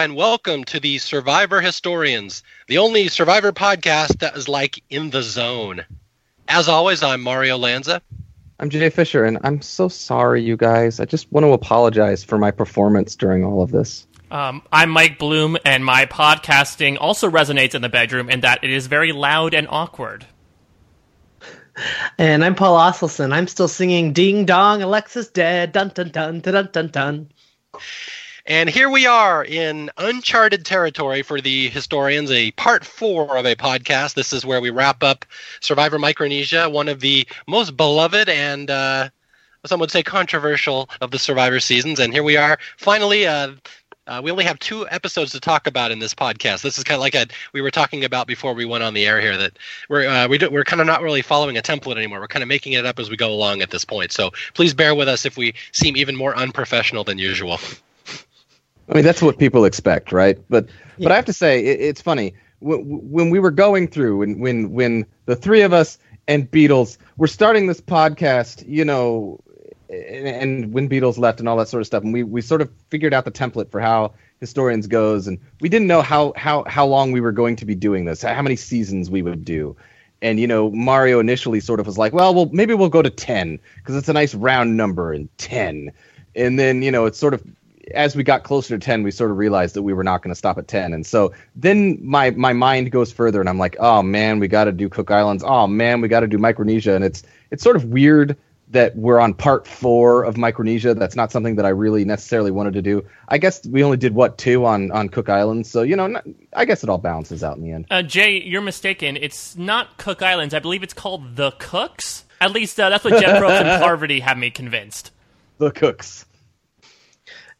and welcome to the Survivor Historians, the only Survivor podcast that is like in the zone. As always, I'm Mario Lanza. I'm Jay Fischer, and I'm so sorry, you guys. I just want to apologize for my performance during all of this. Um, I'm Mike Bloom, and my podcasting also resonates in the bedroom in that it is very loud and awkward. And I'm Paul Asleson. I'm still singing Ding Dong, Alexis Dead, dun dun dun dun dun dun. And here we are in uncharted territory for the historians, a part four of a podcast. This is where we wrap up Survivor Micronesia, one of the most beloved and uh, some would say controversial of the Survivor seasons. And here we are, finally. Uh, uh, we only have two episodes to talk about in this podcast. This is kind of like a we were talking about before we went on the air here that we're uh, we do, we're kind of not really following a template anymore. We're kind of making it up as we go along at this point. So please bear with us if we seem even more unprofessional than usual. I mean, that's what people expect, right? But yeah. but I have to say, it, it's funny when, when we were going through when when when the three of us and Beatles were starting this podcast, you know, and when Beatles left and all that sort of stuff, and we we sort of figured out the template for how historians goes, and we didn't know how how how long we were going to be doing this, how many seasons we would do. And you know, Mario initially sort of was like, "Well, well, maybe we'll go to ten because it's a nice round number and ten And then you know, it's sort of as we got closer to 10 we sort of realized that we were not going to stop at 10 and so then my my mind goes further and i'm like oh man we got to do cook islands oh man we got to do micronesia and it's it's sort of weird that we're on part four of Micronesia. That's not something that I really necessarily wanted to do. I guess we only did what two on on Cook Islands, so you know, not, I guess it all balances out in the end. Uh, Jay, you're mistaken. It's not Cook Islands. I believe it's called the Cooks. At least uh, that's what Jeff Probst and Parvati have me convinced. The Cooks.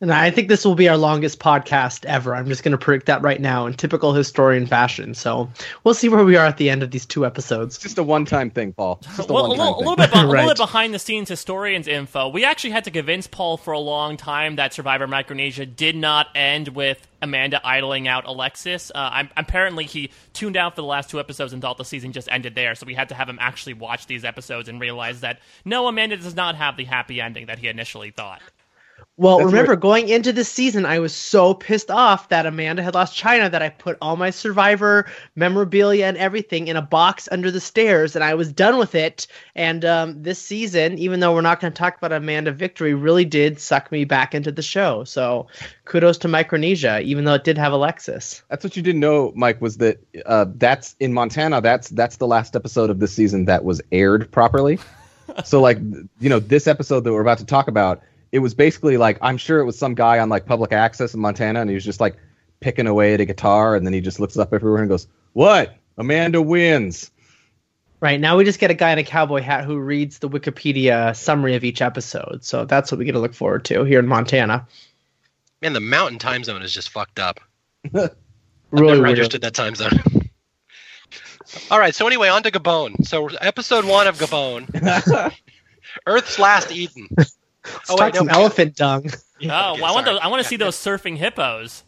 And I think this will be our longest podcast ever. I'm just going to predict that right now in typical historian fashion. So we'll see where we are at the end of these two episodes. Just a one time thing, Paul. Just a, well, a, little, a little, bit, right. a little bit behind the scenes historians info. We actually had to convince Paul for a long time that Survivor Micronesia did not end with Amanda idling out Alexis. Uh, apparently, he tuned out for the last two episodes and thought the season just ended there. So we had to have him actually watch these episodes and realize that no, Amanda does not have the happy ending that he initially thought. Well, That's remember going into this season, I was so pissed off that Amanda had lost China that I put all my Survivor memorabilia and everything in a box under the stairs, and I was done with it. And um, this season, even though we're not going to talk about Amanda victory, really did suck me back into the show. So kudos to Micronesia, even though it did have Alexis. That's what you didn't know, Mike, was that uh, that's in Montana. That's that's the last episode of this season that was aired properly. so, like, you know, this episode that we're about to talk about it was basically like I'm sure it was some guy on like public access in Montana, and he was just like picking away at a guitar, and then he just looks up everywhere and goes, "What? Amanda wins." Right now, we just get a guy in a cowboy hat who reads the Wikipedia summary of each episode. So that's what we get to look forward to here in Montana. Man, the mountain time zone is just fucked up. really never understood that time zone. All right, so anyway, on to Gabon. So episode one of Gabon, Earth's Last Eden oh, wait, no, elephant dung. oh, well, I want to. I want to see those surfing hippos.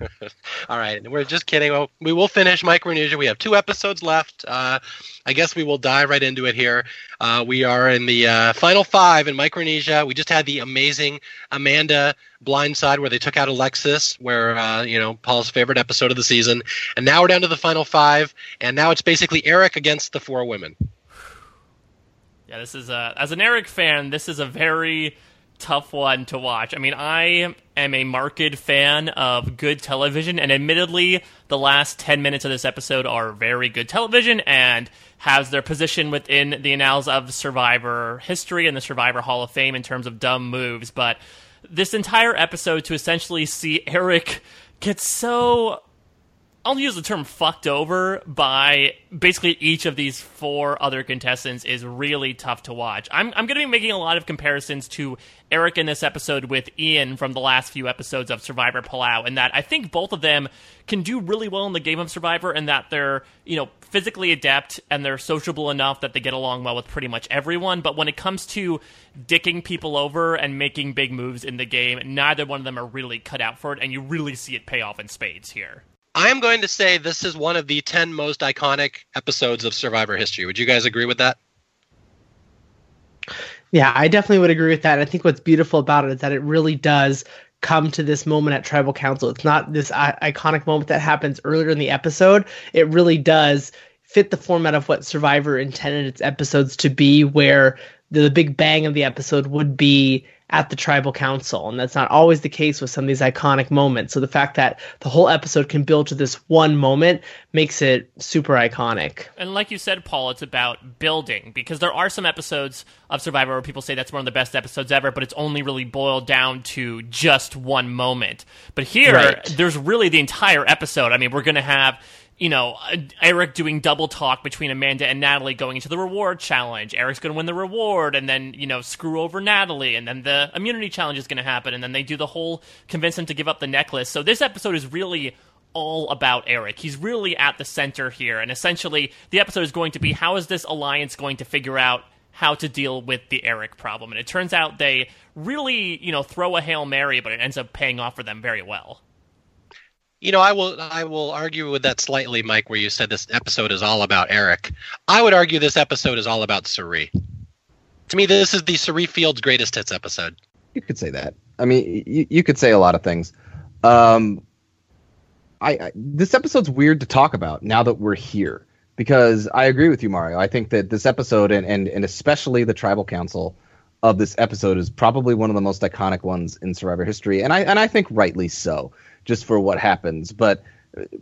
All right, we're just kidding. Well, we will finish Micronesia. We have two episodes left. Uh, I guess we will dive right into it here. Uh, we are in the uh, final five in Micronesia. We just had the amazing Amanda blindside where they took out Alexis, where uh, you know Paul's favorite episode of the season, and now we're down to the final five, and now it's basically Eric against the four women. Yeah, this is a as an Eric fan, this is a very tough one to watch. I mean, I am a marked fan of good television, and admittedly, the last 10 minutes of this episode are very good television and has their position within the annals of Survivor history and the Survivor Hall of Fame in terms of dumb moves. But this entire episode to essentially see Eric get so I'll use the term fucked over by basically each of these four other contestants is really tough to watch. I'm, I'm going to be making a lot of comparisons to Eric in this episode with Ian from the last few episodes of Survivor Palau, and that I think both of them can do really well in the game of Survivor, and that they're, you know, physically adept and they're sociable enough that they get along well with pretty much everyone. But when it comes to dicking people over and making big moves in the game, neither one of them are really cut out for it, and you really see it pay off in spades here. I am going to say this is one of the 10 most iconic episodes of Survivor history. Would you guys agree with that? Yeah, I definitely would agree with that. I think what's beautiful about it is that it really does come to this moment at tribal council. It's not this I- iconic moment that happens earlier in the episode. It really does fit the format of what Survivor intended its episodes to be, where the, the big bang of the episode would be at the tribal council. And that's not always the case with some of these iconic moments. So the fact that the whole episode can build to this one moment makes it super iconic. And like you said, Paul, it's about building because there are some episodes of Survivor where people say that's one of the best episodes ever, but it's only really boiled down to just one moment. But here, right. there's really the entire episode. I mean, we're going to have you know, Eric doing double talk between Amanda and Natalie going into the reward challenge. Eric's going to win the reward and then, you know, screw over Natalie. And then the immunity challenge is going to happen. And then they do the whole convince him to give up the necklace. So this episode is really all about Eric. He's really at the center here. And essentially, the episode is going to be how is this alliance going to figure out how to deal with the Eric problem? And it turns out they really, you know, throw a Hail Mary, but it ends up paying off for them very well. You know, I will I will argue with that slightly, Mike, where you said this episode is all about Eric. I would argue this episode is all about Cirie. To me, this is the Cirie Fields greatest hits episode. You could say that. I mean, you, you could say a lot of things. Um, I, I this episode's weird to talk about now that we're here because I agree with you, Mario. I think that this episode and and, and especially the tribal council of this episode is probably one of the most iconic ones in Survivor history, and I and I think rightly so just for what happens. But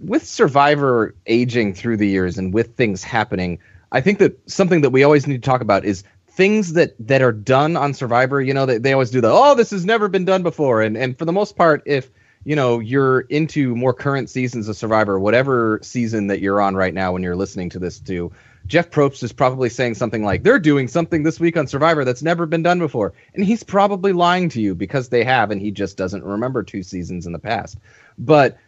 with Survivor aging through the years and with things happening, I think that something that we always need to talk about is things that that are done on Survivor. You know, they, they always do the oh, this has never been done before, and and for the most part, if you know you're into more current seasons of Survivor, whatever season that you're on right now when you're listening to this too. Jeff Probst is probably saying something like, they're doing something this week on Survivor that's never been done before. And he's probably lying to you because they have, and he just doesn't remember two seasons in the past. But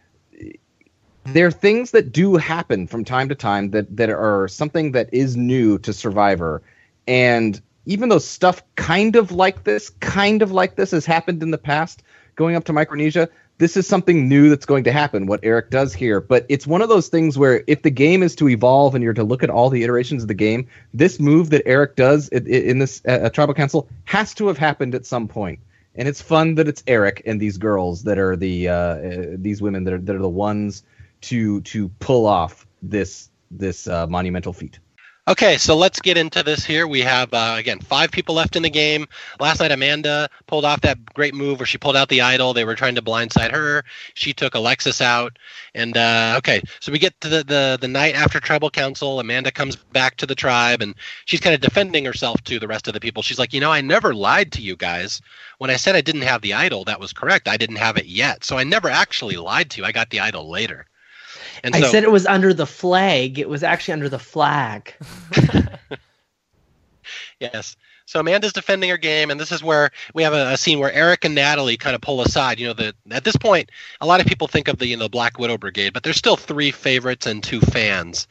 there are things that do happen from time to time that, that are something that is new to Survivor. And even though stuff kind of like this, kind of like this has happened in the past, going up to Micronesia, this is something new that's going to happen, what Eric does here. But it's one of those things where if the game is to evolve and you're to look at all the iterations of the game, this move that Eric does in, in this uh, Tribal Council has to have happened at some point. And it's fun that it's Eric and these girls that are the uh, uh, these women that are that are the ones to to pull off this this uh, monumental feat. Okay, so let's get into this here. We have, uh, again, five people left in the game. Last night, Amanda pulled off that great move where she pulled out the idol. They were trying to blindside her. She took Alexis out. And, uh, okay, so we get to the, the, the night after tribal council. Amanda comes back to the tribe, and she's kind of defending herself to the rest of the people. She's like, you know, I never lied to you guys. When I said I didn't have the idol, that was correct. I didn't have it yet. So I never actually lied to you. I got the idol later. And I so, said it was under the flag. It was actually under the flag. yes. So Amanda's defending her game, and this is where we have a, a, scene where Eric and Natalie kind of pull aside. You know, the at this point, a lot of people think of the you know Black Widow Brigade, but there's still three favorites and two fans.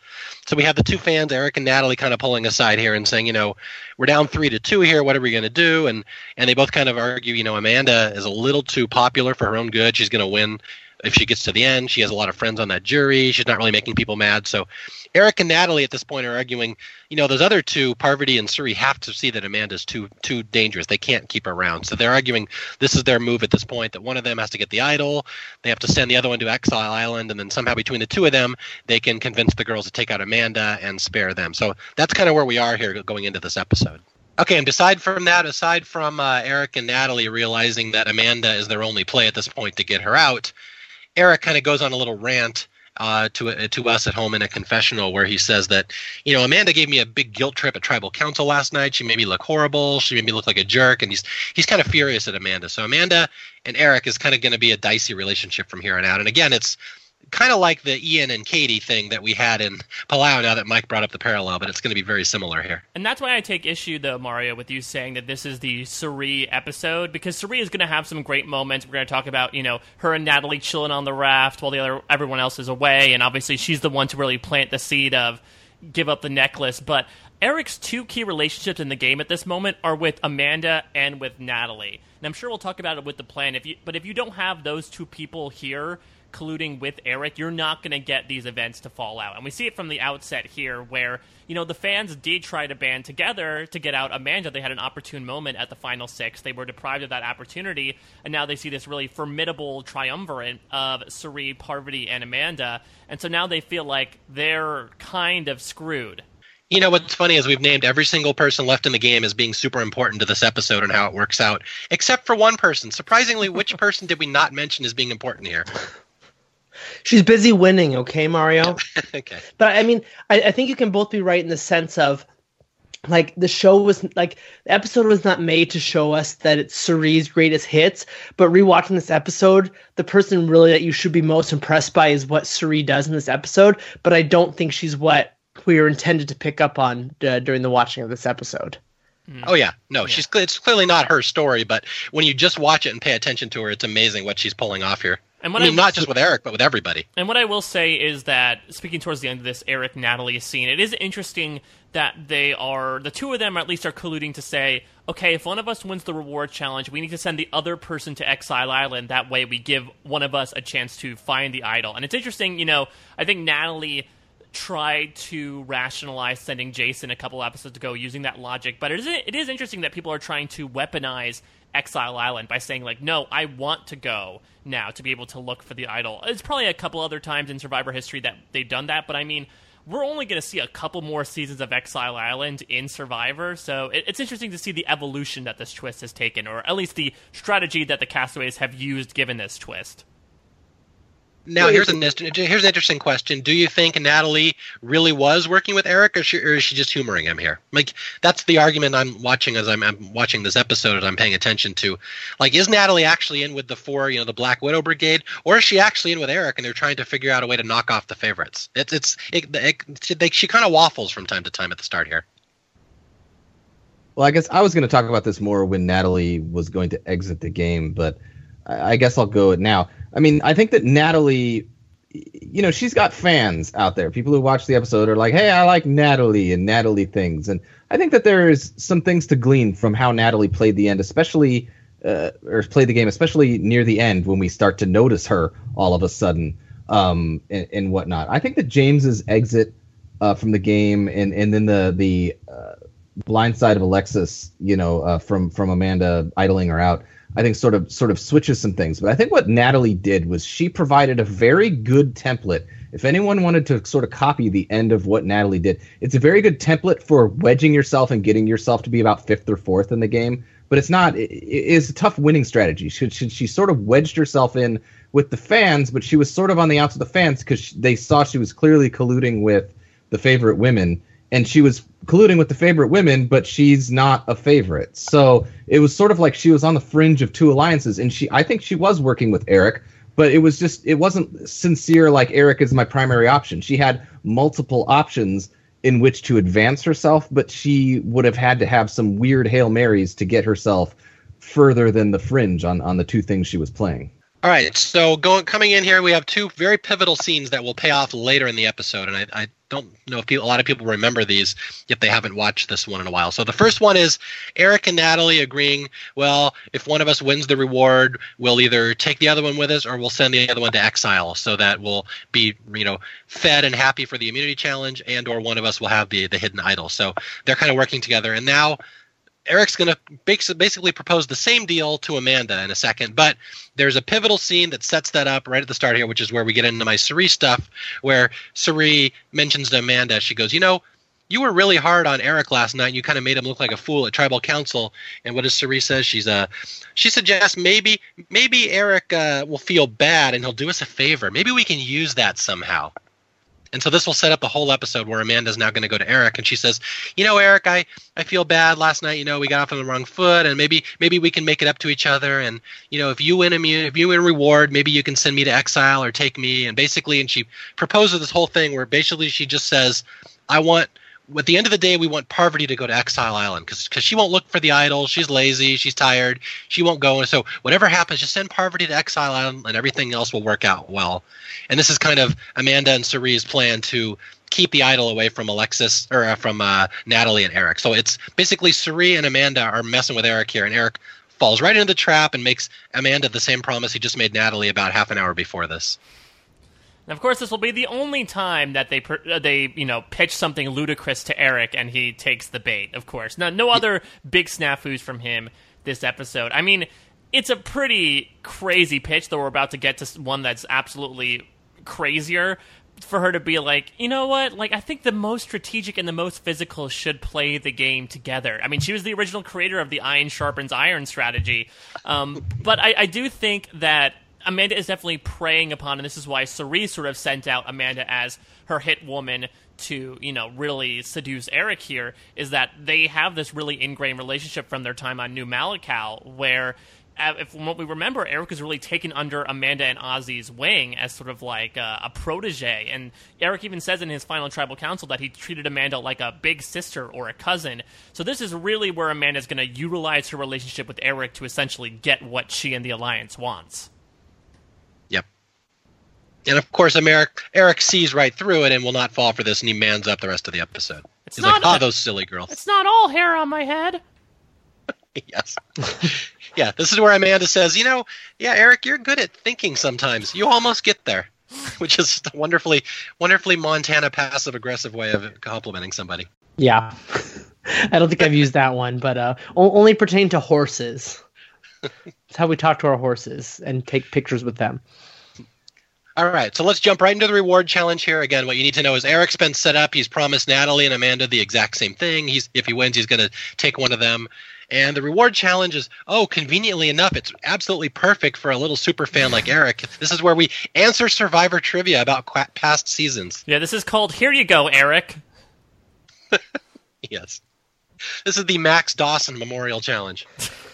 So we have the two fans, Eric and Natalie, kind of pulling aside here and saying, you know, we're down three to two here. What are we going to do? And and they both kind of argue, you know, Amanda is a little too popular for her own good. She's going to win if she gets to the end. She has a lot of friends on that jury. She's not really making people mad. So Eric and Natalie at this point are arguing, you know, those other two, Parvati and Cirie, have to see that Amanda's too too dangerous. They can't keep her around. So they're arguing this is their move at this point that one of them has to get the idol. They have to send the other one to Exile Island, and then somehow between the two of them, they can convince the girls to take out Amanda and spare them. So that's kind of where we are here going into this episode. Okay, and aside from that, aside from uh, Eric and Natalie realizing that Amanda is their only play at this point to get her out, Eric kind of goes on a little rant uh, to uh, to us at home in a confessional where he says that you know Amanda gave me a big guilt trip at tribal council last night. She made me look horrible. She made me look like a jerk, and he's he's kind of furious at Amanda. So Amanda and Eric is kind of going to be a dicey relationship from here on out. And again, it's kind of like the Ian and Katie thing that we had in Palau. Now that Mike brought up the parallel, but it's going to be very similar here. And that's why I take issue, though, Mario, with you saying that this is the Cirie episode because Cirie is going to have some great moments. We're going to talk about you know her and Natalie chilling on the raft while the other everyone else is away, and obviously she's the one to really plant the seed of give up the necklace, but. Eric's two key relationships in the game at this moment are with Amanda and with Natalie. And I'm sure we'll talk about it with the plan. If you, but if you don't have those two people here, colluding with Eric, you're not going to get these events to fall out. And we see it from the outset here where, you know, the fans did try to band together to get out Amanda. They had an opportune moment at the final six. They were deprived of that opportunity. And now they see this really formidable triumvirate of Cirie, Parvati, and Amanda. And so now they feel like they're kind of screwed. You know what's funny is we've named every single person left in the game as being super important to this episode and how it works out, except for one person. Surprisingly, which person did we not mention as being important here? She's busy winning, okay, Mario? okay. But I mean, I, I think you can both be right in the sense of like the show was like the episode was not made to show us that it's Cirie's greatest hits, but rewatching this episode, the person really that you should be most impressed by is what Cirie does in this episode. But I don't think she's what we were intended to pick up on uh, during the watching of this episode. Oh yeah, no, yeah. she's it's clearly not her story, but when you just watch it and pay attention to her, it's amazing what she's pulling off here. And what I mean, I, not just with Eric, but with everybody. And what I will say is that speaking towards the end of this Eric Natalie scene, it is interesting that they are the two of them at least are colluding to say, okay, if one of us wins the reward challenge, we need to send the other person to Exile Island. That way, we give one of us a chance to find the idol. And it's interesting, you know. I think Natalie tried to rationalize sending Jason a couple episodes ago using that logic, but it is it is interesting that people are trying to weaponize Exile Island by saying like, "No, I want to go now to be able to look for the idol." It's probably a couple other times in Survivor history that they've done that, but I mean, we're only going to see a couple more seasons of Exile Island in Survivor, so it's interesting to see the evolution that this twist has taken, or at least the strategy that the castaways have used given this twist. Now here's an here's an interesting question. Do you think Natalie really was working with Eric, or, she, or, is she just humoring him here? Like that's the argument I'm watching as I'm, I'm, watching this episode, as I'm paying attention to. Like, is Natalie actually in with the four, you know, the Black Widow Brigade, or is she actually in with Eric, and they're trying to figure out a way to knock off the favorites? It's it's it, it, it, she kind of waffles from time to time at the start here. Well, I guess I was going to talk about this more when Natalie was going to exit the game, but I guess I'll go now. I mean, I think that Natalie, you know, she's got fans out there. People who watch the episode are like, "Hey, I like Natalie and Natalie things," and I think that there is some things to glean from how Natalie played the end, especially uh, or played the game, especially near the end when we start to notice her all of a sudden um, and, and whatnot. I think that James's exit uh, from the game and and then the the uh, blind side of Alexis, you know, uh, from from Amanda idling her out. I think sort of sort of switches some things. But I think what Natalie did was she provided a very good template. If anyone wanted to sort of copy the end of what Natalie did, it's a very good template for wedging yourself and getting yourself to be about fifth or fourth in the game. But it's not. It, it is a tough winning strategy. She, she, she sort of wedged herself in with the fans, but she was sort of on the outs of the fans because they saw she was clearly colluding with the favorite women and she was colluding with the favorite women, but she's not a favorite. So it was sort of like she was on the fringe of two alliances, and she I think she was working with Eric, but it was just it wasn't sincere like Eric is my primary option. She had multiple options in which to advance herself, but she would have had to have some weird Hail Marys to get herself further than the fringe on, on the two things she was playing. All right, so going coming in here, we have two very pivotal scenes that will pay off later in the episode, and I, I don't know if people, a lot of people remember these, if they haven't watched this one in a while. So the first one is Eric and Natalie agreeing, well, if one of us wins the reward, we'll either take the other one with us or we'll send the other one to exile, so that we'll be, you know, fed and happy for the immunity challenge, and or one of us will have the the hidden idol. So they're kind of working together, and now Eric's going to basically propose the same deal to Amanda in a second, but there's a pivotal scene that sets that up right at the start here, which is where we get into my Cirie stuff, where Cirie mentions to Amanda, she goes, You know, you were really hard on Eric last night. You kind of made him look like a fool at tribal council. And what does Cirie says? She's uh, she suggests maybe maybe Eric uh, will feel bad and he'll do us a favor. Maybe we can use that somehow. And so this will set up the whole episode where Amanda's now going to go to Eric and she says, "You know, Eric, I, I feel bad last night. You know, we got off on the wrong foot, and maybe maybe we can make it up to each other. And you know, if you win immune, if you win reward, maybe you can send me to exile or take me. And basically, and she proposes this whole thing where basically she just says, "I want." At the end of the day, we want Parvati to go to Exile Island because she won't look for the idol. She's lazy. She's tired. She won't go. And so whatever happens, just send Parvati to Exile Island, and everything else will work out well. And this is kind of Amanda and Cirie's plan to keep the idol away from Alexis or uh, from uh, Natalie and Eric. So it's basically Cirie and Amanda are messing with Eric here, and Eric falls right into the trap and makes Amanda the same promise he just made Natalie about half an hour before this. And of course, this will be the only time that they uh, they you know pitch something ludicrous to Eric and he takes the bait. Of course, no no other big snafus from him this episode. I mean, it's a pretty crazy pitch, though we're about to get to one that's absolutely crazier. For her to be like, you know what? Like, I think the most strategic and the most physical should play the game together. I mean, she was the original creator of the iron sharpens iron strategy. Um, but I, I do think that Amanda is definitely preying upon, and this is why Cirie's sort of sent out Amanda as her hit woman to, you know, really seduce Eric here, is that they have this really ingrained relationship from their time on New Malakal, where uh, if from what we remember, Eric is really taken under Amanda and Ozzy's wing as sort of like a, a, protege. And Eric even says in his final tribal council that he treated Amanda like a big sister or a cousin. So this is really where Amanda's going to utilize her relationship with Eric to essentially get what she and the Alliance wants. And of course, Eric, Eric sees right through it and will not fall for this, and he mans up the rest of the episode. It's He's not like, "Ah, oh, those silly girls." It's not all hair on my head. yes. yeah, this is where Amanda says, "You know, yeah, Eric, you're good at thinking sometimes. You almost get there." Which is a wonderfully, wonderfully Montana passive aggressive way of complimenting somebody. Yeah, I don't think I've used that one, but uh, only pertain to horses. It's how we talk to our horses and take pictures with them. All right, so let's jump right into the reward challenge here. Again, what you need to know is Eric's been set up. He's promised Natalie and Amanda the exact same thing. He's if he wins, he's going to take one of them. And the reward challenge is, oh, conveniently enough, it's absolutely perfect for a little super fan like Eric. This is where we answer Survivor trivia about past seasons. Yeah, this is called Here You Go, Eric. yes. This is the Max Dawson Memorial Challenge.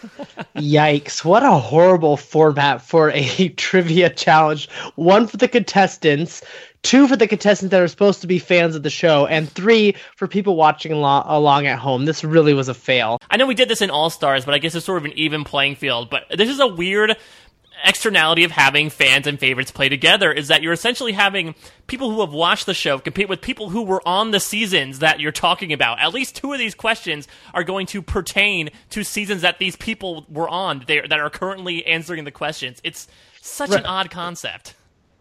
Yikes. What a horrible format for a trivia challenge. One for the contestants, two for the contestants that are supposed to be fans of the show, and three for people watching along at home. This really was a fail. I know we did this in All Stars, but I guess it's sort of an even playing field. But this is a weird externality of having fans and favorites play together is that you're essentially having people who have watched the show compete with people who were on the seasons that you're talking about. At least two of these questions are going to pertain to seasons that these people were on that are currently answering the questions. It's such right. an odd concept.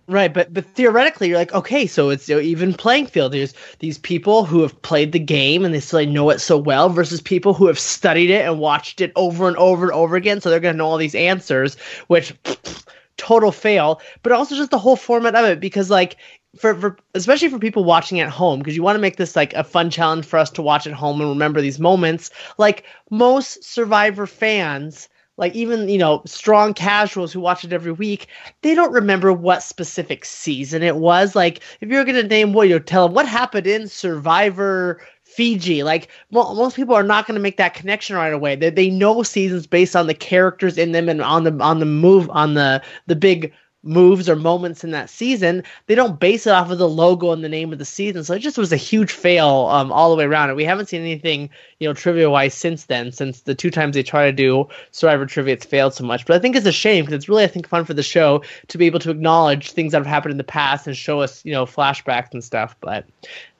Right, but but theoretically, you're like, okay, so it's you know, even playing field. There's these people who have played the game and they still know it so well, versus people who have studied it and watched it over and over and over again, so they're gonna know all these answers. Which total fail, but also just the whole format of it because like for, for especially for people watching at home because you want to make this like a fun challenge for us to watch at home and remember these moments. Like most Survivor fans like even you know strong casuals who watch it every week they don't remember what specific season it was. Like if you're gonna name what you tell them what happened in survivor fiji. Like most people are not going to make that connection right away. They, they know seasons based on the characters in them and on the on the move on the the big moves or moments in that season. They don't base it off of the logo and the name of the season. So it just was a huge fail um, all the way around. And we haven't seen anything, you know, trivia wise since then, since the two times they try to do Survivor trivia, it's failed so much. But I think it's a shame because it's really, I think, fun for the show to be able to acknowledge things that have happened in the past and show us, you know, flashbacks and stuff. But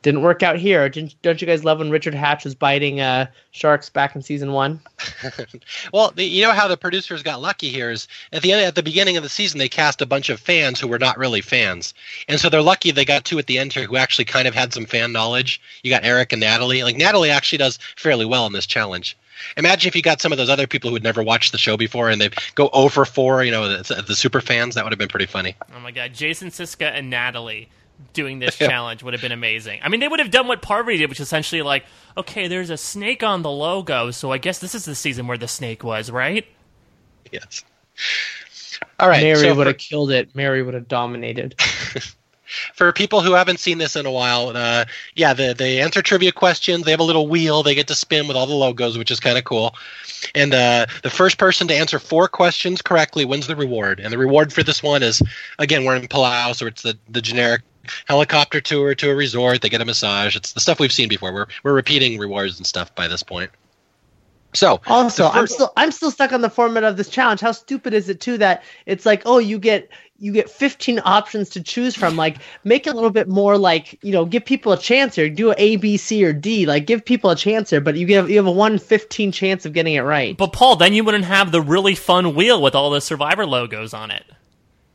didn't work out here. Didn't, don't you guys love when Richard Hatch was biting uh, sharks back in season one? well, the, you know how the producers got lucky here is at the end, at the beginning of the season they cast a bunch of fans who were not really fans, and so they're lucky they got two at the end here who actually kind of had some fan knowledge. You got Eric and Natalie. Like Natalie actually does fairly well in this challenge. Imagine if you got some of those other people who had never watched the show before and they go over for you know the, the super fans. That would have been pretty funny. Oh my god, Jason Siska and Natalie doing this challenge would have been amazing. I mean, they would have done what Parvati did, which is essentially like, okay, there's a snake on the logo, so I guess this is the season where the snake was, right? Yes. All right. Mary so would for, have killed it. Mary would have dominated. for people who haven't seen this in a while, uh, yeah, the, they answer trivia questions. They have a little wheel they get to spin with all the logos, which is kind of cool. And uh, the first person to answer four questions correctly wins the reward. And the reward for this one is, again, we're in Palau, so it's the, the generic helicopter tour to a resort. They get a massage. It's the stuff we've seen before. We're we're repeating rewards and stuff by this point. So Also, the I'm still I'm still stuck on the format of this challenge. How stupid is it too that it's like, oh, you get you get 15 options to choose from. Like, make it a little bit more like, you know, give people a chance here. Do a A, B, C, or D. Like, give people a chance here, but you give you have a one 15 chance of getting it right. But Paul, then you wouldn't have the really fun wheel with all the Survivor logos on it.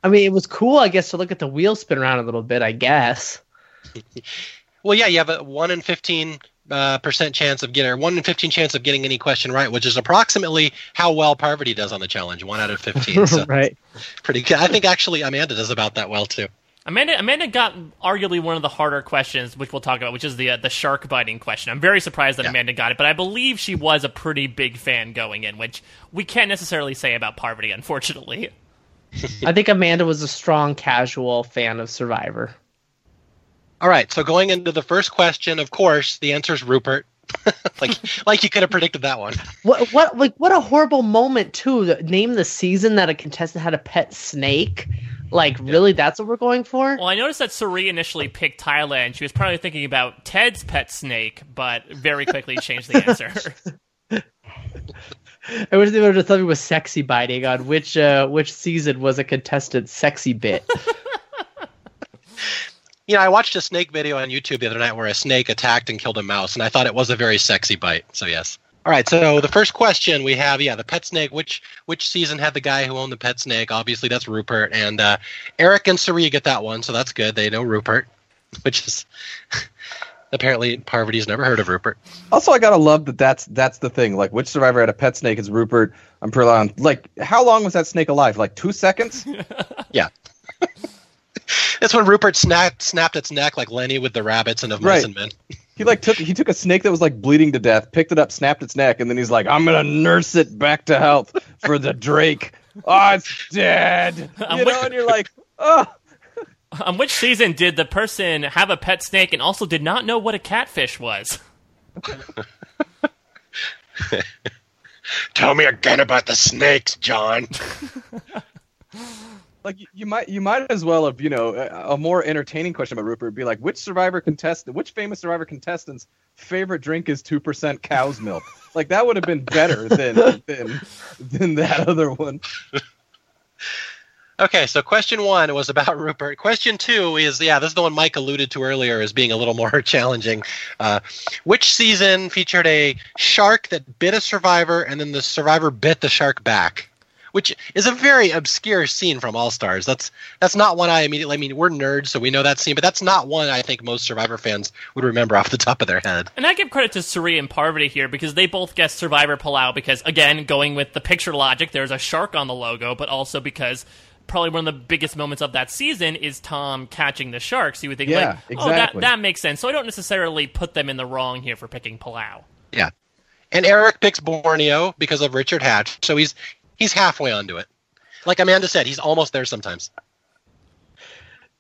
I mean, it was cool, I guess, to look at the wheel spin around a little bit. I guess. Well, yeah, you have a one in fifteen uh, percent chance of getting, or one in fifteen chance of getting any question right, which is approximately how well Parvati does on the challenge, one out of fifteen. So right. pretty good. I think actually Amanda does about that well too. Amanda, Amanda got arguably one of the harder questions, which we'll talk about, which is the uh, the shark biting question. I'm very surprised that Yeah. Amanda got it, but I believe she was a pretty big fan going in, which we can't necessarily say about Parvati, unfortunately. I think Amanda was a strong casual fan of Survivor. All right, so going into the first question, of course, the answer is Rupert. like, like you could have predicted that one. What what like what a horrible moment too. that- Name the season that a contestant had a pet snake. Like really, that's what we're going for. Well, I noticed that Cirie initially picked Thailand. She was probably thinking about Ted's pet snake, but very quickly changed the answer. I wish they would have told me was sexy biting on which uh which season was a contestant's sexy bit. You know, I watched a snake video on YouTube the other night where a snake attacked and killed a mouse, and I thought it was a very sexy bite. So yes. All right, so the first question we have, yeah, the pet snake. Which which season had the guy who owned the pet snake? Obviously, that's Rupert, and uh, Eric and Cirie get that one, so that's good. They know Rupert, which is apparently Parvati's never heard of Rupert. Also, I gotta love that. That's that's the thing. Like, which survivor had a pet snake? Is Rupert? I'm pretty on. Like, how long was that snake alive? Like two seconds? Yeah. That's when Rupert snapped snapped its neck like Lenny with the rabbits and of Right. Mice and Men. He like took he took a snake that was like bleeding to death, picked it up, snapped its neck, and then he's like, "I'm gonna nurse it back to health for the Drake." Oh, it's dead. I'm You know, with- and you're like, "Oh, On which season did the person have a pet snake and also did not know what a catfish was? Tell me again about the snakes, John. like you, you might you might as well have you know a, a more entertaining question about Rupert would be like, which survivor contestant, which famous survivor contestant's favorite drink is two percent cow's milk? Like that would have been better than than than that other one. Okay, so question one was about Rupert. Question two is, yeah, this is the one Mike alluded to earlier as being a little more challenging. Uh, which season featured a shark that bit a survivor and then the survivor bit the shark back? Which is a very obscure scene from All Stars. That's that's not one I immediately. I mean, we're nerds, so we know that scene, but that's not one I think most Survivor fans would remember off the top of their head. And I give credit to Cirie and Parvati here because they both guessed Survivor Palau because, again, going with the picture logic, there's a shark on the logo, but also because probably one of the biggest moments of that season is Tom catching the Sharks. So you would think, Yeah, like, oh, that, that makes sense. So I don't necessarily put them in the wrong here for picking Palau. Yeah, and Eric picks Borneo because of Richard Hatch, so he's he's halfway onto it. Like Amanda said, he's almost there sometimes.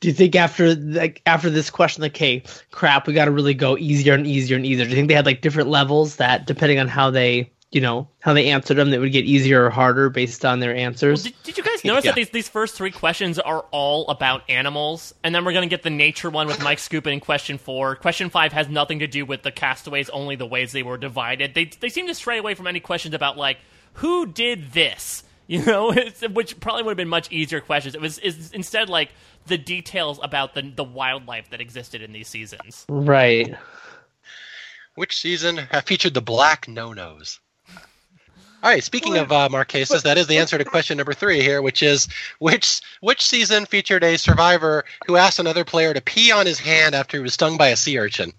Do you think after like after this question, like, hey, crap, we got to really go easier and easier and easier? Do you think they had like different levels that, depending on how they, you know, how they answered them, that would get easier or harder based on their answers? Did, did you guys notice Yeah. that these, these first three questions are all about animals? And then we're going to get the nature one with Mike Skupin in question four. Question five has nothing to do with the castaways, only the ways they were divided. They, they seem to stray away from any questions about, like, who did this? You know, it's, which probably would have been much easier questions. It was is instead like the details about the the wildlife that existed in these seasons. right. Which season have featured the black no-nos? All right. Speaking of uh, Marquesas, that is the answer to question number three here, which is which which season featured a survivor who asked another player to pee on his hand after he was stung by a sea urchin?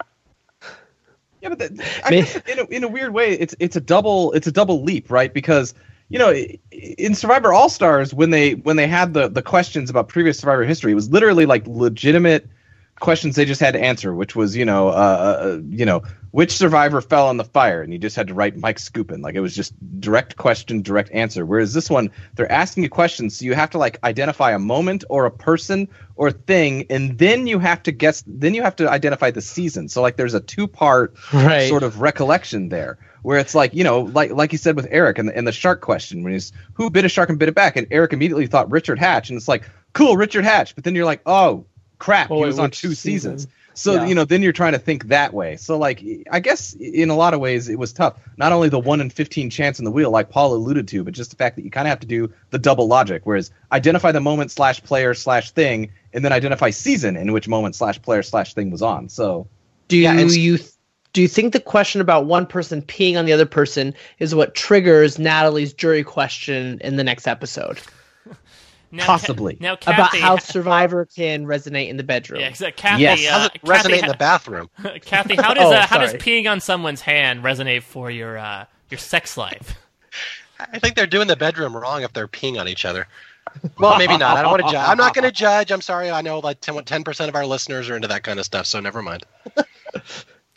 Yeah, but the, I Me- guess in a, in a weird way, it's it's a double it's a double leap, right? Because you know, in Survivor All Stars, when they when they had the the questions about previous Survivor history, it was literally like legitimate questions they just had to answer, which was you know, uh, uh, you know, which survivor fell on the fire, and you just had to write Mike Skupin. Like it was just direct question, direct answer. Whereas this one, they're asking you questions, so you have to like identify a moment or a person or thing, and then you have to guess. Then you have to identify the season. So like, there's a two part Right. sort of recollection there where it's like you know like like you said with eric and the, and the shark question when he's who bit a shark and bit it back and eric immediately thought richard hatch and it's like cool richard hatch but then you're like oh crap Oh, he was on two season? seasons So Yeah. you know, then you're trying to think that way. So like, I guess in a lot of ways it was tough. Not only the one in fifteen chance in the wheel, like Paul alluded to, but just the fact that you kind of have to do the double logic. Whereas identify the moment slash player slash thing, and then identify season in which moment slash player slash thing was on. So Do Yeah, you do you think the question about one person peeing on the other person is what triggers Natalie's jury question in the next episode Now, Possibly. Ca- now, Kathy, about how Survivor can resonate in the bedroom? yeah, exactly. Kathy, Yes. uh, How does it Kathy, resonate in the bathroom? Kathy, how does Oh, uh, how does peeing on someone's hand resonate for your uh, your sex life? I think they're doing the bedroom wrong if they're peeing on each other. Well, maybe not. I don't want to judge. I'm not going to judge. I'm sorry. I know like 10 percent of our listeners are into that kind of stuff, so never mind.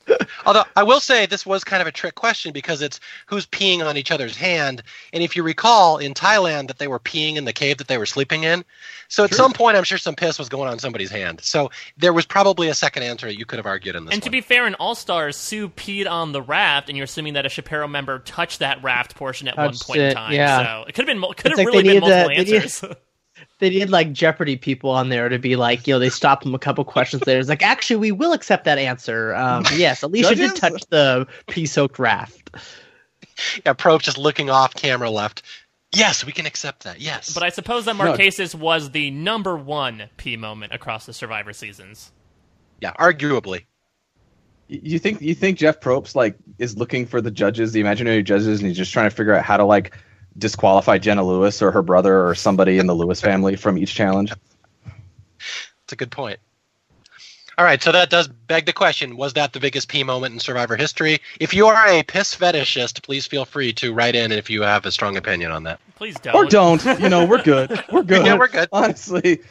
Although I will say this was kind of a trick question because it's who's peeing on each other's hand, and if you recall in Thailand that they were peeing in the cave that they were sleeping in, so at some point I'm sure some piss was going on somebody's hand. So there was probably a second answer that you could have argued in this. And to be fair, in All Stars, Sue peed on the raft, and you're assuming that a Chapera member touched that raft portion at one Touched point in time. yeah. So it could have been could It's have like really been need to- multiple they answers. They need like Jeopardy people on there to be like, you know, they stop them a couple questions later. It's like, actually, we will accept that answer. Um, yes, Alicia did touch the pea-soaked raft. yeah, Probe just looking off camera left. Yes, we can accept that. Yes, but I suppose that Marquesas was the number one pee moment across the Survivor seasons. yeah, arguably. You think you think Jeff Probst like is looking for the judges, the imaginary judges, and he's just trying to figure out how to like disqualify Jenna Lewis or her brother or somebody in the Lewis family from each challenge? That's a good point. All right, so that does beg the question: Was that the biggest pee moment in Survivor history? If you are a piss fetishist, please feel free to write in if you have a strong opinion on that. Please don't. Or don't. You know, we're good. We're good. Yeah, we're good. Honestly,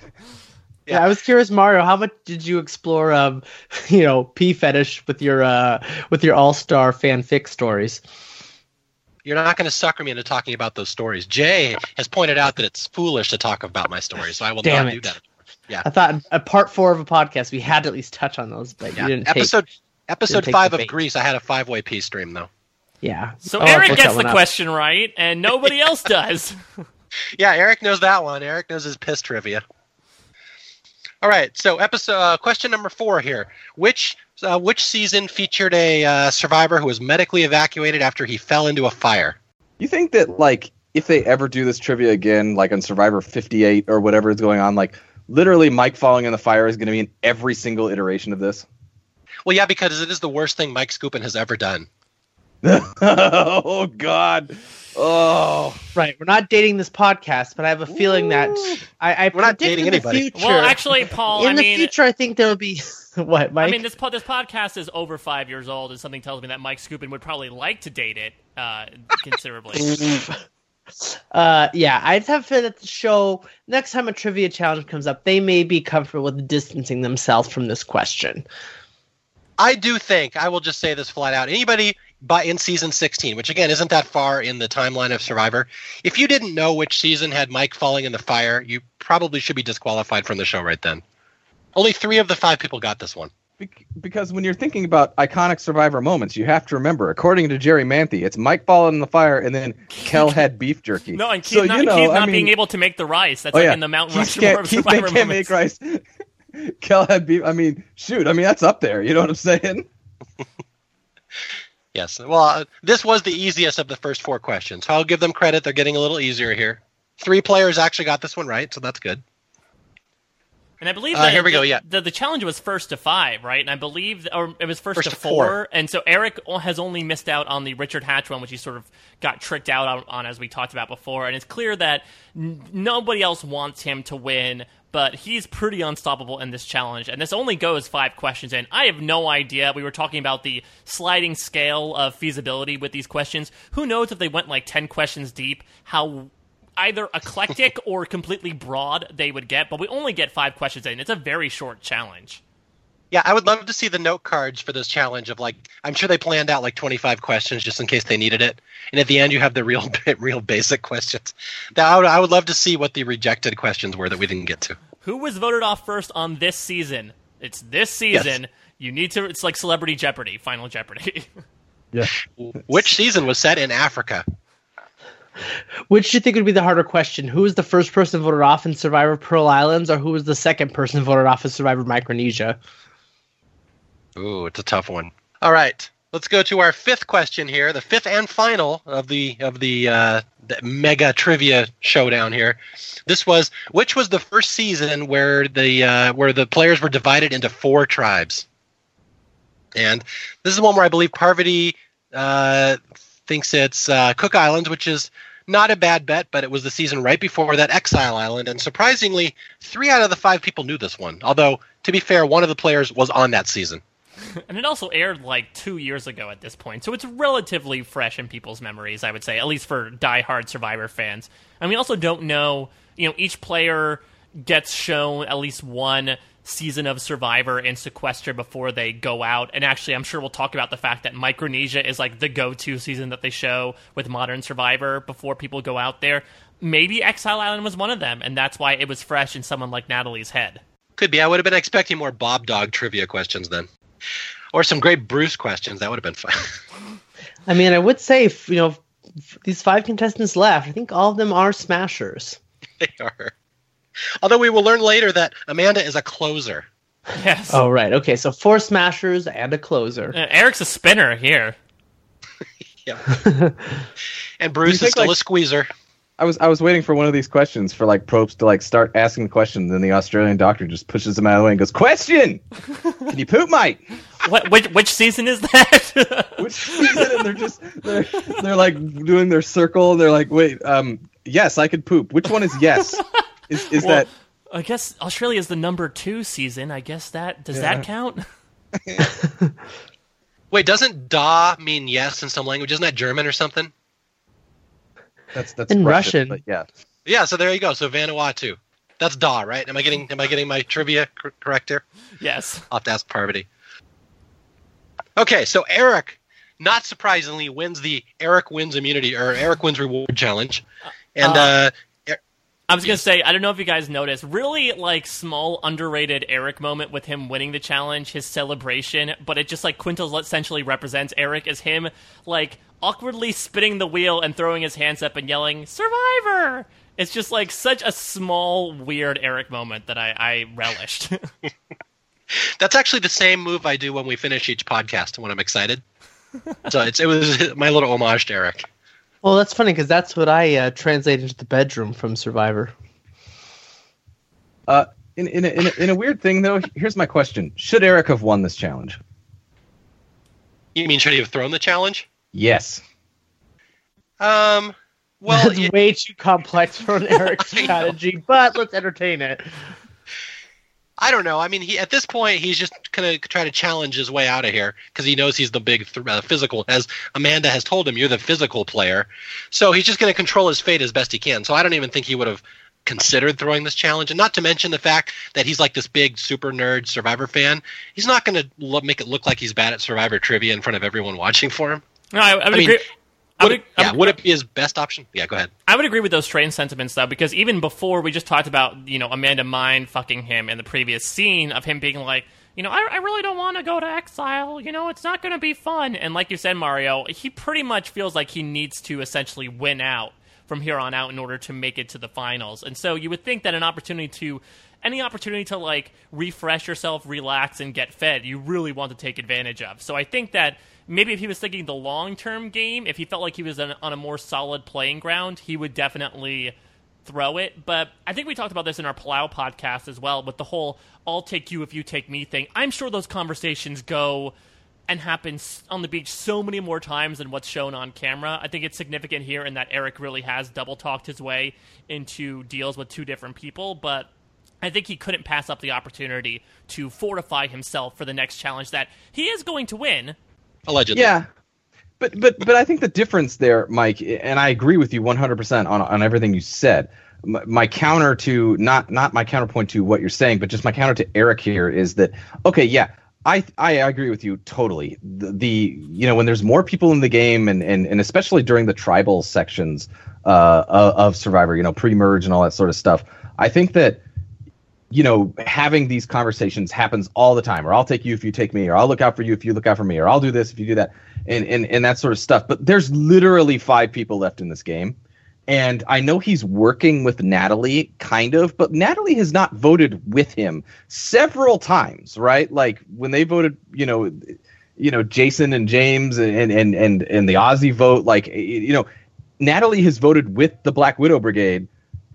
Yeah. I was curious, Mario. How much did you explore, um, you know, pee fetish with your uh, with your All Star fanfic stories? You're not going to sucker me into talking about those stories. Jay has pointed out that it's foolish to talk about my stories, so I will Damn not it. do that. Yeah. I thought a part four of a podcast we had to at least touch on those, but Yeah. you didn't take. Episode episode take five of. Greece, I had a five way pee stream though. Yeah. So Oh, Eric gets the up. question right, and nobody else does. Yeah, Eric knows that one. Eric knows his piss trivia. All right, so episode uh, question number four here: Which uh, which season featured a uh, survivor who was medically evacuated after he fell into a fire? you think that like if they ever do this trivia again, like on Survivor 58 or whatever is going on, like literally Mike falling in the fire is going to be in every single iteration of this? Well, yeah, because it is the worst thing Mike Skupin has ever done. oh God. Oh. Right. We're not dating this podcast, but I have a feeling that I, I We're not dating in the anybody. future. well, actually, Paul, in I the mean, future, I think there will be what, Mike? I mean, this po- this podcast is over five years old, and something tells me that Mike Skupin would probably like to date it uh, considerably. Uh, yeah, I'd have to that the show next time a trivia challenge comes up, they may be comfortable with distancing themselves from this question. I do think I will just say this flat out. Anybody by in season 16, which again isn't that far in the timeline of Survivor, if you didn't know which season had Mike falling in the fire, you probably should be disqualified from the show right then. Only three of the five people got this one. Because when you're thinking about iconic Survivor moments, you have to remember, according to Jerri Manthey, it's Mike falling in the fire and then Kel had beef jerky. No, and Keith, So, not, you know, Keith I mean- being able to make the rice. That's Oh, like yeah. in the Mount Keith Rushmore can't, of Keith Survivor can't moments. make rice. Kel had beef. I mean, shoot. I mean, that's up there. You know what I'm saying? Yes. Well, uh, this was the easiest of the first four questions. I'll give them credit. They're getting a little easier here. Three players actually got this one right, so that's good. And I believe Uh, that here we the, go, yeah. the, the challenge was first to five, right? And I believe, or it was first, First to to four. four. And so Eric has only missed out on the Richard Hatch one, which he sort of got tricked out on, on as we talked about before. And it's clear that n- nobody else wants him to win, but he's pretty unstoppable in this challenge. And this only goes five questions in. I have no idea. We were talking about the sliding scale of feasibility with these questions. Who knows if they went like 10 questions deep, how either eclectic or completely broad they would get, but we only get five questions in. It's a very short challenge. Yeah, I would love to see the note cards for this challenge of like I'm sure they planned out like 25 questions just in case they needed it, and at the end you have the real real basic questions. That I would, I would love to see what the rejected questions were that we didn't get to. Who was voted off first on this season? It's this season. You need to. It's like Celebrity Jeopardy, Final Jeopardy. Yeah. Which season was set in Africa? Which do you think would be the harder question? Who was the first person voted off in Survivor Pearl Islands, or who was the second person voted off in Survivor Micronesia? Ooh, it's a tough one. All right, let's go to our fifth question here, the fifth and final of the of the, uh, the mega trivia showdown here. This was which was the first season where the uh, where the players were divided into four tribes, and this is one where I believe Parvati uh, thinks it's uh, Cook Islands, which is not a bad bet, but it was the season right before that Exile Island, and surprisingly, three out of the five people knew this one. Although, to be fair, one of the players was on that season. and it also aired like two years ago at this point, so it's relatively fresh in people's memories. I would say, at least for die-hard Survivor fans. And we also don't know. You know, each player gets shown at least one season of Survivor and Sequester before they go out. And actually, I'm sure we'll talk about the fact that Micronesia is like the go-to season that they show with Modern Survivor before people go out there. Maybe Exile Island was one of them, and that's why it was fresh in someone like Natalie's head. Could be. I would have been expecting more Bob Dog trivia questions then, or some great Bruce questions. That would have been fun. I mean, I would say, you know, these five contestants left. I think all of them are smashers. they are. Although we will learn later that Amanda is a closer. Yes. Oh, right. Okay, so four smashers and a closer. Uh, Eric's a spinner here. yeah. and Bruce is think, still like- a squeezer. I was I was waiting for one of these questions for like Probst to like start asking the question, then the Australian doctor just pushes him out of the way and goes, "Question: Can you poop, Mike?" What, which, which season is that? Which season? And they're just they're, they're like doing their circle. And they're like, "Wait, um, yes, I could poop. Which one is yes? Is is Well, that I guess Australia is the number two season. I guess that does Yeah. that count? Wait, doesn't da mean yes in some language? Isn't that German or something? that's that's In Russian. But yeah, Yeah, so there you go. So Vanuatu. That's da, right? Am I getting am I getting my trivia cor- correct here? Yes. I'll have to ask Parvati. Okay, so Eric, not surprisingly, wins the Eric wins immunity or Eric wins reward challenge, and uh, I was gonna say, I don't know if you guys noticed, really like small underrated Eric moment with him winning the challenge, his celebration, but it just like Quintos essentially represents Eric as him like awkwardly spinning the wheel and throwing his hands up and yelling "Survivor." It's just like such a small, weird Eric moment that I, I relished. that's actually the same move I do when we finish each podcast when I'm excited. so it's it was my little homage to Eric. Well, that's funny because that's what I uh, translated into the bedroom from Survivor. uh, in in a, in, a, in a weird thing though, here's my question: Should Eric have won this challenge? You mean should he have thrown the challenge? Yes. Um, well, that's it- way too complex for an Eric strategy, but let's entertain it. I don't know. I mean, he at this point he's just gonna try to challenge his way out of here because he knows he's the big th- uh, physical. As Amanda has told him, you're the physical player, so he's just gonna control his fate as best he can. So I don't even think he would have considered throwing this challenge. And not to mention the fact that he's like this big super nerd Survivor fan. He's not gonna lo- make it look like he's bad at Survivor trivia in front of everyone watching for him. no, I, I would I mean, agree. Would it, yeah, would- it be his best option? Yeah, go ahead. I would agree with those train sentiments though, because even before we just talked about you know Amanda Mine fucking him in the previous scene of him being like, you know, I, I really don't want to go to exile. You know, it's not going to be fun. And like you said, Mario, he pretty much feels like he needs to essentially win out from here on out in order to make it to the finals. And so you would think that an opportunity to any opportunity to like refresh yourself, relax, and get fed, you really want to take advantage of. So I think that maybe if he was thinking the long term game, if he felt like he was on, a more solid playing ground, he would definitely throw it. But I think we talked about this in our Palau podcast as well, with the whole "I'll take you if you take me" thing. I'm sure those conversations go and happen on the beach so many more times than what's shown on camera. I think it's significant here in that Eric really has double talked his way into deals with two different people, but I think he couldn't pass up the opportunity to fortify himself for the next challenge that he is going to win. Allegedly. Yeah. But but but I think the difference there, Mike, and I agree with you 100% on on everything you said. My, my counter to not not my counterpoint to what you're saying, but just my counter to Eric here is that okay, yeah, I I agree with you totally. The, the you know when there's more people in the game and and, and especially during the tribal sections uh, of, of Survivor, you know, pre-merge and all that sort of stuff, I think that you know, having these conversations happens all the time. Or I'll take you if you take me, or I'll look out for you if you look out for me, or I'll do this if you do that, and and, and that sort of stuff. But there's literally five people left in this game, And I know he's working with Natalie, kind of, but Natalie has not voted with him several times, right? Like when they voted, you know, you know, Jason and James and and and and the Aussie vote, like you know, Natalie has voted with the Black Widow Brigade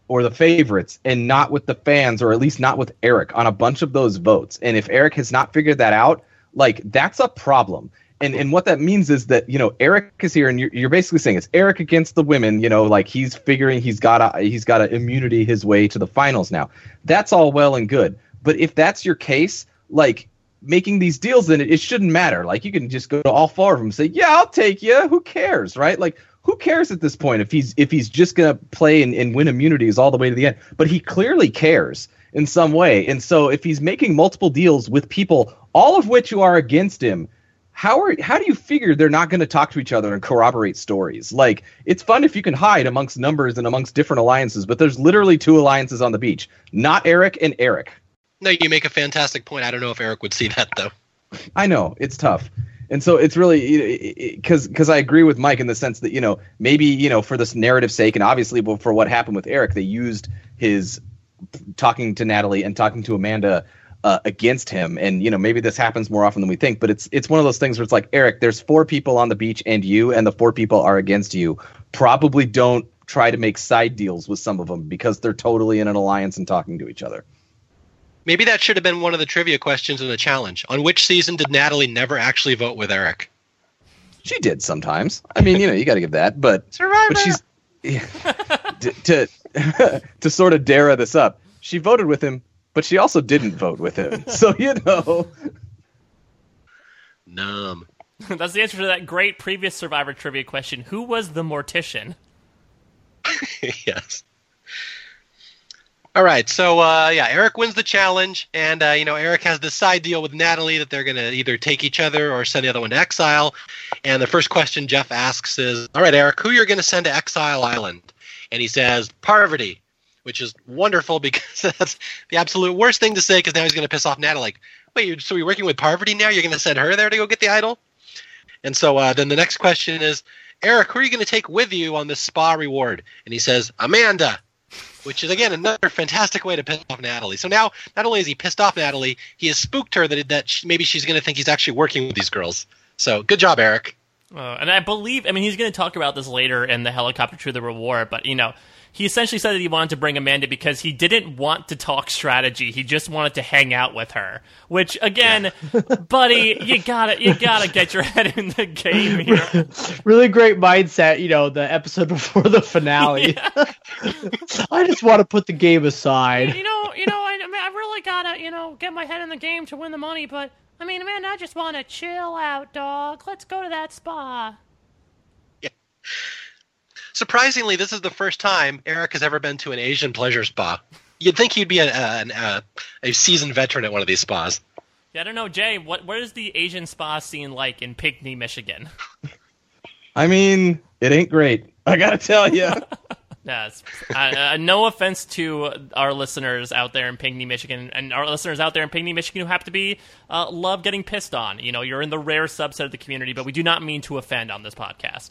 or the favorites and not with the fans or at least not with Eric on a bunch of those votes. And if Eric has not figured that out, like that's a problem. And and what that means is that you know Eric is here, and you're, you're basically saying it's Eric against the women. You know, like he's figuring he's got a he's got an immunity his way to the finals now. That's all well and good, but if that's your case, like making these deals, then it, it shouldn't matter. Like you can just go to all four of them and say, "Yeah, I'll take you." Who cares, right? Like who cares at this point if he's if he's just gonna play and, and win immunities all the way to the end? But he clearly cares in some way, and so if he's making multiple deals with people, all of which who are against him how are how do you figure they're not going to talk to each other and corroborate stories? Like it's fun if you can hide amongst numbers and amongst different alliances, but there's literally two alliances on the beach, not Eric and Eric. No, you make a fantastic point. I don't know if Eric would see that though. I know it's tough, and so it's really because because I agree with Mike in the sense that you know maybe you know for this narrative sake and obviously for what happened with Eric, they used his talking to Natalie and talking to Amanda uh, against him. And you know, maybe this happens more often than we think, but it's it's one of those things where it's like, Eric, there's four people on the beach and you, and the four people are against you. Probably don't try to make side deals with some of them because they're totally in an alliance and talking to each other. Maybe that should have been one of the trivia questions in the challenge. On which season did Natalie never actually vote with Eric? She did sometimes. I mean, you know, you got to give that, but Survivor. But she's yeah, to to, to sort of dare this up. She voted with him but she also didn't vote with him. So you know, numb. That's the answer to that great previous Survivor trivia question. Who was the mortician? yes. All right, so uh, yeah, Eric wins the challenge, and uh, you know Eric has this side deal with Natalie that they're going to either take each other or send the other one to exile. And the first question Jeff asks is, "All right, Eric, who you're going to send to Exile Island?" And he says, "Parvati." which is wonderful because that's the absolute worst thing to say because now he's going to piss off Natalie. Like, wait, so you're working with Parvati now? You're going to send her there to go get the idol? And so uh, then the next question is, Eric, who are you going to take with you on this spa reward? And he says, Amanda, which is again another fantastic way to piss off Natalie. So now, not only is he pissed off Natalie, he has spooked her that that she, maybe she's going to think he's actually working with these girls. So good job, Eric. Uh, and I believe, I mean, he's going to talk about this later in the helicopter to the reward, but you know, he essentially said that he wanted to bring Amanda because he didn't want to talk strategy. He just wanted to hang out with her. Which again, yeah. buddy, you gotta you gotta get your head in the game here. really great mindset, you know, the episode before the finale. Yeah. I just want to put the game aside. You know, you know, I, I really gotta, you know, get my head in the game to win the money, but I mean, man, I just want to chill out, dog. Let's go to that spa. Yeah surprisingly, this is the first time Eric has ever been to an Asian pleasure spa. You'd think he'd be a, a, a, a seasoned veteran at one of these spas. Yeah, I don't know, Jay. What what is the Asian spa scene like in Pinckney, Michigan? I mean, it ain't great. I gotta tell you. yes. Uh, uh, no offense to our listeners out there in Pinckney, Michigan, and our listeners out there in Pinckney, Michigan who have to be uh, love getting pissed on. You know, you're in the rare subset of the community, but we do not mean to offend on this podcast.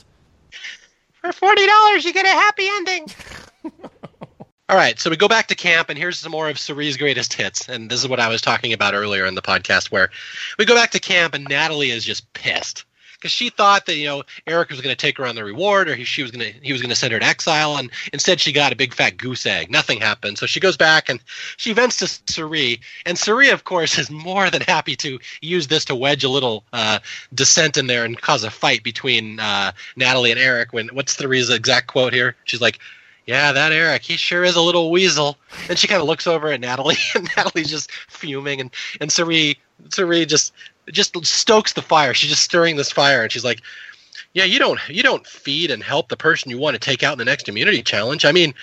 For forty dollars, you get a happy ending. All right, so we go back to camp, and here's some more of Cirie's greatest hits. And this is what I was talking about earlier in the podcast, where we go back to camp, and Natalie is just pissed because she thought that you know Eric was going to take her on the reward, or he, she was going to he was going to send her to exile, and instead she got a big fat goose egg. Nothing happened, so she goes back and she vents to Cirie, and Cirie, of course, is more than happy to use this to wedge a little uh, dissent in there and cause a fight between uh, Natalie and Eric. When what's the exact quote here? She's like. Yeah, that Eric, he sure is a little weasel. And she kind of looks over at Natalie, and Natalie's just fuming, and and Cirie, Cirie just just stokes the fire. She's just stirring this fire, and she's like, "Yeah, you don't you don't feed and help the person you want to take out in the next immunity challenge. I mean,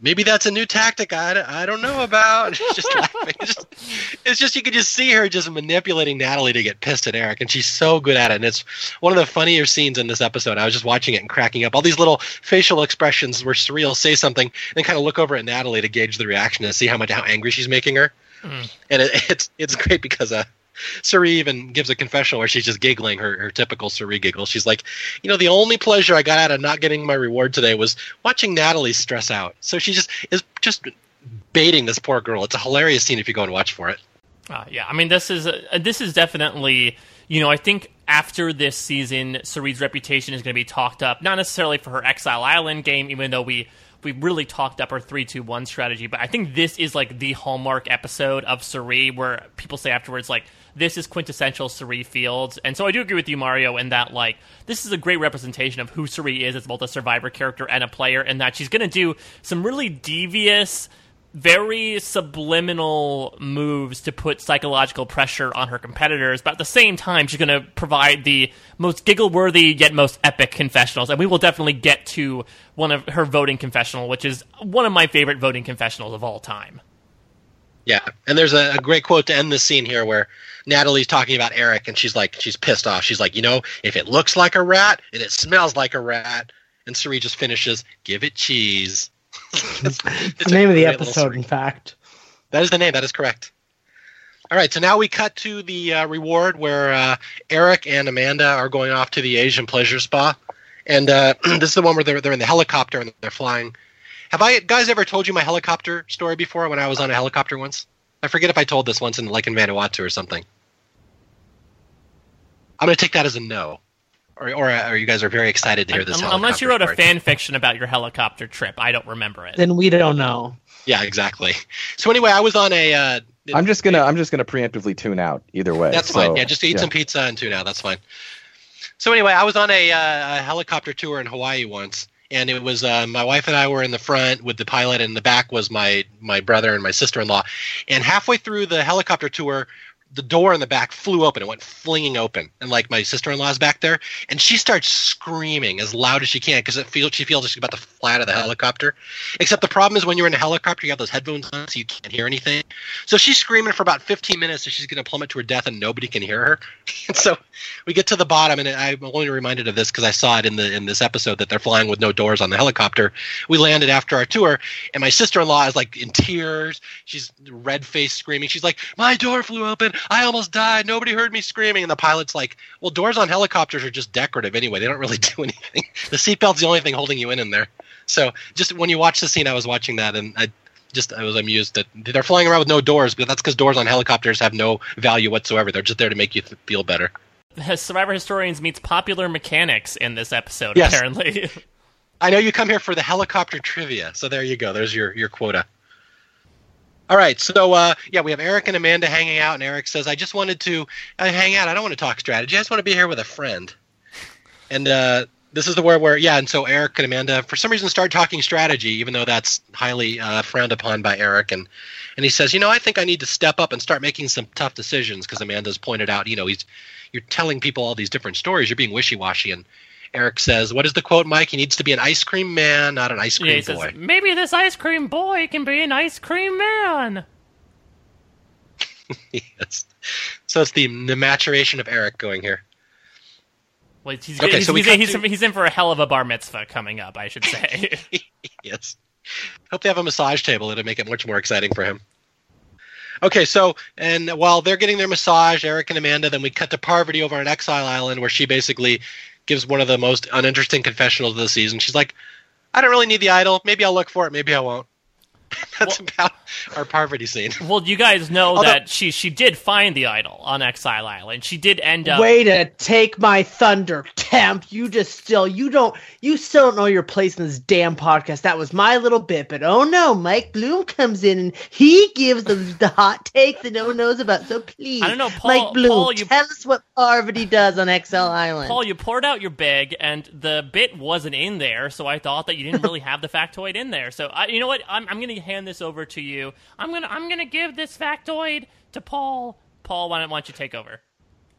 maybe that's a new tactic I, I don't know about." she's just laughing. It's just, it's just you could just see her just manipulating Natalie to get pissed at Eric, and she's so good at it. And it's one of the funnier scenes in this episode. I was just watching it and cracking up. All these little facial expressions where Cirie'll say something and kind of look over at Natalie to gauge the reaction and see how much how angry she's making her. Mm. And it, it's it's great because uh Cirie even gives a confessional where she's just giggling her, her typical Cirie giggle. She's like, you know, the only pleasure I got out of not getting my reward today was watching Natalie stress out. So she just is just baiting this poor girl. It's a hilarious scene if you go and watch for it. Uh, yeah, I mean this is a, this is definitely you know I think after this season, Cirie's reputation is going to be talked up, not necessarily for her Exile Island game, even though we we really talked up her three two one strategy. But I think this is like the hallmark episode of Cirie where people say afterwards like this is quintessential Cirie Fields. And so I do agree with you, Mario, in that like this is a great representation of who Cirie is as both a survivor character and a player, and that she's going to do some really devious very subliminal moves to put psychological pressure on her competitors, but at the same time, she's going to provide the most giggle worthy yet most epic confessionals. And we will definitely get to one of her voting confessional, which is one of my favorite voting confessionals of all time. Yeah, and there's a, a great quote to end this scene here where Natalie's talking about Eric, and she's like, she's pissed off. She's like, you know, if it looks like a rat and it smells like a rat, and Cirie just finishes, give it cheese. it's, it's the name of the episode, in fact. That is the name. That is correct. All right, so now we cut to the uh, reward where uh, Eric and Amanda are going off to the Asian pleasure spa, and uh, this is the one where they're they're in the helicopter and they're flying. Have I guys ever told you my helicopter story before when I was on a helicopter once? I forget if I told this once in like in Vanuatu or something. I'm gonna take that as a no or, or, or you guys are very excited to hear this. Unless you wrote story. a fan fiction about your helicopter trip, I don't remember it. Then we don't know. Yeah, exactly. So anyway, I was on a. Uh, I'm just gonna I'm just gonna preemptively tune out either way. That's so, fine. Yeah, just eat yeah. some pizza and tune out. That's fine. So anyway, I was on a, uh, a helicopter tour in Hawaii once, and it was uh, my wife and I were in the front with the pilot, and in the back was my my brother and my sister in law. And halfway through the helicopter tour, the door in the back flew open. It went flinging open, and like my sister in law's back there, and she starts screaming as loud as she can because it feels she feels like she's about to fly out of the helicopter. Except the problem is when you're in a helicopter, you have those headphones on, so you can't hear anything. So she's screaming for about 15 minutes, so she's going to plummet to her death, and nobody can hear her. and so we get to the bottom, and I'm only reminded of this because I saw it in the in this episode that they're flying with no doors on the helicopter. We landed after our tour, and my sister in law is like in tears. She's red faced, screaming. She's like, "My door flew open." I almost died. Nobody heard me screaming. And the pilot's like, well, doors on helicopters are just decorative anyway. They don't really do anything. The seatbelt's the only thing holding you in in there. So just when you watch the scene, I was watching that and I just I was amused that they're flying around with no doors, but that's because doors on helicopters have no value whatsoever. They're just there to make you feel better. Survivor Historians meets popular mechanics in this episode, yes. apparently. I know you come here for the helicopter trivia, so there you go. There's your, your quota. All right, so uh, yeah, we have Eric and Amanda hanging out, and Eric says, "I just wanted to uh, hang out. I don't want to talk strategy. I just want to be here with a friend." And uh, this is the word where yeah, and so Eric and Amanda, for some reason, start talking strategy, even though that's highly uh, frowned upon by Eric. And and he says, "You know, I think I need to step up and start making some tough decisions because Amanda's pointed out, you know, he's you're telling people all these different stories. You're being wishy washy and." Eric says, "What is the quote, Mike? He needs to be an ice cream man, not an ice cream yeah, boy." Says, Maybe this ice cream boy can be an ice cream man. yes. So it's the the maturation of Eric going here. Well, he's, okay, he's, so he's, he's, to... he's in for a hell of a bar mitzvah coming up, I should say. yes. Hope they have a massage table. It'll make it much more exciting for him. Okay, so and while they're getting their massage, Eric and Amanda, then we cut to Parvati over on Exile Island, where she basically gives one of the most uninteresting confessionals of the season. She's like, I don't really need the idol. Maybe I'll look for it. Maybe I won't. That's well, about our Parvati scene. Well, you guys know Although, that she she did find the idol on Exile Island. She did end up. Way to take my thunder, Temp. You just still you don't you still don't know your place in this damn podcast. That was my little bit, but oh no, Mike Bloom comes in and he gives the the hot take that no one knows about. So please, I don't know, Paul, Mike Bloom, Paul, you, tell us what Parvati does on Exile mm, Island. Paul, you poured out your bag, and the bit wasn't in there, so I thought that you didn't really have the factoid in there. So I, you know what? I'm I'm gonna hand this over to you. I'm gonna I'm gonna give this factoid to Paul. Paul, why don't, why don't you take over?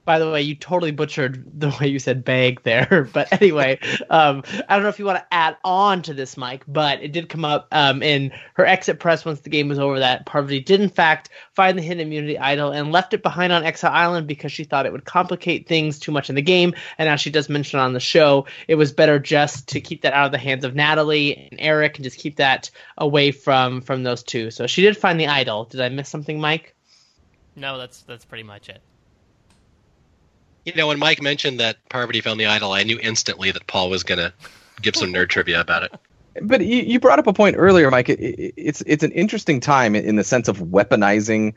By the way, you totally butchered the way you said bag there. But anyway, um, I don't know if you want to add on to this, Mike, but it did come up um, in her exit press once the game was over that Parvati did, in fact, find the hidden immunity idol and left it behind on Exile Island because she thought it would complicate things too much in the game. And as she does mention on the show, it was better just to keep that out of the hands of Natalie and Eric and just keep that away from from those two. So she did find the idol. Did I miss something, Mike? No, that's that's pretty much it. You know, when Mike mentioned that Parvati found the idol, I knew instantly that Paul was gonna give some nerd trivia about it. But you, you brought up a point earlier, Mike. It, it, it's it's an interesting time in the sense of weaponizing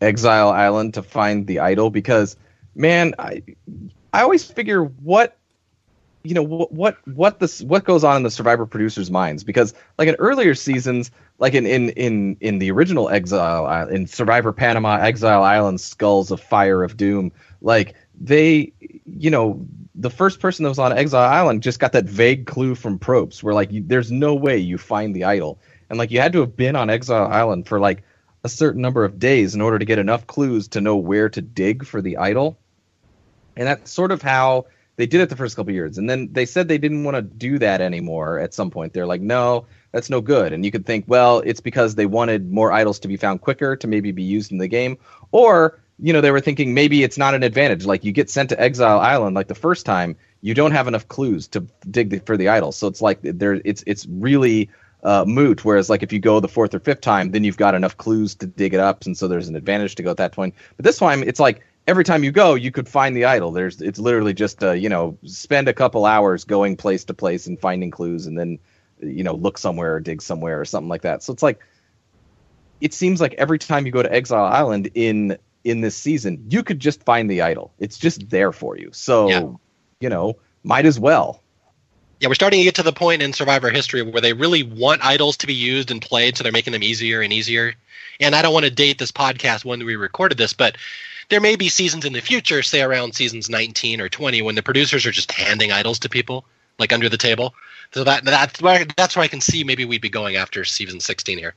Exile Island to find the idol because, man, I I always figure what you know what what what this what goes on in the survivor producers minds because like in earlier seasons like in in in in the original exile uh, in survivor panama exile island skulls of fire of doom like they you know the first person that was on exile island just got that vague clue from Probst where like you, there's no way you find the idol. And like you had to have been on exile island for like a certain number of days in order to get enough clues to know where to dig for the idol. And that's sort of how they did it the first couple years, and then they said they didn't want to do that anymore. At some point, they're like, "No, that's no good." And you could think, well, it's because they wanted more idols to be found quicker to maybe be used in the game, or you know, they were thinking maybe it's not an advantage. Like you get sent to Exile Island like the first time, you don't have enough clues to dig the, for the idol, so it's like there, it's it's really uh, moot. Whereas like if you go the fourth or fifth time, then you've got enough clues to dig it up, and so there's an advantage to go at that point. But this time, it's like every time you go, you could find the idol. There's it's literally just uh, you know spend a couple hours going place to place and finding clues, and then you know look somewhere or dig somewhere or something like that. So it's like it seems like every time you go to Exile Island in in this season, you could just find the idol. It's just there for you. So yeah. you know might as well. Yeah, we're starting to get to the point in Survivor history where they really want idols to be used and played, so they're making them easier and easier. And I don't want to date this podcast when we recorded this, but there may be seasons in the future, say around seasons 19 or 20, when the producers are just handing idols to people, like under the table. So that that's where that's where I can see maybe we'd be going after season 16 here.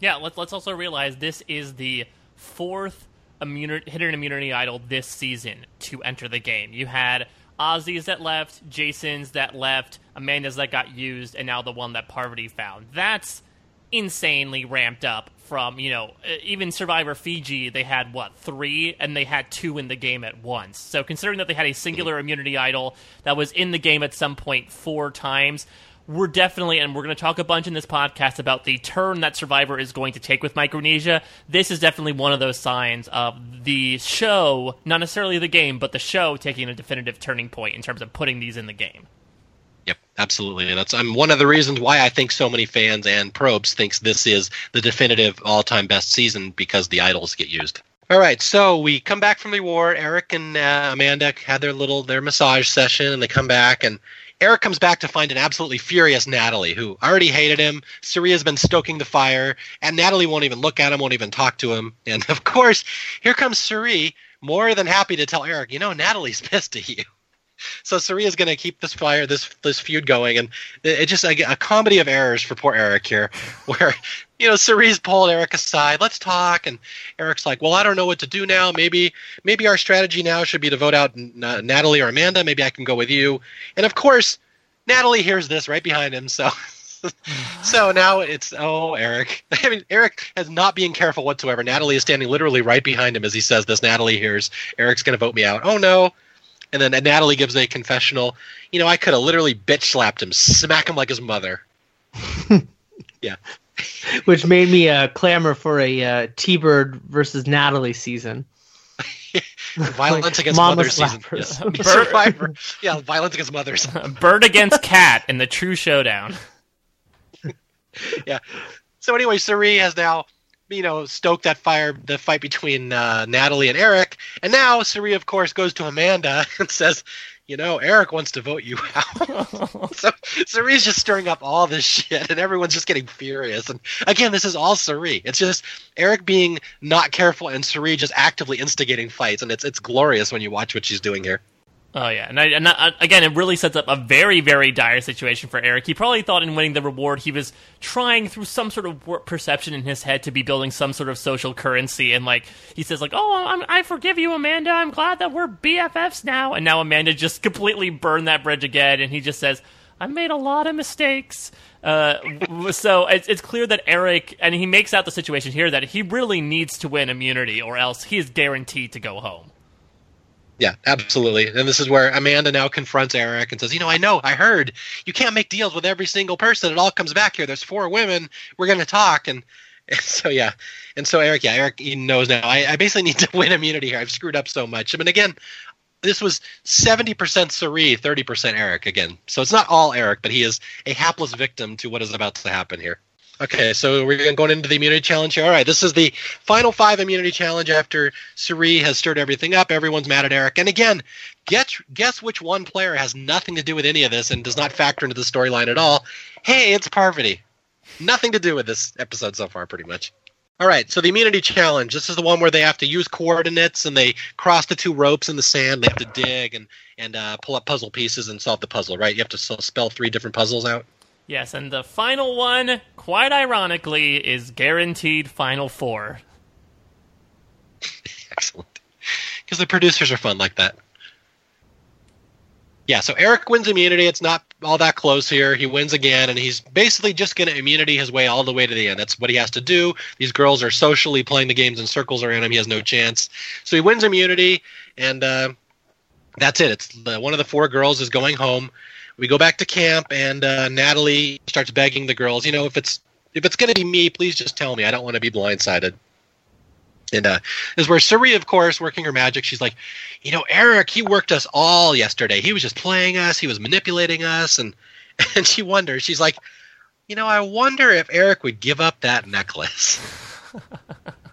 Yeah, let's let's also realize this is the fourth immunity, hidden immunity idol this season to enter the game. You had Ozzy's that left, Jason's that left, Amanda's that got used, and now the one that Parvati found. That's insanely ramped up from you know even Survivor Fiji they had what three and they had two in the game at once. So considering that they had a singular immunity idol that was in the game at some point four times, we're definitely and we're going to talk a bunch in this podcast about the turn that Survivor is going to take with Micronesia. This is definitely one of those signs of the show, not necessarily the game, but the show taking a definitive turning point in terms of putting these in the game. Yep, absolutely. That's I'm one of the reasons why I think so many fans and Probst thinks this is the definitive all-time best season because the idols get used. All right, so we come back from the war. Eric and uh, Amanda had their little their massage session, and they come back, and Eric comes back to find an absolutely furious Natalie, who already hated him. Cirie's been stoking the fire, and Natalie won't even look at him, won't even talk to him. And of course, here comes Cirie, more than happy to tell Eric, you know, Natalie's pissed at you so Cirie's going to keep this fire, this this feud going, and it's just a, a, comedy of errors for poor Eric here, where you know Cirie's pulled Eric aside, let's talk, and Eric's like, well, I don't know what to do now. Maybe maybe our strategy now should be to vote out uh, Natalie or Amanda. Maybe I can go with you. And of course, Natalie hears this right behind him, so. so now it's oh Eric. I mean Eric has not being careful whatsoever. Natalie is standing literally right behind him as he says this. Natalie hears Eric's going to vote me out. Oh no! And then Natalie gives a confessional. You know, I could have literally bitch slapped him, smack him like his mother. yeah. Which made me uh, clamor for a uh, T-Bird versus Natalie season. violence like against Mama mothers slappers. season. Yeah. Survivor. Yeah, violence against mothers. Bird against cat in the true showdown. yeah. So anyway, Cirie has now you know, stoked that fire, the fight between uh, Natalie and Eric. And now Cirie, of course, goes to Amanda and says, you know, Eric wants to vote you out. so Cirie's just stirring up all this shit, and everyone's just getting furious. And again, this is all Cirie. It's just Eric being not careful, and Cirie just actively instigating fights, and it's it's glorious when you watch what she's doing here. Oh yeah, and, I, and I, again, it really sets up a very, very dire situation for Eric. He probably thought in winning the reward, he was trying through some sort of perception in his head to be building some sort of social currency, and like he says, like, "Oh, I'm, I forgive you, Amanda. I'm glad that we're BFFs now." And now Amanda just completely burned that bridge again, and he just says, "I made a lot of mistakes." Uh, so it's, it's clear that Eric, and he makes out the situation here that he really needs to win immunity, or else he is guaranteed to go home. Yeah, absolutely. And this is where Amanda now confronts Eric and says, "You know, I know, I heard you can't make deals with every single person. It all comes back here. There's four women. We're going to talk." And, and, so yeah, and so Eric, yeah, Eric he knows now. I, I basically need to win immunity here. I've screwed up so much. I mean, again, this was 70% Cirie, 30% Eric again. So it's not all Eric, but he is a hapless victim to what is about to happen here. Okay, so we're going into the immunity challenge here. All right, this is the final five immunity challenge after Cirie has stirred everything up. Everyone's mad at Eric. And again, guess, guess which one player has nothing to do with any of this and does not factor into the storyline at all? Hey, it's Parvati. Nothing to do with this episode so far, pretty much. All right, so the immunity challenge. This is the one where they have to use coordinates and they cross the two ropes in the sand. They have to dig and and uh, pull up puzzle pieces and solve the puzzle. Right? You have to spell three different puzzles out. Yes, and the final one, quite ironically, is guaranteed final four. Excellent, because the producers are fun like that. Yeah, so Eric wins immunity. It's not all that close here. He wins again, and he's basically just going to immunity his way all the way to the end. That's what he has to do. These girls are socially playing the games in circles around him. He has no chance. So he wins immunity, and uh, that's it. It's the, one of the four girls is going home. We go back to camp, and uh, Natalie starts begging the girls, you know, if it's if it's going to be me, please just tell me. I don't want to be blindsided. And uh, is where Cirie, of course, working her magic. She's like, you know, Eric, he worked us all yesterday. He was just playing us. He was manipulating us, and and she wonders. She's like, you know, I wonder if Eric would give up that necklace.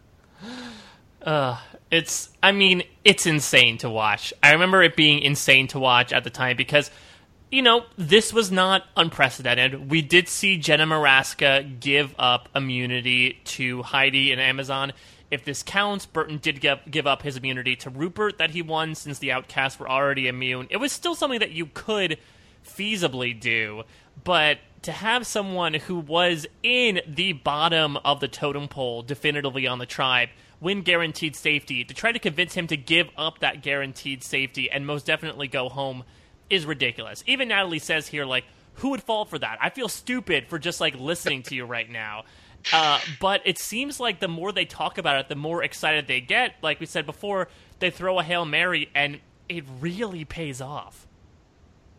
uh, it's. I mean, it's insane to watch. I remember it being insane to watch at the time because. You know, this was not unprecedented. We did see Jenna Morasca give up immunity to Heidi and Amazon if this counts, Burton did give, give up his immunity to Rupert that he won since the Outcasts were already immune. It was still something that you could feasibly do, but to have someone who was in the bottom of the totem pole definitively on the tribe win guaranteed safety, to try to convince him to give up that guaranteed safety and most definitely go home is ridiculous. Even Natalie says here, like, who would fall for that? I feel stupid for just like listening to you right now. Uh, but it seems like the more they talk about it, the more excited they get. Like we said before, they throw a hail mary, and it really pays off.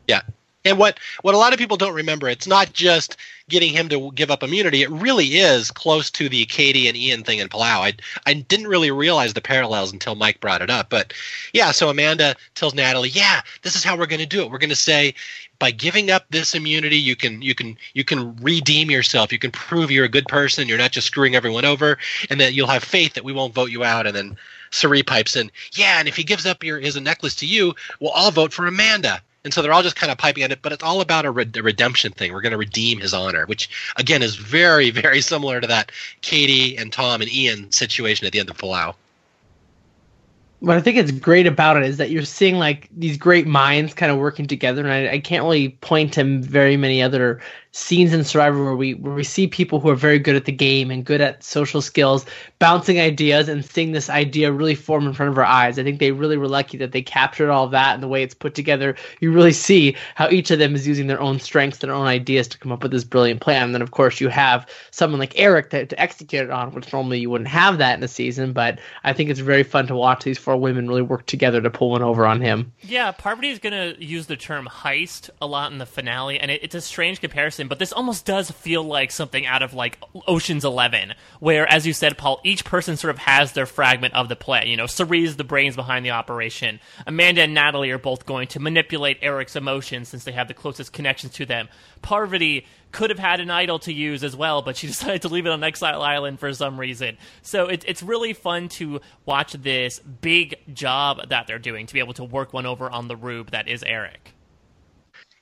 Yeah, and what what a lot of people don't remember, it's not just getting him to give up immunity. It really is close to the Katie and Ian thing in Palau. I I didn't really realize the parallels until Mike brought it up. But yeah, so Amanda tells Natalie, "Yeah, this is how we're going to do it. We're going to say by giving up this immunity, you can you can you can redeem yourself. You can prove you're a good person. You're not just screwing everyone over, and that you'll have faith that we won't vote you out." And then Cirie pipes in, "Yeah, and if he gives up your his necklace to you, we'll all vote for Amanda." And so they're all just kind of piping at it, but it's all about a, re- a redemption thing. We're going to redeem his honor, which again is very, very similar to that Katie and Tom and Ian situation at the end of Palau what I think is great about it is that you're seeing like these great minds kind of working together, and I, I, can't really point to very many other scenes in Survivor where we where we see people who are very good at the game and good at social skills, bouncing ideas and seeing this idea really form in front of our eyes. I think they really were lucky that they captured all that and the way it's put together. You really see how each of them is using their own strengths, their own ideas to come up with this brilliant plan. And then of course you have someone like Eric to, to execute it on, which normally you wouldn't have that in a season. But I think it's very fun to watch these four women really work together to pull one over on him. Yeah, Parvati is going to use the term heist a lot in the finale, and it, it's a strange comparison but this almost does feel like something out of like Ocean's Eleven, where, as you said, Paul, each person sort of has their fragment of the play. You know, Cirie's the brains behind the operation. Amanda and Natalie are both going to manipulate Eric's emotions since they have the closest connections to them. Parvati could have had an idol to use as well, but she decided to leave it on Exile Island for some reason. So it, it's really fun to watch this big job that they're doing to be able to work one over on the rube that is Eric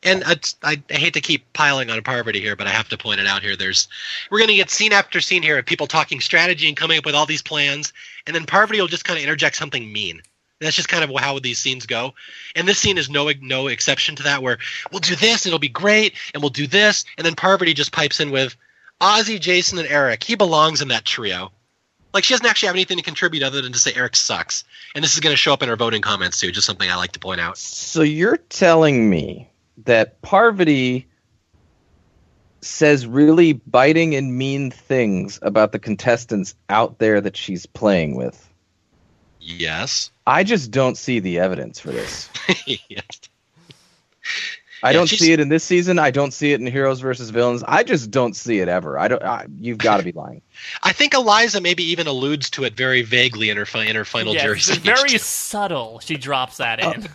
and I, I, hate to keep piling on Parvati here, but I have to point it out here. There's we're going to get scene after scene here of people talking strategy and coming up with all these plans, and then Parvati will just kind of interject something mean. That's just kind of how these scenes go, and this scene is no no exception to that. Where we'll do this, it'll be great, and we'll do this, and then Parvati just pipes in with Ozzy, Jason, and Eric. He belongs in that trio. Like she doesn't actually have anything to contribute other than to say Eric sucks, and this is going to show up in her voting comments too. Just something I like to point out. So you're telling me that Parvati says really biting and mean things about the contestants out there that she's playing with. Yes. I just don't see the evidence for this. yes. I Yeah, don't she's- see it in this season. I don't see it in Heroes versus Villains. I just don't see it ever. I don't. I, you've got to be lying. I think Eliza maybe even alludes to it very vaguely in her fi- in her final yeah, jury it's speech. very subtle. She drops that oh, in.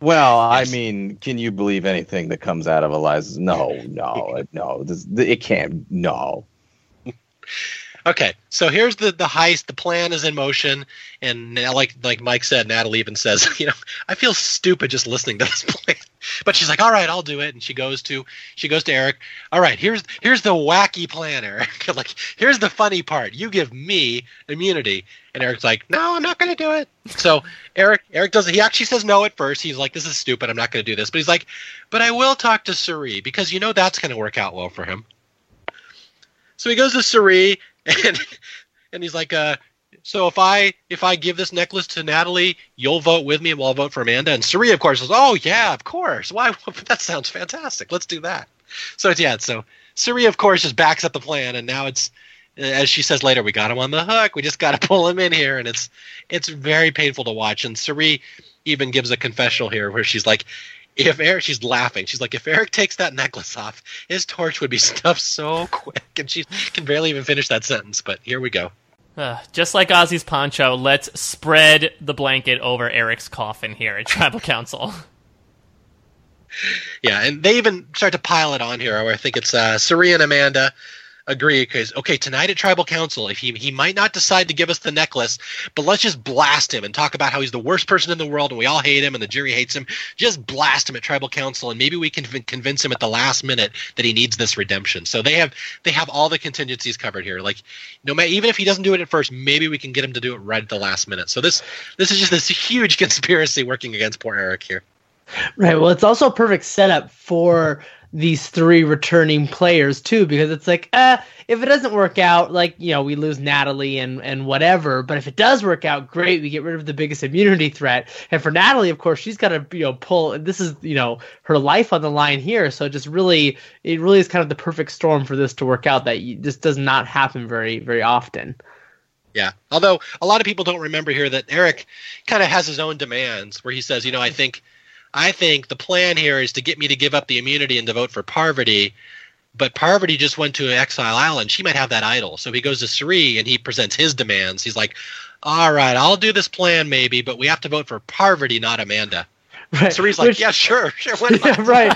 Well, I mean, can you believe anything that comes out of Eliza's? No, no, no. This, it can't. No. Okay, so here's the the heist. The plan is in motion, and now, like like Mike said, Natalie even says, you know, I feel stupid just listening to this plan. But she's like, all right, I'll do it, and she goes to she goes to Eric. All right, here's here's the wacky plan, Eric. like here's the funny part. You give me immunity, and Eric's like, no, I'm not going to do it. So Eric Eric doesn't. He actually says no at first. He's like, this is stupid. I'm not going to do this. But he's like, but I will talk to Cirie because you know that's going to work out well for him. So he goes to Cirie and and he's like, uh, so if I if I give this necklace to Natalie, you'll vote with me and we'll vote for Amanda. And Cirie, of course, says, oh yeah, of course. Why? That sounds fantastic. Let's do that. So yeah. So Cirie, of course, just backs up the plan, and now it's as she says later, we got him on the hook. We just got to pull him in here, and it's it's very painful to watch. And Cirie even gives a confessional here where she's like. If Eric, she's laughing. She's like, if Eric takes that necklace off, his torch would be stuffed so quick, and she can barely even finish that sentence. But here we go. Uh, just like Ozzy's poncho, let's spread the blanket over Eric's coffin here at Tribal Council. Yeah, and they even start to pile it on here. Where I think it's uh, Cirie and Amanda agree because okay, tonight at Tribal Council, if he he might not decide to give us the necklace, but let's just blast him and talk about how he's the worst person in the world and we all hate him and the jury hates him. Just blast him at Tribal Council and maybe we can convince him at the last minute that he needs this redemption. So they have they have all the contingencies covered here. Like no matter even if he doesn't do it at first, maybe we can get him to do it right at the last minute. So this this is just this huge conspiracy working against poor Eric here. Right. Well, it's also a perfect setup for these three returning players too, because it's like, uh, if it doesn't work out, like you know, we lose Natalie and and whatever. But if it does work out, great, we get rid of the biggest immunity threat. And for Natalie, of course, she's got to you know pull. This is you know her life on the line here, so just really, it really is kind of the perfect storm for this to work out. That you, this does not happen very very often. Yeah. Although a lot of people don't remember here that Eric kind of has his own demands where he says, you know, I think I think the plan here is to get me to give up the immunity and to vote for Parvati, but Parvati just went to Exile Island. She might have that idol. So he goes to Cirie and he presents his demands. He's like, "All right, I'll do this plan maybe, but we have to vote for Parvati, not Amanda." Right. Cirie's like, Which- "Yeah, sure, sure, why yeah, right.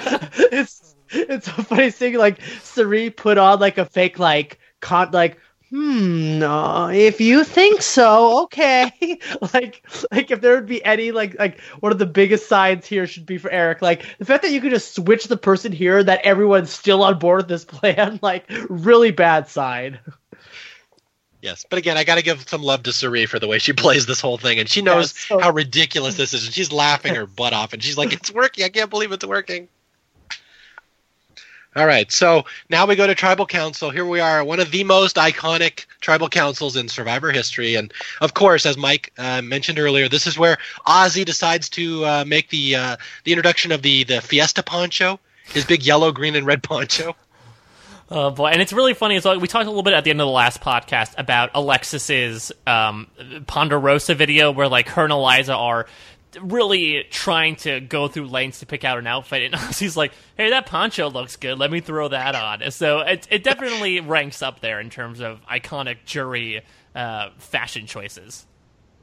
It's it's a funny thing. Like Cirie put on like a fake like con like hmm no, if you think so okay like like if there would be any like like one of the biggest signs here should be for eric like the fact that you could just switch the person here that everyone's still on board with this plan like really bad sign Yes, but again, I got to give some love to Cirie for the way she plays this whole thing, and she knows so- how ridiculous this is, and she's laughing her butt off, and she's like, "It's working! I can't believe it's working." All right, so now we go to Tribal Council. Here we are, one of the most iconic tribal councils in Survivor history, and of course, as Mike uh, mentioned earlier, this is where Ozzy decides to uh, make the uh, the introduction of the the Fiesta poncho, his big yellow, green, and red poncho. Oh boy, and it's really funny. as well. We talked a little bit at the end of the last podcast about Alexis's um, Ponderosa video, where like her and Eliza are really trying to go through lanes to pick out an outfit, and Ozzy's like, "Hey, that poncho looks good. Let me throw that on." So it it definitely ranks up there in terms of iconic jury uh, fashion choices.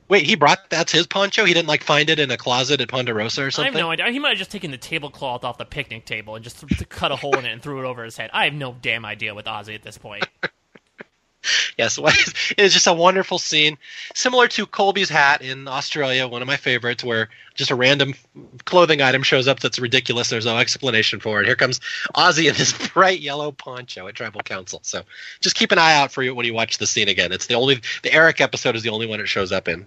Wait, he brought that's his poncho. He didn't like find it in a closet at Ponderosa or something. I have no idea. He might have just taken the tablecloth off the picnic table and just th- cut a hole in it and threw it over his head. I have no damn idea with Ozzy at this point. Yes, it's just a wonderful scene, similar to Colby's hat in Australia, one of my favorites, where just a random clothing item shows up that's ridiculous. There's no explanation for it. Here comes Ozzy in this bright yellow poncho at Tribal Council. So just keep an eye out for you when you watch the scene again. It's the only the Eric episode is the only one it shows up in.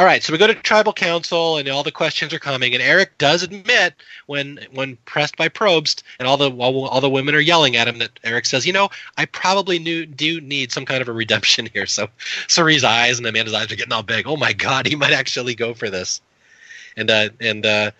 All right, so we go to tribal council, and all the questions are coming. And Eric does admit, when when pressed by Probst, and all the all, all the women are yelling at him, that Eric says, "You know, I probably knew, do need some kind of a redemption here." So, Cirie's eyes and Amanda's eyes are getting all big. Oh my God, he might actually go for this. And uh, and uh,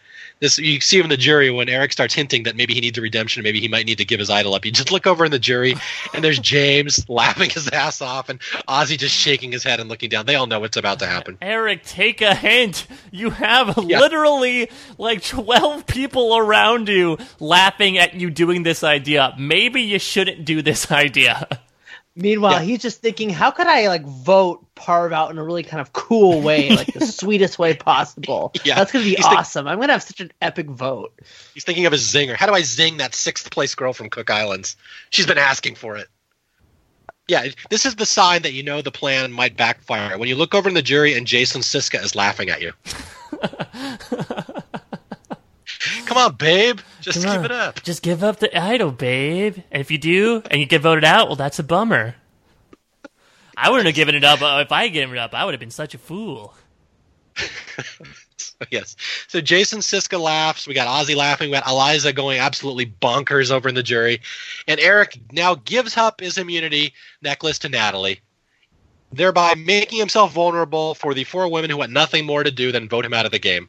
this you see him in the jury when Eric starts hinting that maybe he needs a redemption, maybe he might need to give his idol up. You just look over in the jury, and there's James laughing his ass off, and Ozzy just shaking his head and looking down. They all know what's about to happen. Eric, take a hint. You have yeah. literally like twelve people around you laughing at you doing this idea. Maybe you shouldn't do this idea. Meanwhile, yeah. he's just thinking, how could I like vote Parv out in a really kind of cool way, like the sweetest way possible? Yeah, that's gonna be he's awesome. Think- I'm gonna have such an epic vote. He's thinking of a zinger. How do I zing that sixth place girl from Cook Islands? She's been asking for it. Yeah, this is the sign that you know the plan might backfire. When you look over in the jury and Jason Siska is laughing at you. Come on, babe. Just Come give on. it up. Just give up the idol, babe. And if you do, and you get voted out, well, that's a bummer. I wouldn't have given it up. If I had given it up, I would have been such a fool. yes. So Jason Siska laughs. We got Ozzy laughing. We got Eliza going absolutely bonkers over in the jury. And Eric now gives up his immunity necklace to Natalie, thereby making himself vulnerable for the four women who had nothing more to do than vote him out of the game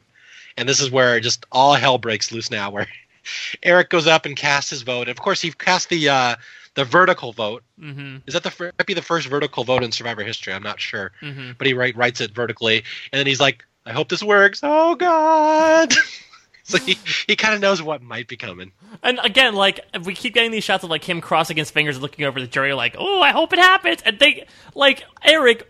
and this is where just all hell breaks loose now. Where Eric goes up and casts his vote. And of course, he cast the uh, the vertical vote. Mm-hmm. Is that the might be the first vertical vote in Survivor history? I'm not sure, mm-hmm. but he write, writes it vertically, and then he's like, "I hope this works." Oh God. so he, he kind of knows what might be coming. And again, like we keep getting these shots of like him crossing his fingers, looking over the jury, like, "Oh, I hope it happens." And they, like Eric,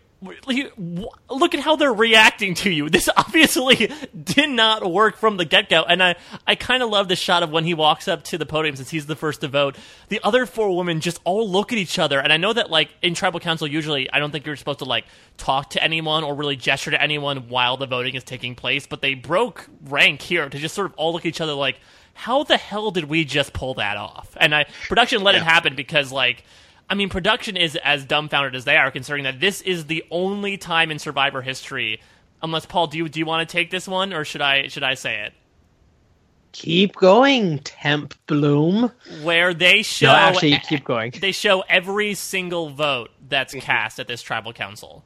look at how they're reacting to you. This obviously did not work from the get go. And I, I kind of love the shot of when he walks up to the podium since he's the first to vote. The other four women just all look at each other. And I know that, like, in tribal council, usually I don't think you're supposed to, like, talk to anyone or really gesture to anyone while the voting is taking place. But they broke rank here to just sort of all look at each other like, how the hell did we just pull that off? And I, production let yeah. it happen because, like, I mean, production is as dumbfounded as they are, considering that this is the only time in Survivor history. Unless Paul, do you do you want to take this one, or should I should I say it? Keep going, Temp Bloom. Where they show no, actually, keep going. They show every single vote that's mm-hmm. cast at this tribal council.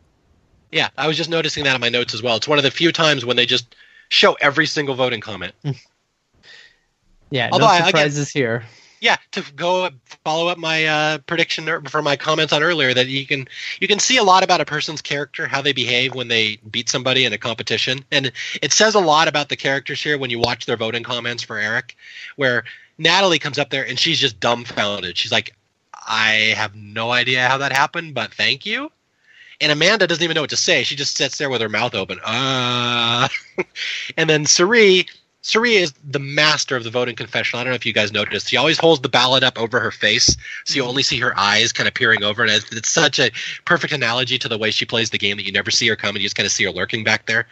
Yeah, I was just noticing that in my notes as well. It's one of the few times when they just show every single voting comment. yeah, Although no surprises I, again, here yeah, to go follow up my uh, prediction for my comments on earlier that you can you can see a lot about a person's character, how they behave when they beat somebody in a competition, and it says a lot about the characters here when you watch their voting comments for Eric, where Natalie comes up there and she's just dumbfounded. She's like, "I have no idea how that happened, but thank you." And Amanda doesn't even know what to say. She just sits there with her mouth open. Uh. and then Cirie Cirie is the master of the voting confessional. I don't know if you guys noticed. She always holds the ballot up over her face, so you mm-hmm. only see her eyes kind of peering over. And it's, it's such a perfect analogy to the way she plays the game that you never see her come and you just kind of see her lurking back there.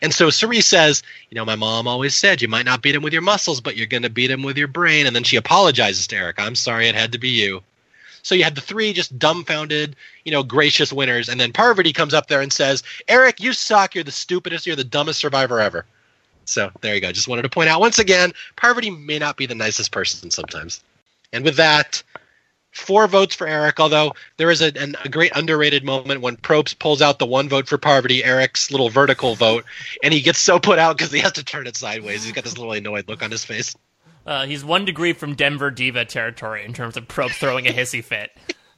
And so Cirie says, You know, my mom always said you might not beat him with your muscles, but you're going to beat him with your brain. And then she apologizes to Eric. I'm sorry it had to be you. So you had the three just dumbfounded, you know, gracious winners. And then Parvati comes up there and says, Eric, you suck. You're the stupidest. You're the dumbest survivor ever. So there you go. Just wanted to point out once again, Parvati may not be the nicest person sometimes. And with that, four votes for Eric. Although there is a, an, a great underrated moment when Probst pulls out the one vote for Parvati, Eric's little vertical vote, and he gets so put out because he has to turn it sideways. He's got this little annoyed look on his face. Uh, he's one degree from Denver diva territory in terms of Probst throwing a hissy fit.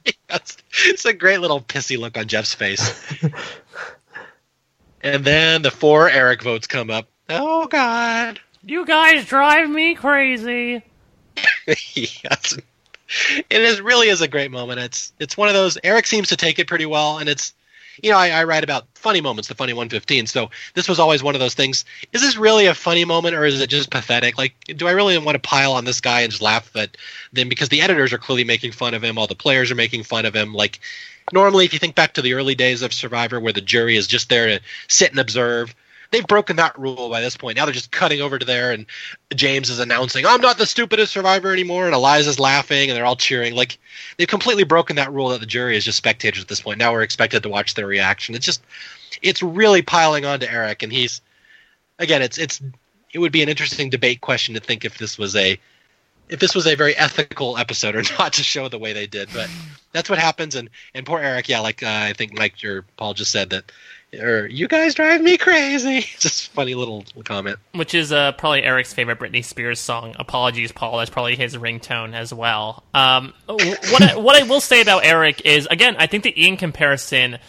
yes. It's a great little pissy look on Jeff's face. and then the four Eric votes come up. Oh God! You guys drive me crazy. yes. It is really is a great moment. It's it's one of those. Eric seems to take it pretty well, and it's you know I, I write about funny moments, the funny 115. So this was always one of those things. Is this really a funny moment, or is it just pathetic? Like, do I really want to pile on this guy and just laugh at them because the editors are clearly making fun of him, all the players are making fun of him, like. Normally, if you think back to the early days of Survivor, where the jury is just there to sit and observe, they've broken that rule by this point. Now they're just cutting over to there, and James is announcing, "I'm not the stupidest survivor anymore," and Eliza's laughing, and they're all cheering. Like they've completely broken that rule that the jury is just spectators at this point. Now we're expected to watch their reaction. It's just, it's really piling on to Eric, and he's, again, it's it's it would be an interesting debate question to think if this was a if this was a very ethical episode or not to show the way they did. But that's what happens. And and poor Eric, yeah, like uh, I think Mike or Paul just said that. Or you guys drive me crazy. Just funny little comment. Which is uh, probably Eric's favorite Britney Spears song. Apologies, Paul. That's probably his ringtone as well. Um, what I, what I will say about Eric is again, I think the Ian comparison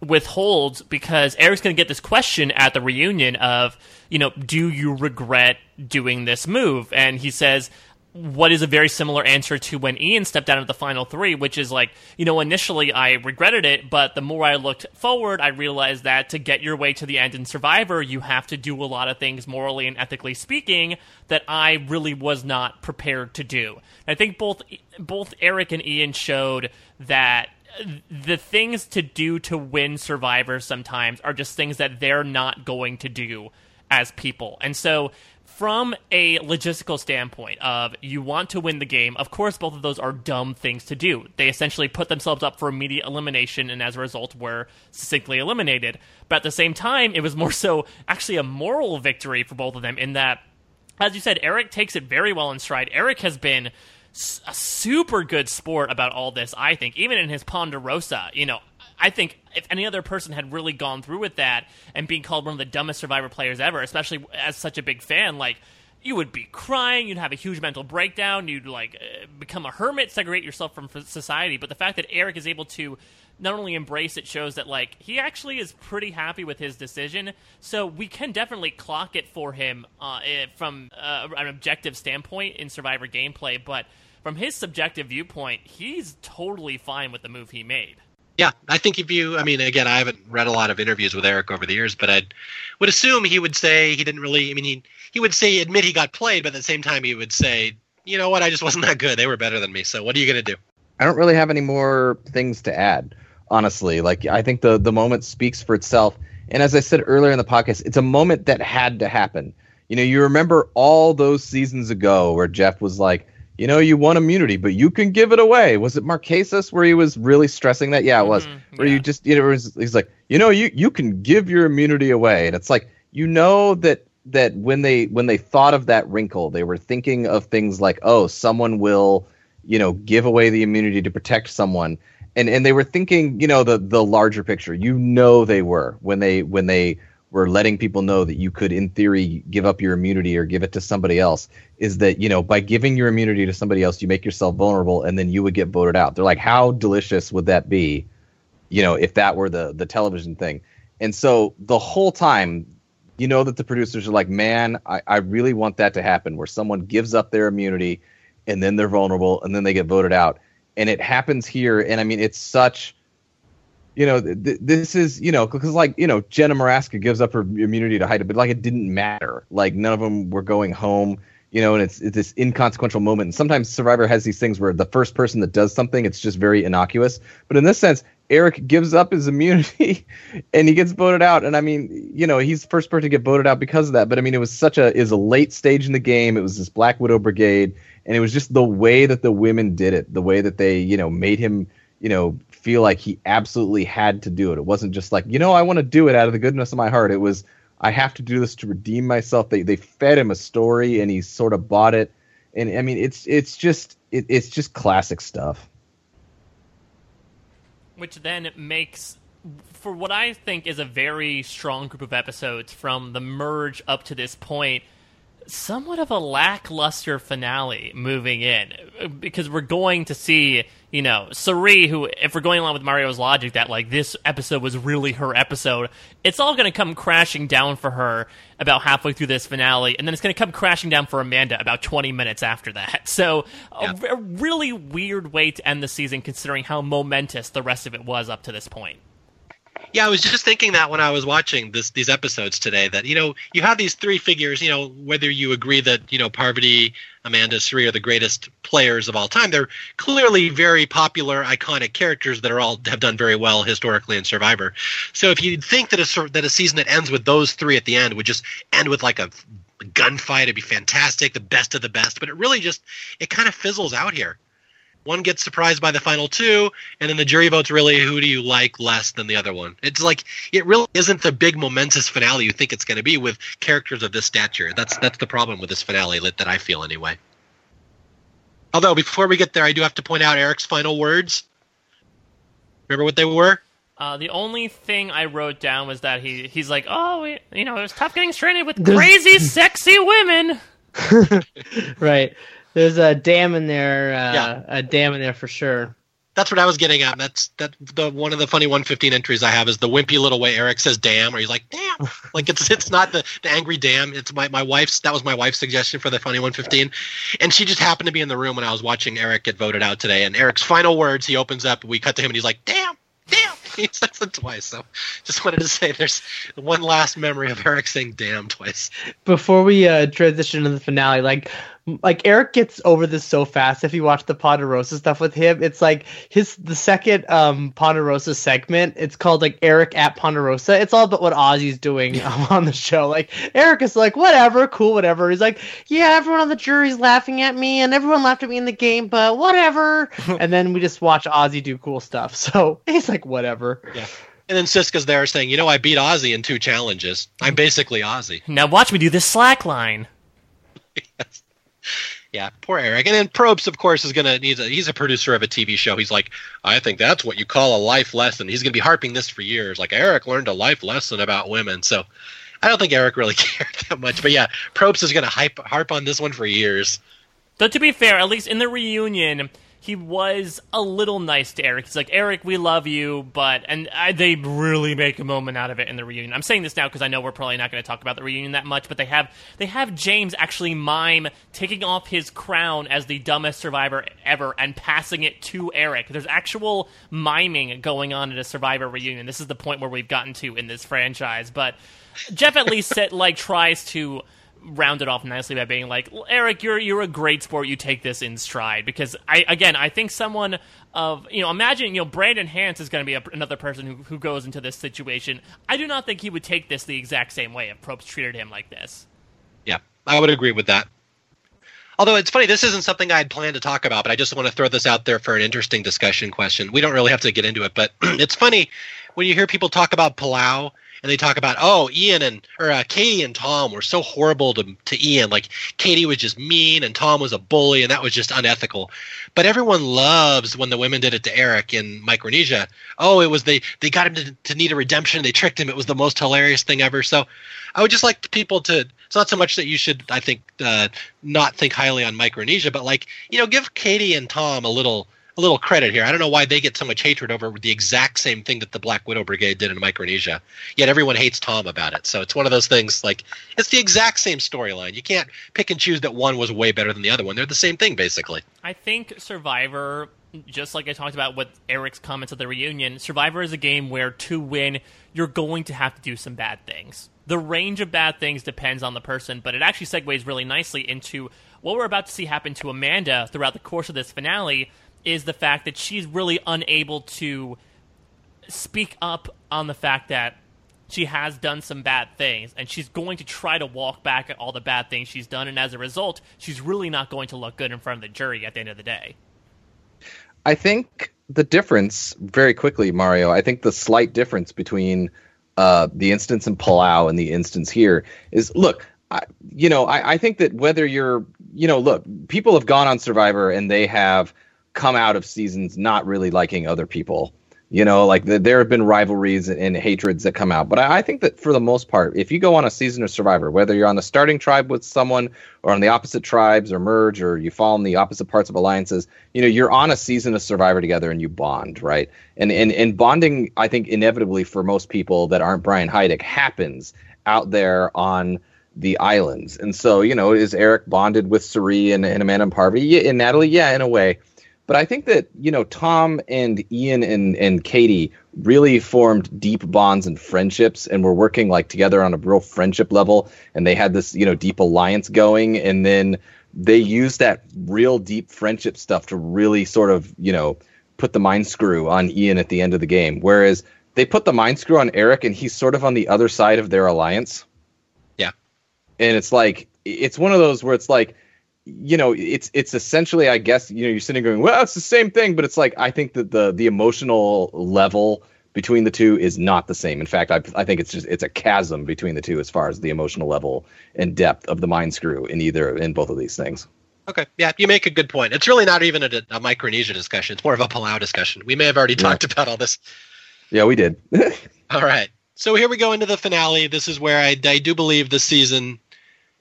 withholds because Eric's going to get this question at the reunion of, you know, do you regret doing this move? And he says, what is a very similar answer to when Ian stepped out of the final three, which is like, you know, initially I regretted it, but the more I looked forward, I realized that to get your way to the end in Survivor, you have to do a lot of things morally and ethically speaking that I really was not prepared to do. I think both both Eric and Ian showed that the things to do to win Survivor sometimes are just things that they're not going to do as people. And so from a logistical standpoint of you want to win the game, of course both of those are dumb things to do. They essentially put themselves up for immediate elimination and as a result were succinctly eliminated. But at the same time, it was more so actually a moral victory for both of them in that as you said, Eric takes it very well in stride. Eric has been a super good sport about all this, I think. Even in his Ponderosa, you know, I think if any other person had really gone through with that and being called one of the dumbest Survivor players ever, especially as such a big fan, like you would be crying, you'd have a huge mental breakdown, you'd like uh, become a hermit, segregate yourself from society. But the fact that Eric is able to not only embrace it shows that like he actually is pretty happy with his decision. So we can definitely clock it for him uh, eh, from uh, an objective standpoint in Survivor gameplay, but from his subjective viewpoint, he's totally fine with the move he made. Yeah, I think if you, I mean, again, I haven't read a lot of interviews with Eric over the years, but I would assume he would say he didn't really. I mean, he he would say admit he got played, but at the same time, he would say, you know what, I just wasn't that good. They were better than me. So what are you gonna do? I don't really have any more things to add, honestly. Like I think the the moment speaks for itself. And as I said earlier in the podcast, it's a moment that had to happen. You know, you remember all those seasons ago where Jeff was like, you know, you want immunity, but you can give it away. Was it Marquesas where he was really stressing that? Yeah, it was. Mm-hmm, where yeah. you just, you know, was, he's like, you know, you you can give your immunity away, and it's like, you know that that when they when they thought of that wrinkle, they were thinking of things like, oh, someone will, you know, give away the immunity to protect someone, and and they were thinking, you know, the the larger picture. You know, they were when they when they were letting people know that you could in theory give up your immunity or give it to somebody else is that you know by giving your immunity to somebody else you make yourself vulnerable and then you would get voted out. They're like how delicious would that be you know if that were the the television thing? And so the whole time you know that the producers are like man i, I really want that to happen where someone gives up their immunity and then they're vulnerable and then they get voted out. And it happens here and i mean it's such you know, th- this is, you know, because like, you know, Jenna Morasca gives up her immunity to Heidi, but like it didn't matter. Like none of them were going home, you know, and it's, it's this inconsequential moment. And sometimes Survivor has these things where the first person that does something, it's just very innocuous. But in this sense, Eric gives up his immunity and he gets voted out. And I mean, you know, he's the first person to get voted out because of that. But I mean, it was such a, is a late stage in the game. It was this Black Widow Brigade. And it was just the way that the women did it, the way that they, you know, made him, you know, feel like he absolutely had to do it. It wasn't just like, you know, I want to do it out of the goodness of my heart. It was, I have to do this to redeem myself. They they fed him a story and he sort of bought it. And I mean, it's it's just it, it's just classic stuff. Which then makes for what I think is a very strong group of episodes from the merge up to this point somewhat of a lackluster finale moving in because we're going to see, you know, Cirie, who, if we're going along with Mario's logic that like this episode was really her episode, it's all going to come crashing down for her about halfway through this finale, and then it's going to come crashing down for Amanda about 20 minutes after that. So, yeah. a, a really weird way to end the season considering how momentous the rest of it was up to this point. Yeah, I was just thinking that when I was watching this these episodes today that you know you have these three figures. You know whether you agree that you know Parvati, Amanda, Cirie are the greatest players of all time. They're clearly very popular, iconic characters that are all have done very well historically in Survivor. So if you think that a that a season that ends with those three at the end would just end with like a gunfight, it'd be fantastic, the best of the best. But it really just it kind of fizzles out here one gets surprised by the final two, and then the jury votes really who do you like less than the other one. It's like it really isn't the big momentous finale you think it's going to be with characters of this stature. That's that's the problem with this finale that I feel anyway. Although before we get there, I do have to point out Eric's final words. Remember what they were? Uh, the only thing I wrote down was that he he's like, oh, we, you know, it was tough getting stranded with crazy, sexy women. right. There's a dam in there. Uh, yeah. a dam in there for sure. That's what I was getting at. That's that the one of the funny 115 entries I have is the wimpy little way Eric says "damn" or he's like "damn," like it's it's not the, the angry damn. It's my my wife's that was my wife's suggestion for the funny 115, and she just happened to be in the room when I was watching Eric get voted out today. And Eric's final words, he opens up, we cut to him, and he's like "damn." Damn! He says it twice. So, just wanted to say there's one last memory of Eric saying "damn" twice. Before we uh, transition to the finale, like like Eric gets over this so fast. If you watch the Ponderosa stuff with him, it's like his the second um Ponderosa segment. It's called like Eric at Ponderosa. It's all about what Ozzy's doing um, on the show. Like Eric is like whatever, cool, whatever. He's like, yeah, everyone on the jury's laughing at me, and everyone laughed at me in the game, but whatever. and then we just watch Ozzy do cool stuff. So he's like, whatever. Yeah. And then Siska's there saying, you know, I beat Ozzy in two challenges. I'm basically Ozzy. Now watch me do this slack line. yes yeah, poor Eric. And then Probst, of course, is gonna he's a he's a producer of a TV show. He's like, I think that's what you call a life lesson. He's gonna be harping this for years. Like Eric learned a life lesson about women. So I don't think Eric really cared that much. But yeah, Probst is gonna hype harp on this one for years. Though to be fair, at least in the reunion, he was a little nice to Eric. He's like, Eric, we love you, but and I, they really make a moment out of it in the reunion. I'm saying this now because I know we're probably not going to talk about the reunion that much, but they have they have James actually mime taking off his crown as the dumbest survivor ever and passing it to Eric. There's actual miming going on at a Survivor reunion. This is the point where we've gotten to in this franchise, but Jeff at least set, like tries to rounded off nicely by being like, Eric, you're you're a great sport. You take this in stride because I again I think someone of you know imagine you know Brandon Hantz is going to be a, another person who who goes into this situation. I do not think he would take this the exact same way if Probst treated him like this. Yeah, I would agree with that. Although it's funny, this isn't something I had planned to talk about, but I just want to throw this out there for an interesting discussion question. We don't really have to get into it, but it's funny when you hear people talk about Palau and they talk about oh Ian and or uh, Katie and Tom were so horrible to to Ian like Katie was just mean and Tom was a bully and that was just unethical. But everyone loves when the women did it to Eric in Micronesia. Oh, it was they they got him to, to need a redemption. They tricked him. It was the most hilarious thing ever. So I would just like people to. It's not so much that you should I think uh, not think highly on Micronesia, but like you know give Katie and Tom a little a little credit here. I don't know why they get so much hatred over the exact same thing that the Black Widow Brigade did in Micronesia. Yet everyone hates Tom about it. So it's one of those things like it's the exact same storyline. You can't pick and choose that one was way better than the other one. They're the same thing basically. I think Survivor just like I talked about with Eric's comments at the reunion, Survivor is a game where to win, you're going to have to do some bad things. The range of bad things depends on the person, but it actually segues really nicely into what we're about to see happen to Amanda throughout the course of this finale is the fact that she's really unable to speak up on the fact that she has done some bad things and she's going to try to walk back at all the bad things she's done and as a result she's really not going to look good in front of the jury at the end of the day. I think the difference very quickly mario i think the slight difference between uh, the instance in palau and the instance here is look I, you know I, I think that whether you're you know look people have gone on survivor and they have come out of seasons not really liking other people. You know, like the, there have been rivalries and, and, hatreds that come out. But I, I, think that for the most part, if you go on a season of Survivor, whether you're on the starting tribe with someone or on the opposite tribes or merge or you fall in the opposite parts of alliances, you know, you're on a season of Survivor together and you bond, right? And and, and bonding, I think, inevitably for most people that aren't Brian Heidik happens out there on the islands. And so, you know, is Eric bonded with Cirie and, and Amanda and Parvati? Yeah, and Natalie? Yeah, in a way. But I think that you know Tom and Ian and and Katie really formed deep bonds and friendships, and were working like together on a real friendship level, and they had this you know deep alliance going, and then they used that real deep friendship stuff to really sort of you know put the mind screw on Ian at the end of the game, whereas they put the mind screw on Eric, and he's sort of on the other side of their alliance. Yeah, and it's like it's one of those where it's like you know it's it's essentially i guess you know you're sitting going well it's the same thing but it's like i think that the the emotional level between the two is not the same in fact i, I think it's just it's a chasm between the two as far as the emotional level and depth of the mind screw in either in both of these things Okay, yeah, you make a good point. It's really not even a, a Micronesia discussion. It's more of a Palau discussion. We may have already talked about all this. Yeah, we did. all right. So here we go into the finale. This is where I, I do believe this season.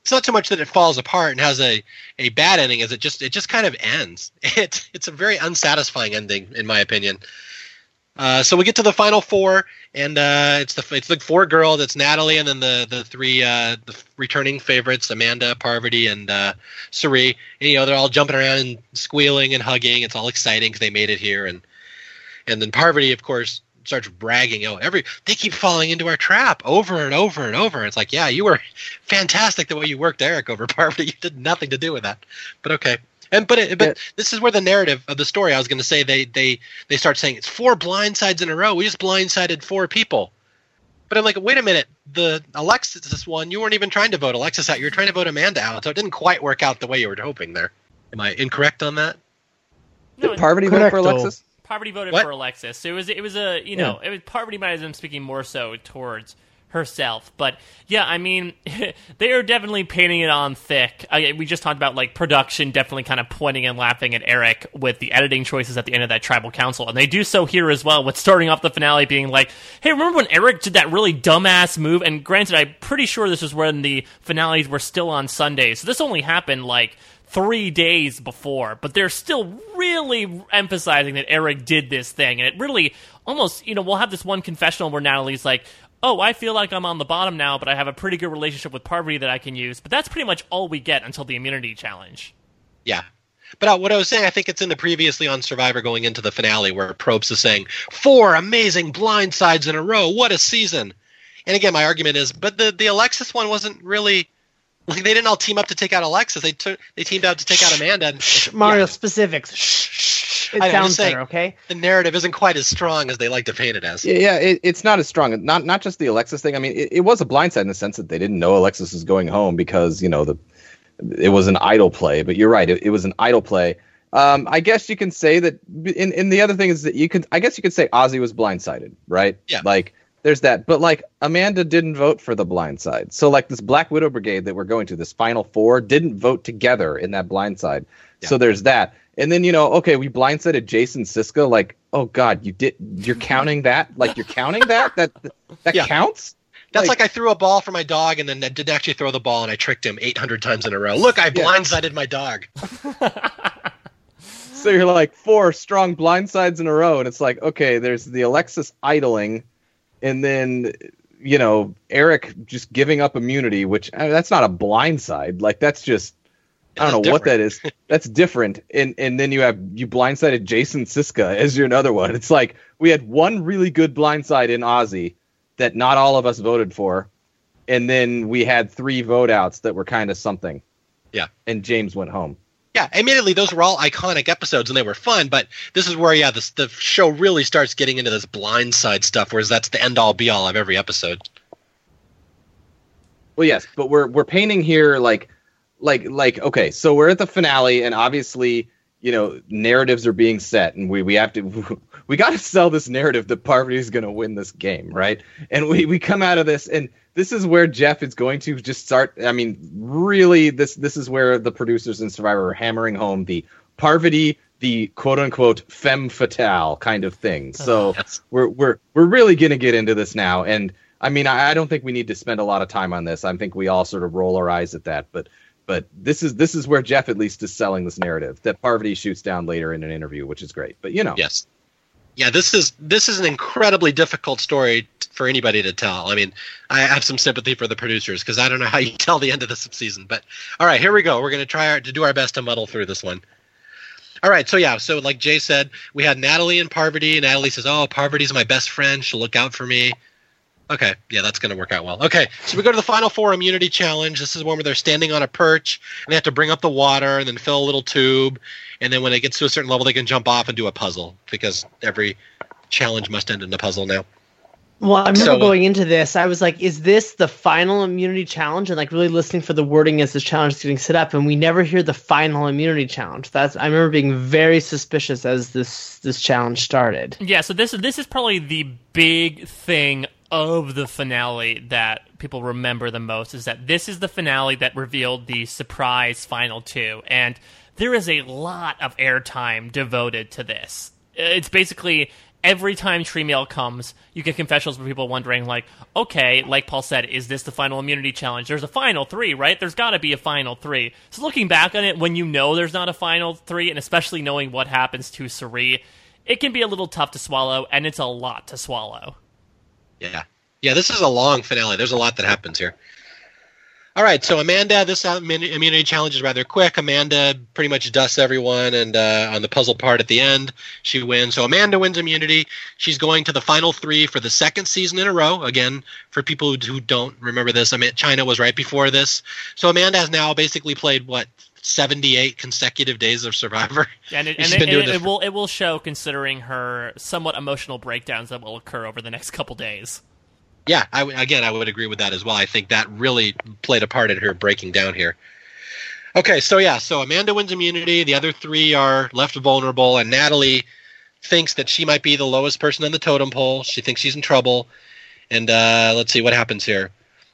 It's not so much that it falls apart and has a, a bad ending as it just it just kind of ends. It it's a very unsatisfying ending in my opinion. Uh, so we get to the final four, and uh, it's the it's the four girls. It's Natalie, and then the the three uh, the returning favorites, Amanda, Parvati, and uh, Cirie. And, you know, they're all jumping around and squealing and hugging. It's all exciting because they made it here, and and then Parvati, of course, starts bragging. Oh, every they keep falling into our trap over and over and over. It's like, yeah, you were fantastic the way you worked Eric over Parvati. You did nothing to do with that, but okay. And but it, but yeah. this is where the narrative of the story. I was going to say they they they start saying it's four blindsides in a row. We just blindsided four people. But I'm like, wait a minute. The Alexis one, you weren't even trying to vote Alexis out. You were trying to vote Amanda out. So it didn't quite work out the way you were hoping there. Am I incorrect on that? No, Did Parvati vote for Alexis? Parvati voted what? for Alexis. It was it was a you know yeah. it was Parvati might have been speaking more so towards herself. But yeah, I mean, they are definitely painting it on thick. I, we just talked about like production definitely kind of pointing and laughing at Eric with the editing choices at the end of that tribal council. And they do so here as well with starting off the finale being like, hey, remember when Eric did that really dumbass move? And granted, I'm pretty sure this was when the finales were still on Sundays. So this only happened like three days before, but they're still really emphasizing that Eric did this thing. And it really almost, you know, we'll have this one confessional where Natalie's like, oh, I feel like I'm on the bottom now, but I have a pretty good relationship with Parvati that I can use. But that's pretty much all we get until the immunity challenge. Yeah. But uh, what I was saying, I think it's in the previously on Survivor going into the finale where Probst is saying, four amazing blindsides in a row. What a season. And again, my argument is, but the, the Alexis one wasn't really like they didn't all team up to take out Alexis. They took they teamed out to take out Amanda. And, Shh, Mario yeah. specifics. Shh, it sounds saying, better, okay? The narrative isn't quite as strong as they like to paint it as. Yeah, yeah it, it's not as strong. Not not just the Alexis thing. I mean, it, it was a blindside in the sense that they didn't know Alexis was going home because you know the it was an idol play. But you're right, it, it was an idol play. Um, I guess you can say that. In in the other thing is that you could. I guess you could say Ozzy was blindsided, right? Yeah. Like there's that. But like Amanda didn't vote for the blind side. So like this Black Widow Brigade that we're going to, this final four, didn't vote together in that blind side. Yeah. So there's that. And then you know, okay, we blindsided Jason Siska. Like, oh god, you did. You're counting that? Like you're counting that? That that yeah. counts? That's like, like, I threw a ball for my dog and then I didn't actually throw the ball and I tricked him 800 times in a row. Look, I blindsided yeah. my dog. so you're like four strong blindsides in a row, and it's like, okay, there's the Alexis idling and then you know Eric just giving up immunity, which I mean, that's not a blind side. Like that's just I don't know different. what that is. That's different. And and then you have you blindsided Jason Siska as your another one. It's like we had one really good blindside in Ozzy that not all of us voted for, and then we had three vote outs that were kind of something. Yeah. And James went home yeah, admittedly, those were all iconic episodes and they were fun. But this is where, yeah, this, the show really starts getting into this blindside stuff, whereas that's the end all be all of every episode. Well, yes, but we're we're painting here like, like, like. Okay, so we're at the finale, and obviously, you know, narratives are being set, and we we have to we got to sell this narrative that Parvati is going to win this game, right? And we we come out of this, and this is where Jeff is going to just start. I mean, really, this this is where the producers and Survivor are hammering home the Parvati, the quote unquote femme fatale kind of thing. Uh-huh. So yes. we're we're we're really gonna get into this now, and I mean, I, I don't think we need to spend a lot of time on this. I think we all sort of roll our eyes at that, but but this is this is where Jeff at least is selling this narrative that Parvati shoots down later in an interview, which is great. But you know, yes, yeah, this is this is an incredibly difficult story for anybody to tell. I mean, I have some sympathy for the producers because I don't know how you tell the end of the season. But all right, here we go. We're going to try our, to do our best to muddle through this one. All right, so yeah, so like Jay said, we had Natalie and Parvati. Natalie says, "Oh, Parvati's my best friend. She'll look out for me." Okay, yeah, that's going to work out well. Okay, so we go to the final four immunity challenge. This is one where they're standing on a perch and they have to bring up the water and then fill a little tube, and then when it gets to a certain level, they can jump off and do a puzzle because every challenge must end in a puzzle now. Well, I remember so, going into this, I was like, "Is this the final immunity challenge?" And like really listening for the wording as the challenge is getting set up, and we never hear the final immunity challenge. That's I remember being very suspicious as this this challenge started. Yeah, so this this is probably the big thing of the finale that people remember the most is that this is the finale that revealed the surprise final two, and there is a lot of airtime devoted to this. It's basically every time Tree Mail comes, you get confessionals from people wondering, like, okay, like Paul said, is this the final immunity challenge? There's a final three, right? There's got to be a final three. So looking back on it, when you know there's not a final three, and especially knowing what happens to Cirie, it can be a little tough to swallow, and it's a lot to swallow. Yeah. Yeah, this is a long finale. There's a lot that happens here. All right, so Amanda, this immunity challenge is rather quick. Amanda pretty much dusts everyone, and uh, on the puzzle part at the end, she wins. So Amanda wins immunity. She's going to the final three for the second season in a row. Again, for people who don't remember this, I mean, China was right before this. So Amanda has now basically played what 78 consecutive days of Survivor. And it, and it, it, it will it will show considering her somewhat emotional breakdowns that will occur over the next couple days. Yeah, I, again, I would agree with that as well. I think that really played a part in her breaking down here. Okay, so yeah, so Amanda wins immunity. The other three are left vulnerable, and Natalie thinks that she might be the lowest person on the totem pole. She thinks she's in trouble. And uh, let's see what happens here.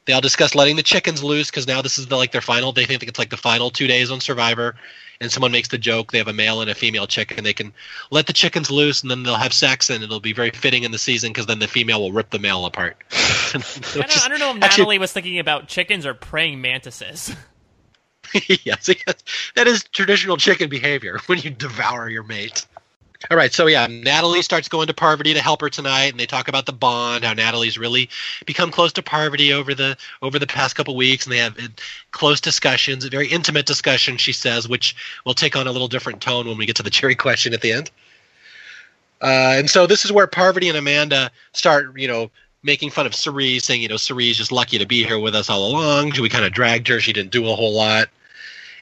They all discuss letting the chickens loose because now this is the, like their final. They think it's like the final two days on Survivor and someone makes the joke they have a male and a female chicken they can let the chickens loose and then they'll have sex and it'll be very fitting in the season because then the female will rip the male apart I, don't, I, don't, know if actually, natalie was thinking about chickens or praying mantises yes that is traditional chicken behavior when you devour your mate all right, so yeah, Natalie starts going to Parvati to help her tonight, and they talk about the bond. How Natalie's really become close to Parvati over the over the past couple weeks, and they have close discussions, a very intimate discussion, she says, which will take on a little different tone when we get to the cherry question at the end. Uh, and so this is where Parvati and Amanda start, you know, making fun of Cirie, saying, you know, Cirie's just lucky to be here with us all along. We kind of dragged her; she didn't do a whole lot.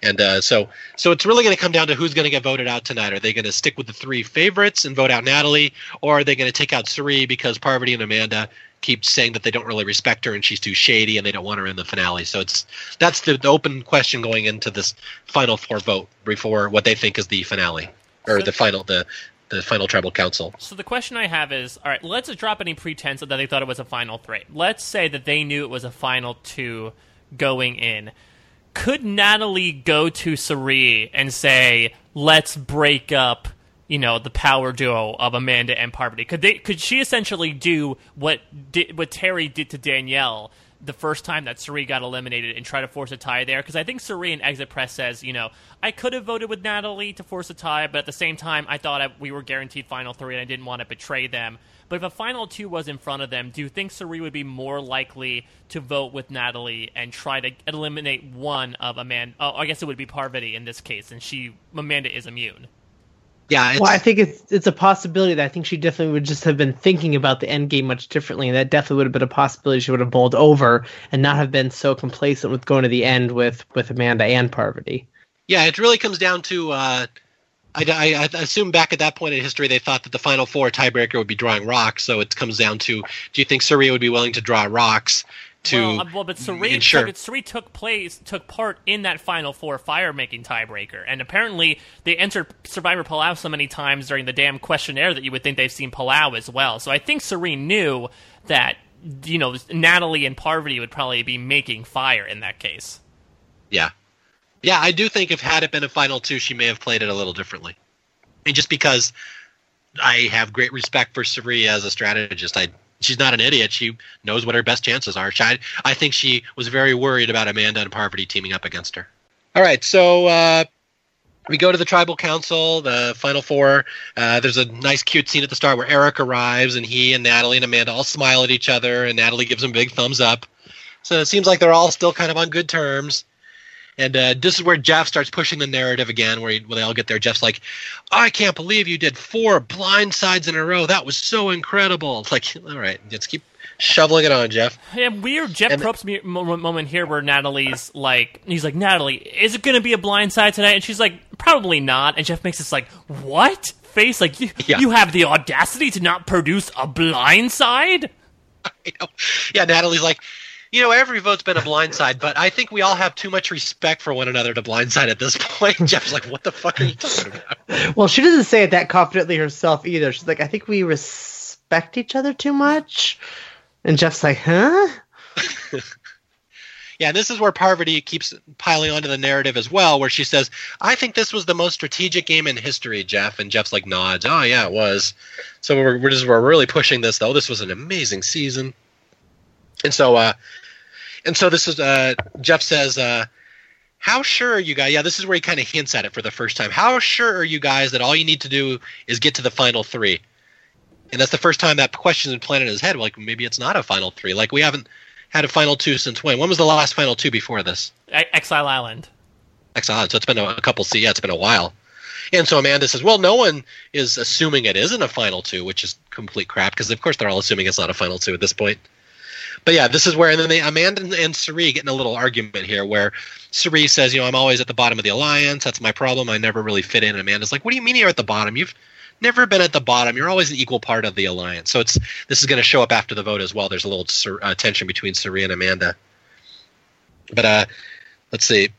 And uh, so, so it's really going to come down to who's going to get voted out tonight. Are they going to stick with the three favorites and vote out Natalie, or are they going to take out Cirie because Parvati and Amanda keep saying that they don't really respect her and she's too shady and they don't want her in the finale? So it's that's the, the open question going into this final four vote before what they think is the finale or the final the the final tribal council. So the question I have is, all right, let's drop any pretense that they thought it was a final three. Let's say that they knew it was a final two going in could Natalie go to Cirie and say, "Let's break up"? You know the power duo of Amanda and Parvati. Could they? Could she essentially do what what Terry did to Danielle the first time that Cirie got eliminated and try to force a tie there? Because I think Cirie in Exit Press says, you know, I could have voted with Natalie to force a tie, but at the same time, I thought I, we were guaranteed final three, and I didn't want to betray them. But if a final two was in front of them, do you think Cirie would be more likely to vote with Natalie and try to eliminate one of Amanda? Oh, I guess it would be Parvati in this case, and she Amanda is immune. Yeah, well, I think it's it's a possibility that I think she definitely would just have been thinking about the end game much differently, and that definitely would have been a possibility she would have bowled over and not have been so complacent with going to the end with with Amanda and Parvati. Yeah, it really comes down to uh, I, I, assume back at that point in history they thought that the final four tiebreaker would be drawing rocks. So it comes down to: Do you think Cirie would be willing to draw rocks to well, uh, well but Cirie, ensure. Cirie took place took part in that final four fire making tiebreaker, and apparently they entered Survivor Palau so many times during the damn questionnaire that you would think they've seen Palau as well. So I think Cirie knew that you know Natalie and Parvati would probably be making fire in that case. Yeah, yeah, I do think if had it been a final two, she may have played it a little differently. and just because I have great respect for Cirie as a strategist, I she's not an idiot. She knows what her best chances are. She, I, I think she was very worried about Amanda and Parvati teaming up against her. All right, so uh, we go to the tribal council, the final four. Uh, there's a nice, cute scene at the start where Eric arrives, and he and Natalie and Amanda all smile at each other, and Natalie gives him big thumbs up. So it seems like they're all still kind of on good terms. And uh, this is where Jeff starts pushing the narrative again, where, he, when they all get there. Jeff's like, "I can't believe you did four blind sides in a row. That was so incredible." It's like, all right, let's keep shoveling it on, Jeff. Yeah, weird Jeff and Probst me- moment here where Natalie's like, he's like, Natalie, is it going to be a blind side tonight? And she's like, probably not. And Jeff makes this like, what face? Like, you, yeah. you have the audacity to not produce a blind side? Yeah, Natalie's like, you know, every vote's been a blindside, but I think we all have too much respect for one another to blindside at this point. Jeff's like, what the fuck are you talking about? Well, she doesn't say it that confidently herself either. She's like, I think we respect each other too much. And Jeff's like, huh? yeah, and this is where Parvati keeps piling onto the narrative as well, where she says, "I think this was the most strategic game in history, Jeff." And Jeff's like nods, "Oh yeah, it was." So we're we're just we're really pushing this though. This was an amazing season, and so uh, and so this is uh, Jeff says, uh, "How sure are you guys?" Yeah, this is where he kind of hints at it for the first time. How sure are you guys that all you need to do is get to the final three? And that's the first time that question's been planted in his head. Like maybe it's not a final three. Like we haven't had a final two since when? When was the last final two before this? Exile Island. Exile Island. So it's been a, a couple. See, yeah, it's been a while. And so Amanda says, "Well, no one is assuming it isn't a final two, which is complete crap because of course they're all assuming it's not a final two at this point." But yeah, this is where and then they, Amanda and Cirie get in a little argument here, where Cirie says, "You know, I'm always at the bottom of the alliance. That's my problem. I never really fit in." And Amanda's like, "What do you mean you're at the bottom? You've never been at the bottom. You're always an equal part of the alliance. So it's this is going to show up after the vote as well. There's a little uh, tension between Cirie and Amanda. But uh, let's see.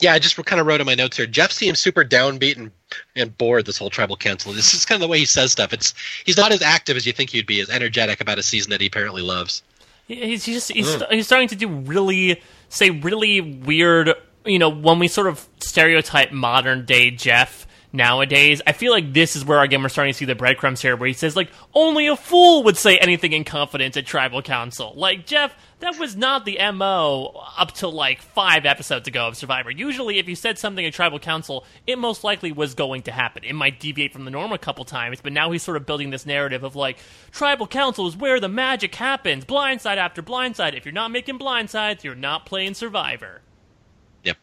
Yeah, I just kind of wrote in my notes here. Jeff seems super downbeat and, and bored this whole tribal council. This is kind of the way he says stuff. It's he's not as active as you think he'd be, as energetic about a season that he apparently loves. He's just he's, mm. he's starting to do really say really weird. You know, when we sort of stereotype modern day Jeff nowadays. I feel like this is where again we're starting to see the breadcrumbs here, where he says like only a fool would say anything in confidence at tribal council. Like Jeff, that was not the mo up to like five episodes ago of Survivor. Usually, if you said something at tribal council, it most likely was going to happen. It might deviate from the norm a couple times, but now he's sort of building this narrative of like tribal council is where the magic happens, blindside after blindside. If you're not making blindsides, you're not playing Survivor Yep.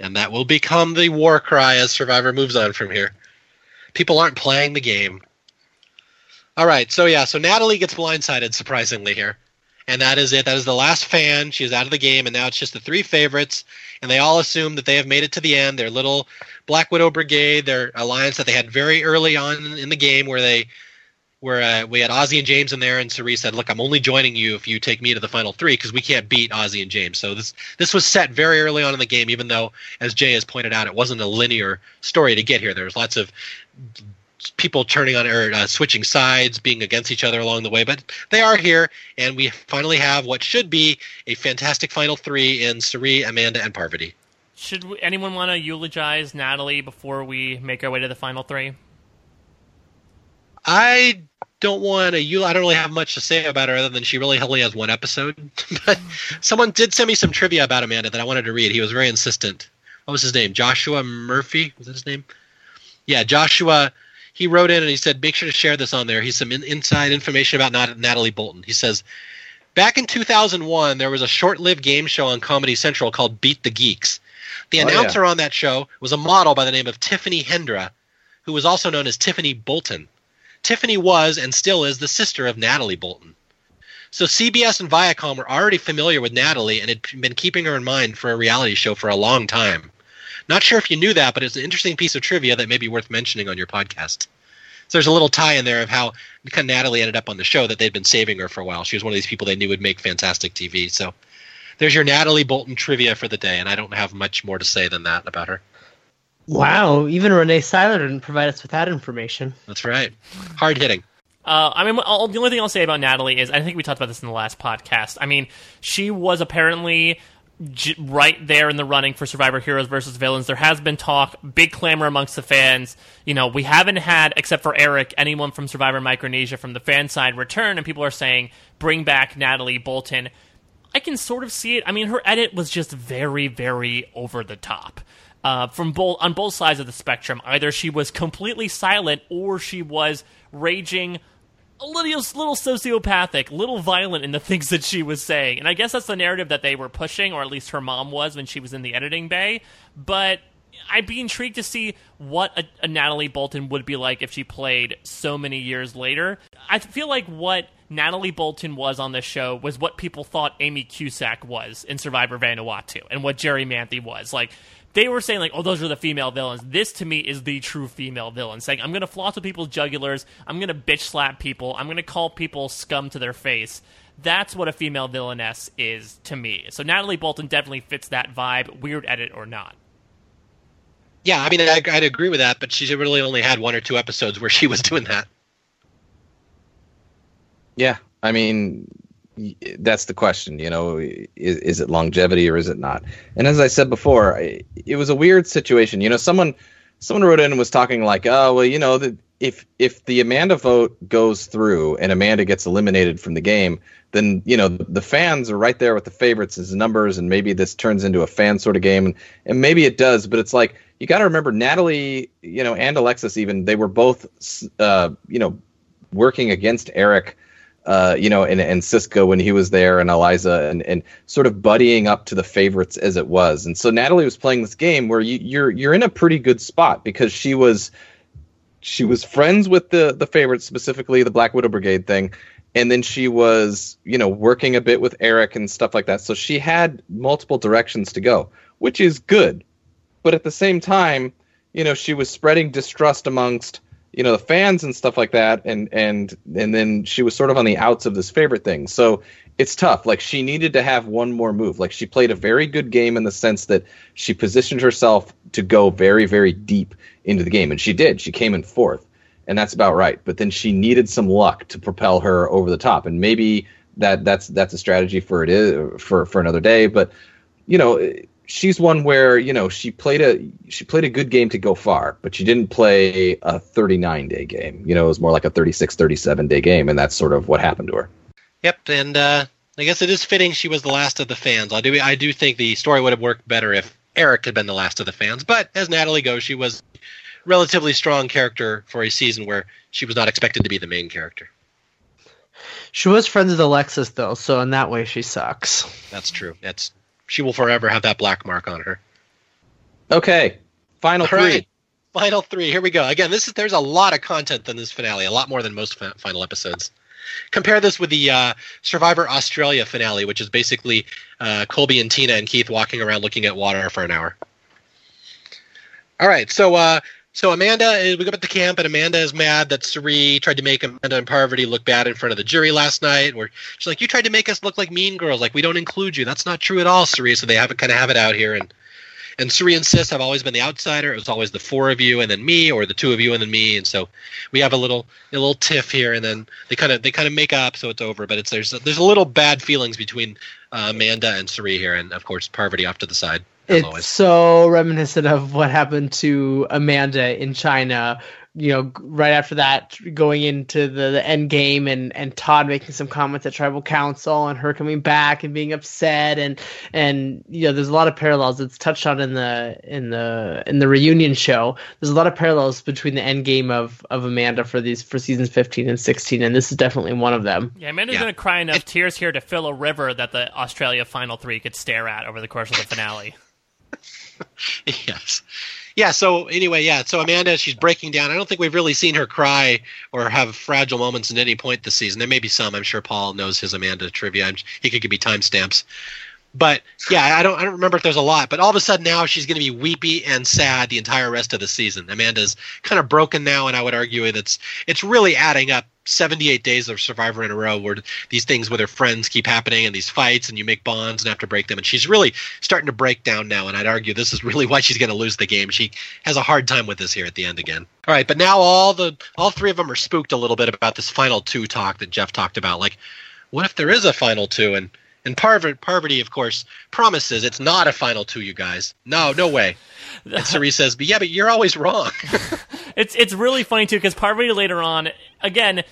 and that will become the war cry as Survivor moves on from here. People aren't playing the game. All right, so yeah, so Natalie gets blindsided surprisingly here. And that is it. That is the last fan. She is out of the game, and now it's just the three favorites, and they all assume that they have made it to the end. Their little Black Widow Brigade, their alliance that they had very early on in the game, where they where uh, we had Ozzy and James in there, and Cirie said, "Look, I'm only joining you if you take me to the final three because we can't beat Ozzy and James." So this this was set very early on in the game, even though, as Jay has pointed out, it wasn't a linear story to get here. There was lots of people turning on or uh, switching sides, being against each other along the way, but they are here, and we finally have what should be a fantastic final three in Cirie, Amanda, and Parvati. Should we, anyone want to eulogize Natalie before we make our way to the final three? I don't want to. You, I don't really have much to say about her other than she really only has one episode. but someone did send me some trivia about Amanda that I wanted to read. He was very insistent. What was his name? Joshua Murphy was that his name? Yeah, Joshua. He wrote in and he said, "Make sure to share this on there." He's some in, inside information about Natalie Bolton. He says, "Back in 2001, there was a short-lived game show on Comedy Central called Beat the Geeks. The announcer oh, yeah. on that show was a model by the name of Tiffany Hendra, who was also known as Tiffany Bolton." Tiffany was and still is the sister of Natalie Bolton. So CBS and Viacom were already familiar with Natalie and had been keeping her in mind for a reality show for a long time. Not sure if you knew that, but it's an interesting piece of trivia that may be worth mentioning on your podcast. So there's a little tie in there of how Natalie ended up on the show that they'd been saving her for a while. She was one of these people they knew would make fantastic TV. So there's your Natalie Bolton trivia for the day, and I don't have much more to say than that about her. Wow, even Renee Seiler didn't provide us with that information. That's right. Hard hitting. Uh, I mean, I'll, the only thing I'll say about Natalie is I think we talked about this in the last podcast. I mean, she was apparently j- right there in the running for Survivor Heroes versus Villains. There has been talk, big clamor amongst the fans. You know, we haven't had, except for Eric, anyone from Survivor Micronesia from the fan side return, and people are saying, bring back Natalie Bolton. I can sort of see it. I mean, her edit was just very, very over the top uh, from both on both sides of the spectrum. Either she was completely silent or she was raging a little, little sociopathic, little violent in the things that she was saying. And I guess that's the narrative that they were pushing, or at least her mom was when she was in the editing bay. But I'd be intrigued to see what a, a, Natalie Bolton would be like if she played so many years later. I feel like what Natalie Bolton was on the show was what people thought Ami Cusack was in Survivor Vanuatu, and what Jerri Manthey was. Like they were saying like, oh, those are the female villains. This to me is the true female villain, saying I'm gonna floss with people's jugulars, I'm gonna bitch slap people, I'm gonna call people scum to their face. That's what a female villainess is to me. So Natalie Bolton definitely fits that vibe, weird edit or not. Yeah, I mean, I'd, I'd agree with that, but she really only had one or two episodes where she was doing that. Yeah, I mean, that's the question. You know, is, is it longevity or is it not? And as I said before, it was a weird situation. You know, someone someone wrote in and was talking like, oh well, you know, if if the Amanda vote goes through and Amanda gets eliminated from the game, then you know the, the fans are right there with the favorites as numbers, and maybe this turns into a fan sort of game, and, and maybe it does. But it's like you got to remember Natalie, you know, and Alexis even they were both, uh, you know, working against Eric. Uh, you know, and, and Siska when he was there, and Eliza, and, and sort of buddying up to the favorites as it was. And so Natalie was playing this game where you, you're you're in a pretty good spot because she was she was friends with the the favorites, specifically the Black Widow Brigade thing, and then she was you know working a bit with Eric and stuff like that. So she had multiple directions to go, which is good, but at the same time, you know, she was spreading distrust amongst you know the fans and stuff like that, and and and then she was sort of on the outs of this favorite thing. So it's tough. Like she needed to have one more move. Like she played a very good game in the sense that she positioned herself to go very very deep into the game, and she did. She came in fourth, and that's about right. But then she needed some luck to propel her over the top, and maybe that that's that's a strategy for it is for for another day. But you know, she's one where you know she played a she played a good game to go far, but she didn't play a 39 day game. You know, it was more like a 36, 37 day game, and that's sort of what happened to her. Yep, and uh, I guess it is fitting she was the last of the fans. I do I do think the story would have worked better if Eric had been the last of the fans. But as Natalie goes, she was relatively strong character for a season where she was not expected to be the main character. She was friends with Alexis though, so in that way she sucks. That's true. That's she will forever have that black mark on her. Okay, final All three. Right. Final three. Here we go. Again, this is there's a lot of content in this finale, a lot more than most fa- final episodes. Compare this with the uh, Survivor Australia finale, which is basically uh, Colby and Tina and Keith walking around looking at water for an hour. All right, so uh, so Amanda, we go back to camp, and Amanda is mad that Cirie tried to make Amanda and Parvati look bad in front of the jury last night. Where she's like, "You tried to make us look like mean girls. Like we don't include you. That's not true at all, Cirie." So they have it kind of have it out here, and and and Sis have always been the outsider. It was always the four of you and then me, or the two of you and then me. And so we have a little a little tiff here, and then they kind of they kind of make up, so it's over. But it's there's there's a little bad feelings between uh, Amanda and Cirie here, and of course Parvati off to the side. It's always. so reminiscent of what happened to Amanda in China you know, right after that, going into the, the end game and, and Todd making some comments at tribal council and her coming back and being upset and and you know, there's a lot of parallels. It's touched on in the in the in the reunion show. There's a lot of parallels between the end game of of Amanda for these for seasons 15 and 16, and this is definitely one of them. Yeah, Amanda's yeah. gonna cry enough it, tears here to fill a river that the Australia final three could stare at over the course of the finale. yes yeah. So anyway, yeah. So Amanda, she's breaking down. I don't think we've really seen her cry or have fragile moments at any point this season. There may be some. I'm sure Paul knows his Amanda trivia. I'm, he could give me timestamps. But yeah, I don't I don't remember if there's a lot. But all of a sudden now she's going to be weepy and sad the entire rest of the season. Amanda's kind of broken now, and I would argue that's it's really adding up 78 days of Survivor in a row where these things with her friends keep happening and these fights and you make bonds and have to break them. And she's really starting to break down now. And I'd argue this is really why she's going to lose the game. She has a hard time with this here at the end again. All right, but now all the all three of them are spooked a little bit about this final two talk that Jeff talked about. Like, what if there is a final two? And and Parvati, Parvati, of course, promises it's not a final two, you guys. No, no way. And Cirie says, "But yeah, but you're always wrong." it's it's really funny too because Parvati later on, again,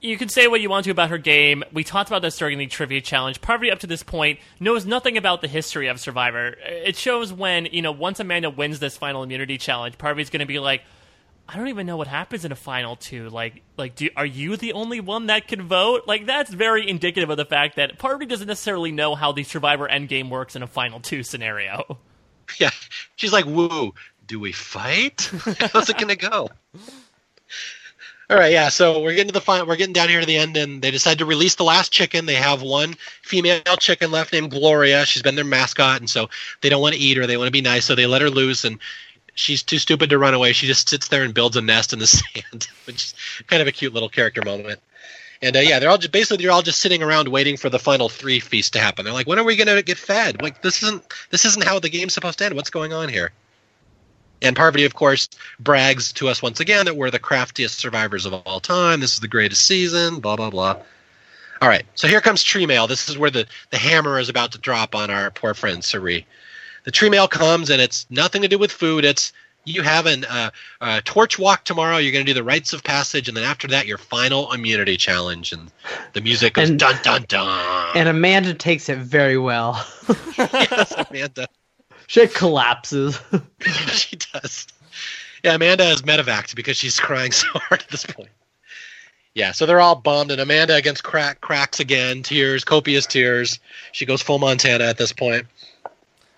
you can say what you want to about her game. We talked about this during the trivia challenge. Parvati, up to this point, knows nothing about the history of Survivor. It shows when you know once Amanda wins this final immunity challenge, Parvati's going to be like I don't even know what happens in a final two. Like, like, do are you the only one that can vote? Like, that's very indicative of the fact that Parvati doesn't necessarily know how the Survivor Endgame works in a final two scenario. Yeah, she's like, "Woo, do we fight? How's it gonna go?" All right, yeah. So we're getting to the final. We're getting down here to the end, and they decide to release the last chicken. They have one female chicken left named Gloria. She's been their mascot, and so they don't want to eat her. They want to be nice, so they let her loose. And she's too stupid to run away. She just sits there and builds a nest in the sand, which is kind of a cute little character moment. And uh, yeah, they're all just basically they're all just sitting around waiting for the final three feast to happen. They're like, when are we going to get fed? Like this isn't this isn't how the game's supposed to end. What's going on here? And Parvati, of course, brags to us once again that we're the craftiest survivors of all time. This is the greatest season. Blah blah blah. All right, so here comes tree mail. This is where the, the hammer is about to drop on our poor friend Cirie. The tree mail comes, and it's nothing to do with food. It's you have an uh, uh, torch walk tomorrow. You're going to do the rites of passage, and then after that, your final immunity challenge. And the music goes And- dun dun dun. And Amanda takes it very well. yes, Amanda. she collapses. she does. Yeah, Amanda is medevaced because she's crying so hard at this point. Yeah, so they're all bummed, and Amanda against crack cracks again, tears, copious tears. She goes full Montana at this point.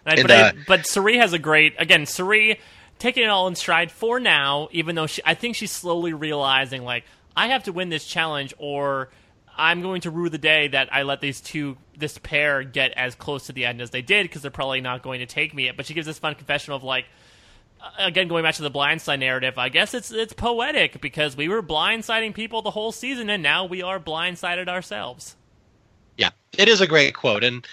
And I- And, but, I, uh, but Cirie has a great again. Suri taking it all in stride for now, even though she, I think she's slowly realizing like I have to win this challenge, or I'm going to rue the day that I let these two this pair get as close to the end as they did because they're probably not going to take me. But she gives this fun confession of like. uh, Again, going back to the blindside narrative, I guess it's it's poetic because we were blindsiding people the whole season, and now we are blindsided ourselves. Yeah, it is a great quote. And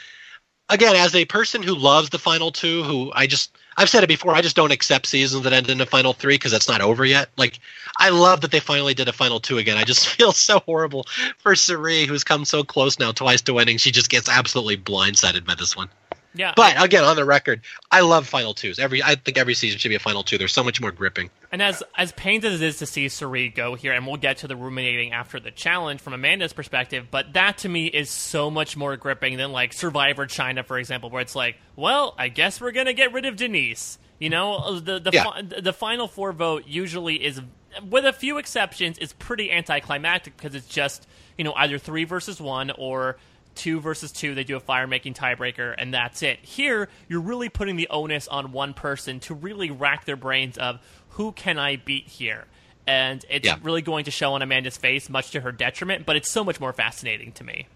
again, as a person who loves the final two, who I just I've said it before, I just don't accept seasons that end in a final three because that's not over yet. Like I love that they finally did a final two again. I just feel so horrible for Cirie, who's come so close now twice to winning. She just gets absolutely blindsided by this one. Yeah, But again, on the record, I love final twos. Every I think every season should be a final two. They're so much more gripping. And as as pained as it is to see Cirie go here, and we'll get to the ruminating after the challenge from Amanda's perspective, but that to me is so much more gripping than like Survivor China, for example, where it's like, well, I guess we're gonna get rid of Denise. You know, the the Yeah. fi- the final four vote usually is, with a few exceptions, is pretty anticlimactic because it's just you know either three versus one or two versus two. They do a fire making tiebreaker, and that's it. Here, you're really putting the onus on one person to really rack their brains of who can I beat here. And it's Yeah. really going to show on Amanda's face, much to her detriment, but it's so much more fascinating to me.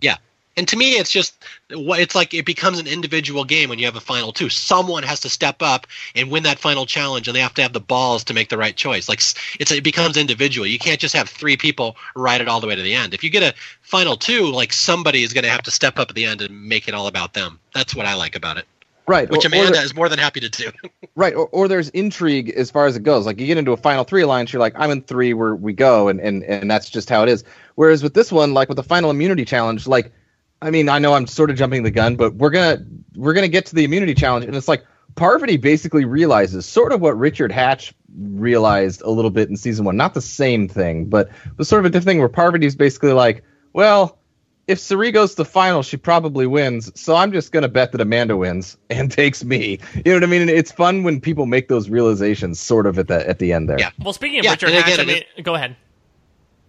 Yeah. And to me, it's just it's like. It becomes an individual game when you have a final two. Someone has to step up and win that final challenge, and they have to have the balls to make the right choice. Like it's it becomes individual. You can't just have three people ride it all the way to the end. If you get a final two, like somebody is going to have to step up at the end and make it all about them. That's what I like about it. Right. Which or- or Amanda the- is more than happy to do. Right, or, or there's intrigue as far as it goes. Like you get into a final three alliance, you're like, I'm in three, where we go, and and and that's just how it is. Whereas with this one, like with the final immunity challenge, like, I mean, I know I'm sort of jumping the gun, but we're gonna we're gonna get to the immunity challenge, and it's like Parvati basically realizes sort of what Richard Hatch realized a little bit in season one. Not the same thing, but the sort of a different thing where Parvati's basically like, well. If Cirie goes to the final, she probably wins. So I'm just gonna bet that Amanda wins and takes me. You know what I mean? And it's fun when people make those realizations, sort of at the at the end there. Yeah. Well, speaking of Yeah, Richard Hatch, again, I mean, go ahead.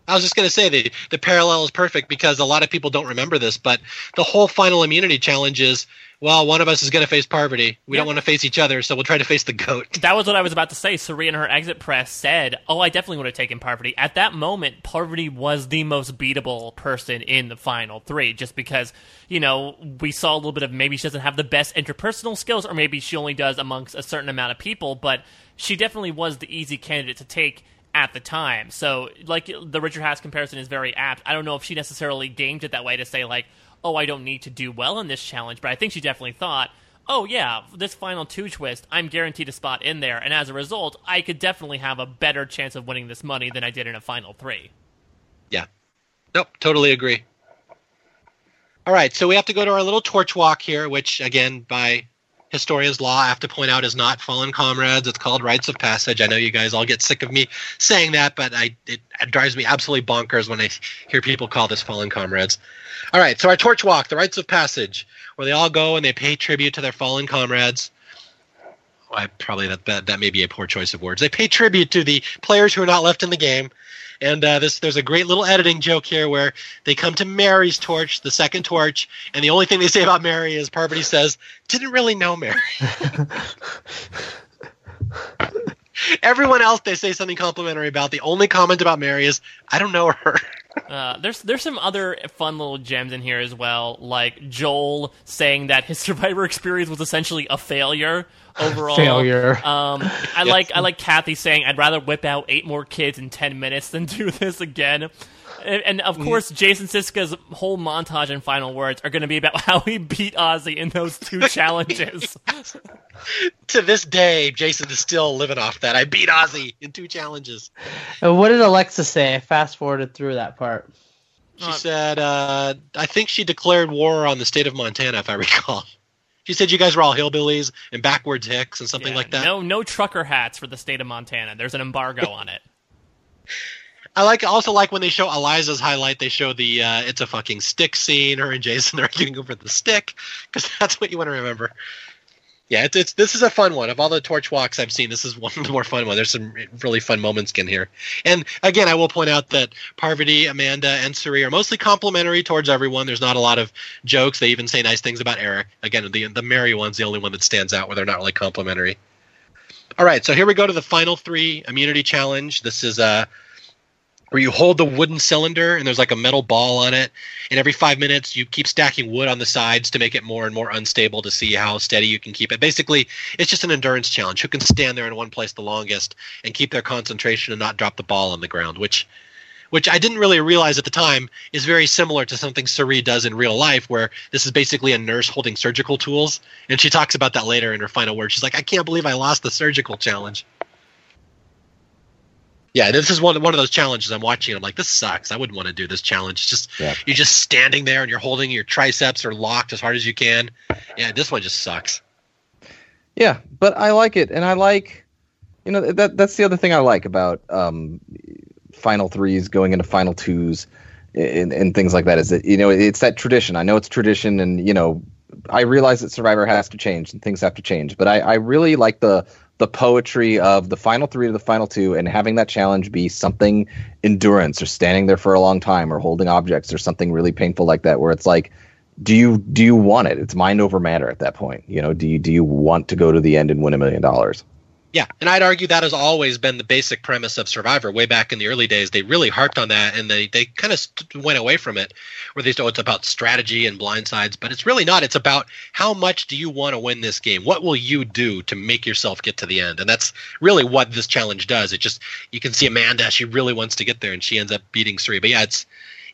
I was just going to say the the parallel is perfect because a lot of people don't remember this, but the whole final immunity challenge is well, one of us is going to face Parvati. We Yeah. don't want to face each other, so we'll try to face the goat. That was what I was about to say. Cirie in her exit press said, "Oh, I definitely would have taken Parvati." At that moment, Parvati was the most beatable person in the final three, just because you know we saw a little bit of maybe she doesn't have the best interpersonal skills, or maybe she only does amongst a certain amount of people, but she definitely was the easy candidate to take at the time. So, like the Richard Hatch comparison is very apt. I don't know if she necessarily gamed it that way to say like, "Oh, I don't need to do well in this challenge," but I think she definitely thought oh yeah, this final two twist, I'm guaranteed a spot in there, and as a result, I could definitely have a better chance of winning this money than I did in a final three. Yeah. Nope, totally agree. All right, so we have to go to our little torch walk here, which, again, by historian's law, I have to point out is not fallen comrades. It's called rites of passage. I know you guys all get sick of me saying that, but I it, it drives me absolutely bonkers when I hear people call this fallen comrades. All right, so our torch walk, the rites of passage, where they all go and they pay tribute to their fallen comrades. I probably that, that that may be a poor choice of words. They pay tribute to the players who are not left in the game. And uh, this, there's a great little editing joke here where they come to Mary's torch, the second torch, and the only thing they say about Mary is Parvati says, "Didn't really know Mary." Everyone else they say something complimentary about. The only comment about Mary is, "I don't know her." Uh, there's there's some other fun little gems in here as well, like Joel saying that his Survivor experience was essentially a failure overall. Failure. Um, I like I like Kathy saying I'd rather whip out eight more kids in ten minutes than do this again. And, and of course, Jason Siska's whole montage and final words are going to be about how he beat Ozzy in those two challenges. to this day, Jason is still living off that. I beat Ozzy in two challenges. And what did Alexa say? I fast forwarded through that part. She uh, said, uh, I think she declared war on the state of Montana, if I recall. She said you guys were all hillbillies and backwards hicks and something yeah, like that. No, no trucker hats for the state of Montana. There's an embargo on it. I like also like when they show Eliza's highlight. They show the uh, it's a fucking stick scene. Her and Jason are arguing over the stick because that's what you want to remember. Yeah, it's, it's this is a fun one. Of all the torch walks I've seen, this is one of the more fun one. There's some really fun moments in here. And again, I will point out that Parvati, Amanda, and Cirie are mostly complimentary towards everyone. There's not a lot of jokes. They even say nice things about Eric. Again, the the Mary one's the only one that stands out where they're not really complimentary. All right, so here we go to the final three immunity challenge. This is uh where you hold the wooden cylinder and there's like a metal ball on it and every five minutes you keep stacking wood on the sides to make it more and more unstable to see how steady you can keep it basically it's just an endurance challenge who can stand there in one place the longest and keep their concentration and not drop the ball on the ground which which I didn't really realize at the time is very similar to something Cirie does in real life, where this is basically a nurse holding surgical tools. And she talks about that later in her final words. She's like, I can't believe I lost the surgical challenge yeah, this is one one of those challenges I'm watching. I'm like, this sucks. I wouldn't want to do this challenge. It's just yeah. you're just standing there and you're holding your triceps are locked as hard as you can. Yeah, this one just sucks. Yeah, but I like it, and I like, you know, that that's the other thing I like about um, final threes going into final twos and, and things like that is that you know it's that tradition. I know it's tradition, and you know, I realize that Survivor has to change and things have to change, but I, I really like the the poetry of the final three to the final two and having that challenge be something endurance or standing there for a long time or holding objects or something really painful like that where it's like do you do you want it? It's mind over matter at that point you know? Do you do you want to go to the end and win a million dollars yeah, and I'd argue that has always been the basic premise of Survivor. Way back in the early days, they really harped on that, and they they kind of st- went away from it, where they said, "Oh, it's about strategy and blindsides," but it's really not. It's about how much do you want to win this game? What will you do to make yourself get to the end? And that's really what this challenge does. It just you can see Amanda; she really wants to get there, and she ends up beating Cirie. But yeah, it's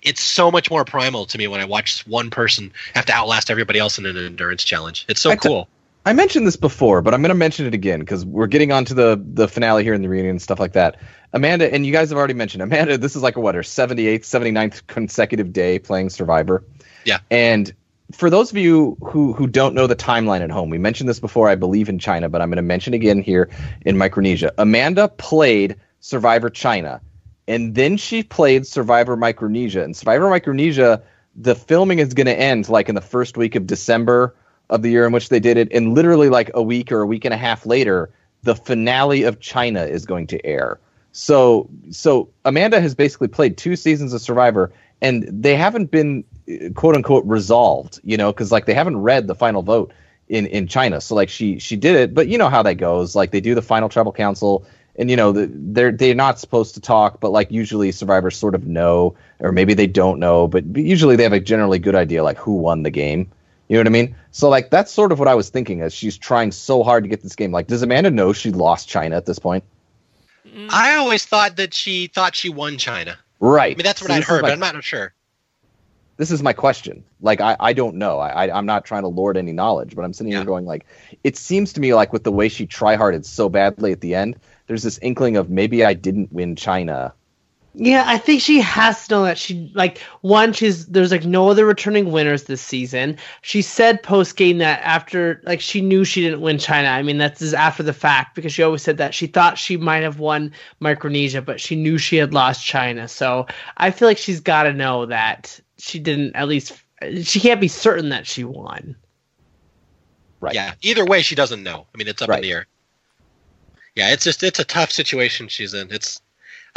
it's so much more primal to me when I watch one person have to outlast everybody else in an endurance challenge. It's so cool. I mentioned this before, but I'm going to mention it again because we're getting onto the the finale here in the reunion and stuff like that. Amanda, and you guys have already mentioned Amanda. This is like a what her 78th, 79th consecutive day playing Survivor. Yeah. And for those of you who who don't know the timeline at home, we mentioned this before, I believe in China, but I'm going to mention again here in Micronesia. Amanda played Survivor China, and then she played Survivor Micronesia. And Survivor Micronesia, the filming is going to end like in the first week of December of the year in which they did it, and literally like a week or a week and a half later, the finale of China is going to air. So, so Amanda has basically played two seasons of Survivor, and they haven't been eh, quote unquote resolved, you know, because like they haven't read the final vote in in China. So like she she did it, but you know how that goes. Like they do the final tribal council, and you know the, they're they're not supposed to talk, but like usually survivors sort of know, or maybe they don't know, but usually they have a generally good idea like who won the game. You know what I mean? So like that's sort of what I was thinking as she's trying so hard to get this game. Like, does Amanda know she lost China at this point? Mm. I always thought that she thought she won China. Right. I mean, that's what so I'd heard, my, but I'm not sure. This is my question. Like, I, I don't know. I, I am not trying to lord any knowledge, but I'm sitting yeah. here going like, it seems to me like with the way she tryharded so badly at the end, there's this inkling of maybe I didn't win China yeah, I think she has to know that she like one. She's there's like no other returning winners this season. She said post game that after like she knew she didn't win China. I mean that's after the fact because she always said that she thought she might have won Micronesia, but she knew she had lost China. So I feel like she's got to know that she didn't at least she can't be certain that she won. Right. Yeah. Either way, she doesn't know. I mean, it's up right. in the air. Yeah, it's just it's a tough situation she's in. It's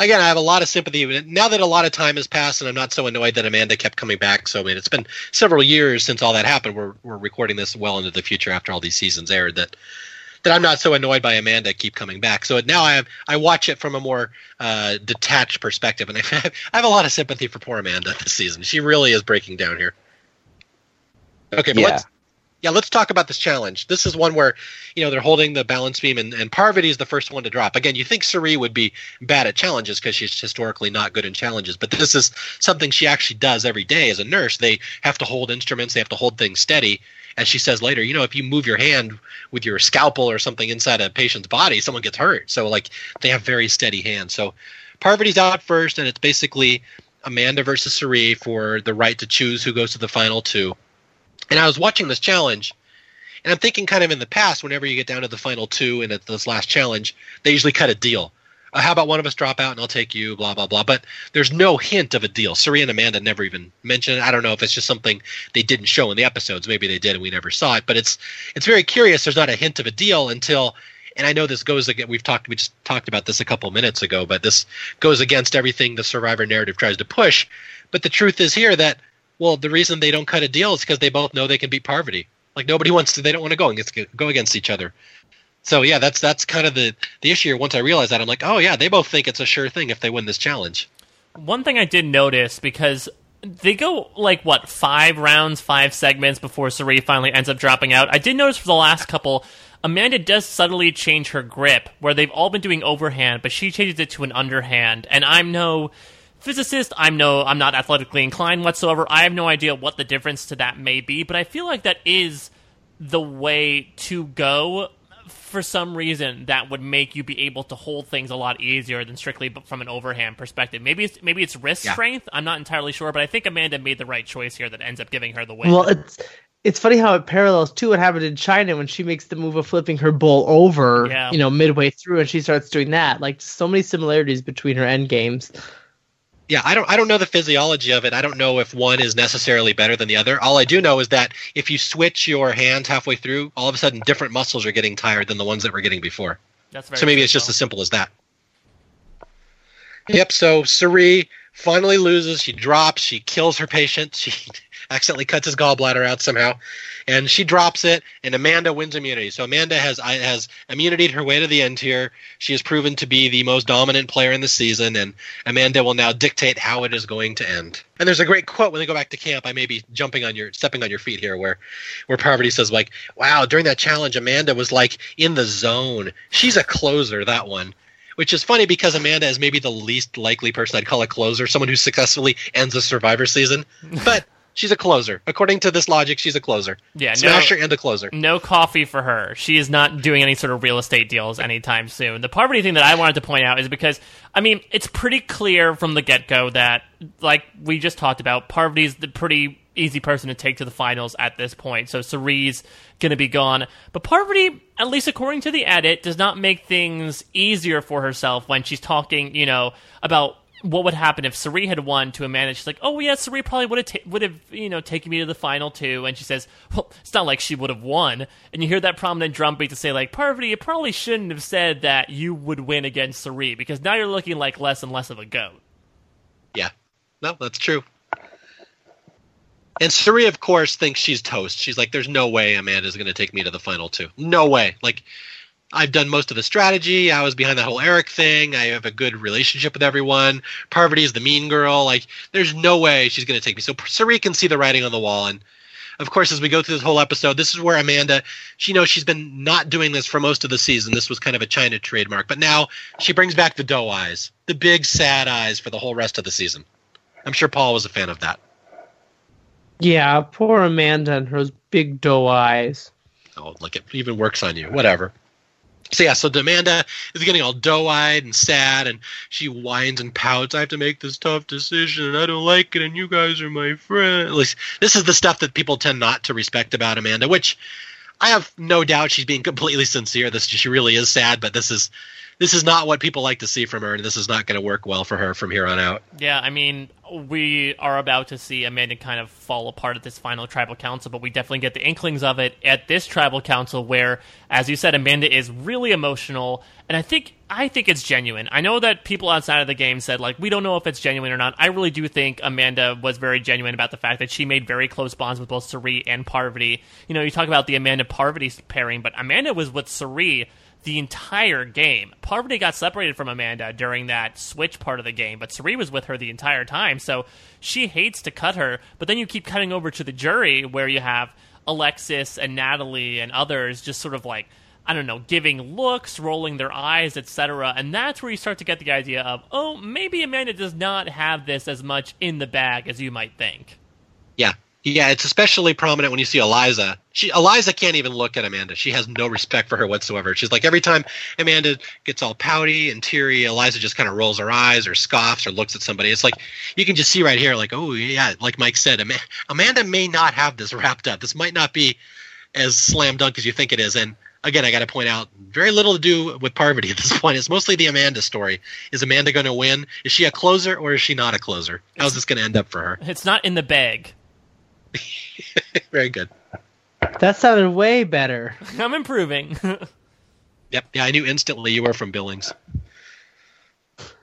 again, I have a lot of sympathy. Now that a lot of time has passed, and I'm not so annoyed that Amanda kept coming back. So I mean, it's been several years since all that happened. We're we're recording this well into the future after all these seasons aired. That that I'm not so annoyed by Amanda keep coming back. So now I have I watch it from a more uh, detached perspective, and I have, I have a lot of sympathy for poor Amanda this season. She really is breaking down here. Okay, but yeah. let's yeah, let's talk about this challenge. This is one where, you know, they're holding the balance beam, and, and Parvati is the first one to drop. Again, you think Cirie would be bad at challenges because she's historically not good in challenges, but this is something she actually does every day as a nurse. They have to hold instruments, they have to hold things steady. As she says later, you know, if you move your hand with your scalpel or something inside a patient's body, someone gets hurt. So, like, they have very steady hands. So, Parvati's out first, and it's basically Amanda versus Cirie for the right to choose who goes to the final two. And I was watching this challenge, and I'm thinking kind of in the past, whenever you get down to the final two and at this last challenge, they usually cut a deal. Uh, how about one of us drop out and I'll take you, blah, blah, blah. But there's no hint of a deal. Cirie and Amanda never even mentioned it. I don't know if it's just something they didn't show in the episodes. Maybe they did and we never saw it. But it's it's very curious. There's not a hint of a deal until and I know this goes again. We've talked, we just talked about this a couple minutes ago, but this goes against everything the survivor narrative tries to push. But the truth is here that well, the reason they don't cut a deal is because they both know they can beat Parvati. Like nobody wants to, they don't want to go against go against each other. So yeah, that's that's kind of the the issue here. Once I realized that, I'm like, oh yeah, they both think it's a sure thing if they win this challenge. One thing I did notice because they go like what five rounds, five segments before Cirie finally ends up dropping out. I did notice for the last couple, Amanda does subtly change her grip, where they've all been doing overhand, but she changes it to an underhand. And I'm no physicist. I'm no, I'm not athletically inclined whatsoever. I have no idea what the difference to that may be, but I feel like that is the way to go. For some reason, that would make you be able to hold things a lot easier than strictly from an overhand perspective. Maybe it's maybe it's wrist yeah. strength. I'm not entirely sure, but I think Amanda made the right choice here that ends up giving her the win. Well, it's it's funny how it parallels to what happened in China when she makes the move of flipping her bowl over, yeah. you know, midway through, and she starts doing that. Like so many similarities between her end games. Yeah, I don't I don't know the physiology of it. I don't know if one is necessarily better than the other. All I do know is that if you switch your hands halfway through, all of a sudden different muscles are getting tired than the ones that were getting before. That's very so maybe it's just as simple as that. Yep. So Cirie finally loses. She drops. She kills her patient. She accidentally cuts his gallbladder out somehow, and she drops it. And Amanda wins immunity. So Amanda has has immunity her way to the end here. She has proven to be the most dominant player in the season, and Amanda will now dictate how it is going to end. And there's a great quote when they go back to camp. I may be jumping on your stepping on your feet here, where where Parvati says like, "Wow, during that challenge, Amanda was like in the zone. She's a closer. That one." which is funny because Amanda is maybe the least likely person I'd call a closer, someone who successfully ends a Survivor season. But She's a closer. According to this logic, she's a closer. Yeah, smasher no, and a closer. No coffee for her. She is not doing any sort of real estate deals anytime soon. The Parvati thing that I wanted to point out is because I mean it's pretty clear from the get go that, like we just talked about, Parvati's the pretty easy person to take to the finals at this point. So Cirie's going to be gone. But Parvati, at least according to the edit, does not make things easier for herself when she's talking, you know, about what would happen if Cirie had won to Amanda? She's like, "Oh yeah, Cirie probably would have ta- would have you know taken me to the final too." And she says, "Well, it's not like she would have won." And you hear that prominent drumbeat to say, "Like Parvati, you probably shouldn't have said that you would win against Cirie because now you're looking like less and less of a goat." Yeah, no, that's true. And Cirie, of course, thinks she's toast. She's like, "There's no way Amanda's going to take me to the final two. No way." Like I've done most of the strategy. I was behind that whole Eric thing. I have a good relationship with everyone. Parvati is the mean girl. Like, there's no way she's going to take me. So Cirie can see the writing on the wall. And of course, as we go through this whole episode, this is where Amanda, she knows she's been not doing this for most of the season. This was kind of a China trademark. But now she brings back the doe eyes, the big sad eyes for the whole rest of the season. I'm sure Paul was a fan of that. Yeah, poor Amanda and her big doe eyes. Oh, look, it even works on you. Whatever. So yeah, so Amanda is getting all doe-eyed and sad, and she whines and pouts. I have to make this tough decision, and I don't like it, and you guys are my friend. At least this is the stuff that people tend not to respect about Amanda, which I have no doubt she's being completely sincere. This she really is sad, but this is this is not what people like to see from her, and this is not going to work well for her from here on out. Yeah, I mean, we are about to see Amanda kind of fall apart at this final tribal council, but we definitely get the inklings of it at this tribal council, where, as you said, Amanda is really emotional, and I think I think it's genuine. I know that people outside of the game said like we don't know if it's genuine or not. I really do think Amanda was very genuine about the fact that she made very close bonds with both Cirie and Parvati. You know, you talk about the Amanda Parvati pairing, but Amanda was with Cirie the entire game. Parvati got separated from Amanda during that switch part of the game, but Cirie was with her the entire time, so she hates to cut her. But then you keep cutting over to the jury where you have Alexis and Natalie and others just sort of like I don't know, giving looks, rolling their eyes, etc. And that's where you start to get the idea of, oh, maybe Amanda does not have this as much in the bag as you might think. Yeah, Yeah, it's especially prominent when you see Eliza. She Eliza can't even look at Amanda. She has no respect for her whatsoever. She's like every time Amanda gets all pouty and teary, Eliza just kind of rolls her eyes or scoffs or looks at somebody. It's like you can just see right here, like oh yeah, like Mike said, Amanda may not have this wrapped up. This might not be as slam dunk as you think it is. And again, I got to point out, very little to do with Parvati at this point. It's mostly the Amanda story. Is Amanda going to win? Is she a closer or is she not a closer? How's this going to end up for her? It's not in the bag. Very good. That sounded way better. I'm improving. yep. Yeah, I knew instantly you were from Billings.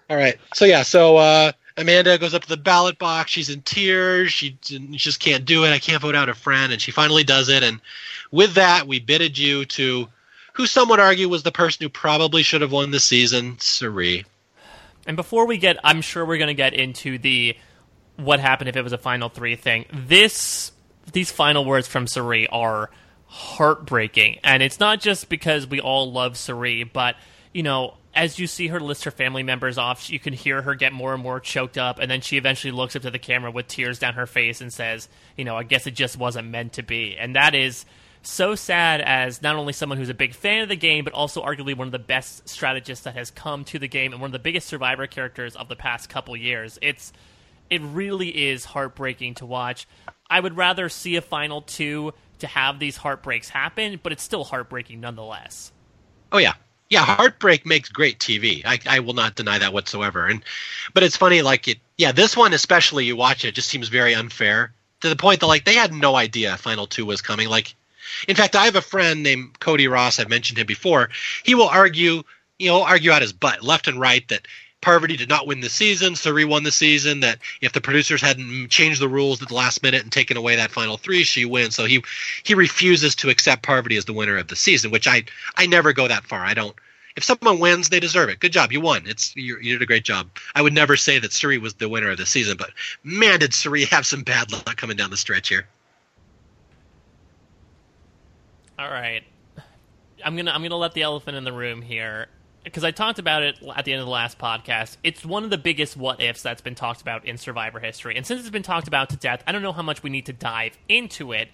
All right. So yeah. So uh, Amanda goes up to the ballot box. She's in tears. She, she just can't do it. I can't vote out a friend, and she finally does it. And with that, we bid adieu to who some would argue was the person who probably should have won the season, Cirie. And before we get, I'm sure we're going to get into the what happened if it was a final three thing. This these final words from Cirie are heartbreaking, and it's not just because we all love Cirie, but you know, as you see her list her family members off, you can hear her get more and more choked up, and then she eventually looks up to the camera with tears down her face and says, "You know, I guess it just wasn't meant to be," and that is so sad as not only someone who's a big fan of the game, but also arguably one of the best strategists that has come to the game and one of the biggest survivor characters of the past couple years. It's it really is heartbreaking to watch. I would rather see a final two to have these heartbreaks happen, but it's still heartbreaking nonetheless. Oh yeah. Yeah, heartbreak makes great TV. I, I will not deny that whatsoever. And but it's funny, like it yeah, this one especially you watch it, it just seems very unfair. To the point that like they had no idea final two was coming. Like in fact, I have a friend named Cody Ross, I've mentioned him before. He will argue, you know, argue out his butt, left and right, that Parvati did not win the season. Cirie won the season. That if the producers hadn't changed the rules at the last minute and taken away that final three, she wins. So he he refuses to accept Parvati as the winner of the season, which I I never go that far. I don't. If someone wins, they deserve it. Good job, you won. It's you, you did a great job. I would never say that Cirie was the winner of the season, but man, did Cirie have some bad luck coming down the stretch here. All right, I'm gonna I'm gonna let the elephant in the room here because I talked about it at the end of the last podcast. It's one of the biggest what ifs that's been talked about in Survivor history. And since it's been talked about to death, I don't know how much we need to dive into it.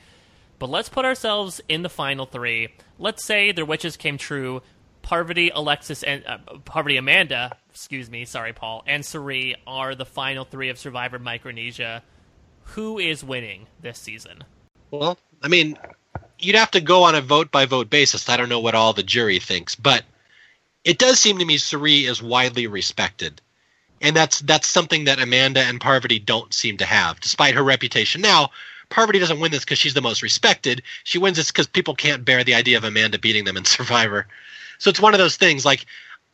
But let's put ourselves in the final three. Let's say their wishes came true. Parvati, Alexis, and uh, Parvati, Amanda, excuse me, sorry, Paul, and Cirie are the final three of Survivor Micronesia. Who is winning this season? Well, I mean, you'd have to go on a vote by vote basis. I don't know what all the jury thinks, but it does seem to me Cirie is widely respected. And that's that's something that Amanda and Parvati don't seem to have, despite her reputation. Now, Parvati doesn't win this because she's the most respected. She wins this because people can't bear the idea of Amanda beating them in Survivor. So it's one of those things. Like,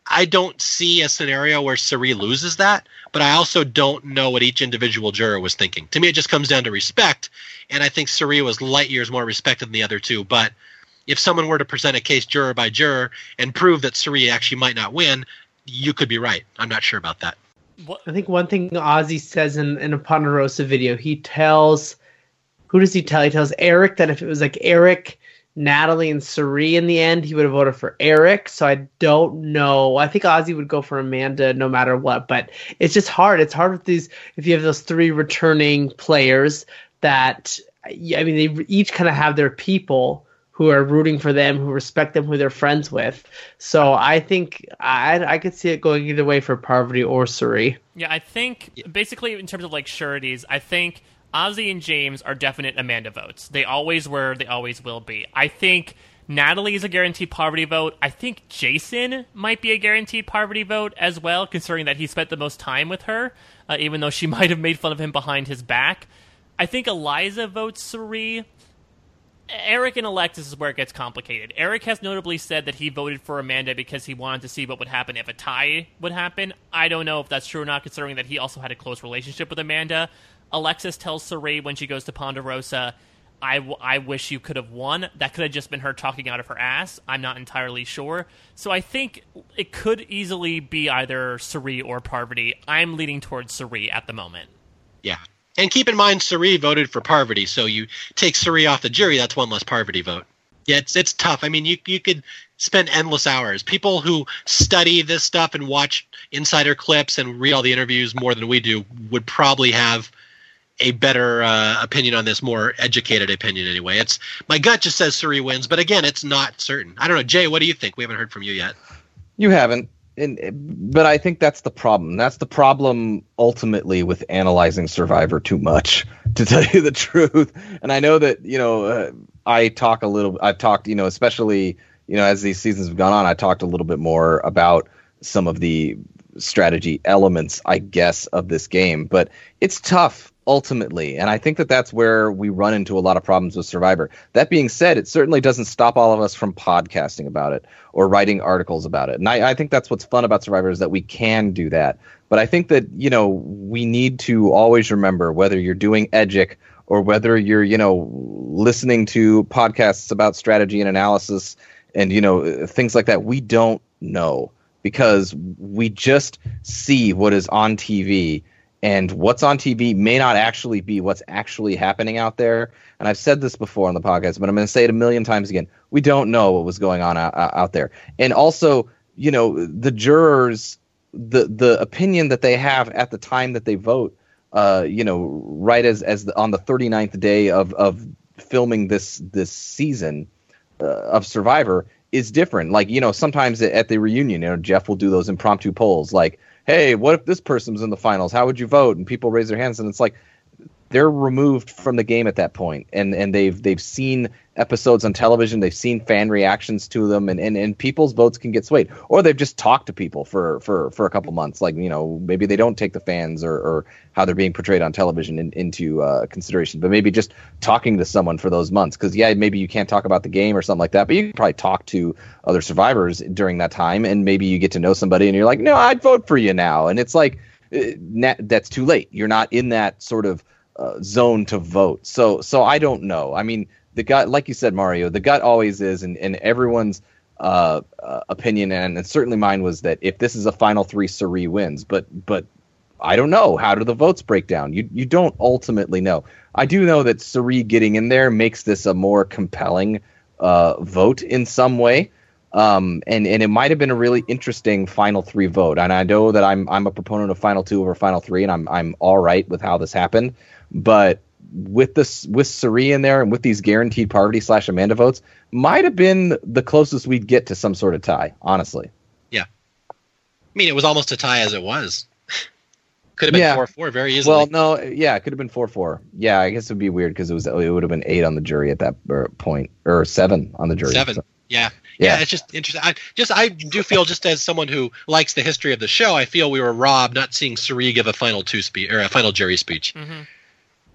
I don't see a scenario where Cirie loses that, but I also don't know what each individual juror was thinking. To me, it just comes down to respect, and I think Cirie was light years more respected than the other two. But if someone were to present a case juror by juror and prove that Cirie actually might not win, you could be right. I'm not sure about that. I think one thing Ozzy says in, in a Ponderosa video, he tells who does he tell? He tells Eric that if it was like Eric, Natalie, and Cirie in the end, he would have voted for Eric. So I don't know. I think Ozzy would go for Amanda no matter what, but it's just hard. It's hard with these if you have those three returning players that I mean they each kind of have their people who are rooting for them, who respect them, who they're friends with. So I think I I could see it going either way for Parvati or Cirie. Yeah, I think basically in terms of like sureties, I think Ozzy and James are definite Amanda votes. They always were, they always will be. I think Natalie is a guaranteed Parvati vote. I think Jason might be a guaranteed Parvati vote as well, considering that he spent the most time with her, uh, even though she might have made fun of him behind his back. I think Eliza votes Cirie. Eric and Alexis is where it gets complicated. Eric has notably said that he voted for Amanda because he wanted to see what would happen if a tie would happen. I don't know if that's true or not, considering that he also had a close relationship with Amanda. Alexis tells Cirie when she goes to Ponderosa, I, w- I wish you could have won. That could have just been her talking out of her ass. I'm not entirely sure. So I think it could easily be either Cirie or Parvati. I'm leaning towards Cirie at the moment. Yeah, and keep in mind, Cirie voted for Parvati, so you take Cirie off the jury, that's one less Parvati vote. Yeah, it's it's tough. I mean, you you could spend endless hours. People who study this stuff and watch insider clips and read all the interviews more than we do would probably have a better uh, opinion on this, more educated opinion anyway. It's my gut just says Cirie wins, but again, it's not certain. I don't know, Jay. What do you think? We haven't heard from you yet. You haven't, and but I think that's the problem. That's the problem ultimately with analyzing Survivor too much, to tell you the truth. And I know that you know uh, I talk a little. I've talked, you know, especially you know as these seasons have gone on, I talked a little bit more about some of the strategy elements, I guess, of this game. But it's tough ultimately. And I think that that's where we run into a lot of problems with Survivor. That being said, it certainly doesn't stop all of us from podcasting about it or writing articles about it. And I, I think that's what's fun about Survivor is that we can do that. But I think that, you know, we need to always remember whether you're doing Edgic or whether you're, you know, listening to podcasts about strategy and analysis and, you know, things like that, we don't know because we just see what is on TV and what's on TV may not actually be what's actually happening out there. And I've said this before on the podcast, but I'm going to say it a million times again. We don't know what was going on out, out there. And also, you know, the jurors, the the opinion that they have at the time that they vote, uh, you know, right as as the, on the 39th day of of filming this this season uh, of Survivor is different. Like, you know, sometimes at the reunion, you know, Jeff will do those impromptu polls like, hey, what if this person's in the finals? How would you vote? And people raise their hands and it's like they're removed from the game at that point. And and they've they've seen episodes on television they've seen fan reactions to them and, and and people's votes can get swayed. Or they've just talked to people for for for a couple months like you know maybe they don't take the fans or or how they're being portrayed on television in, into uh, consideration but maybe just talking to someone for those months. Because yeah maybe you can't talk about the game or something like that but you can probably talk to other survivors during that time and maybe you get to know somebody and you're like no i'd vote for you now. And it's like uh, that's too late. You're not in that sort of uh, zone to vote. So so I don't know. I mean, the gut, like you said, Mario, the gut always is, and, and everyone's uh, uh, opinion, and, and certainly mine was that if this is a final three, Cirie wins. But but I don't know. How do the votes break down? You you don't ultimately know. I do know that Cirie getting in there makes this a more compelling uh, vote in some way. Um, and and it might have been a really interesting final three vote. And I know that I'm I'm a proponent of final two over final three, and I'm I'm all right with how this happened. But with this with Cirie in there and with these guaranteed Parvati slash Amanda votes, might have been the closest we'd get to some sort of tie. Honestly. Yeah. I mean, it was almost a tie as it was. could have been yeah. four four very easily. Well, no, yeah, it could have been four four. Yeah, I guess it would be weird because it was it would have been eight on the jury at that point or seven on the jury. Seven. So. Yeah. Yeah. yeah. it's just interesting. I just I do feel just as someone who likes the history of the show, I feel we were robbed not seeing Cirie give a final two speech or a final jury speech. Mm-hmm.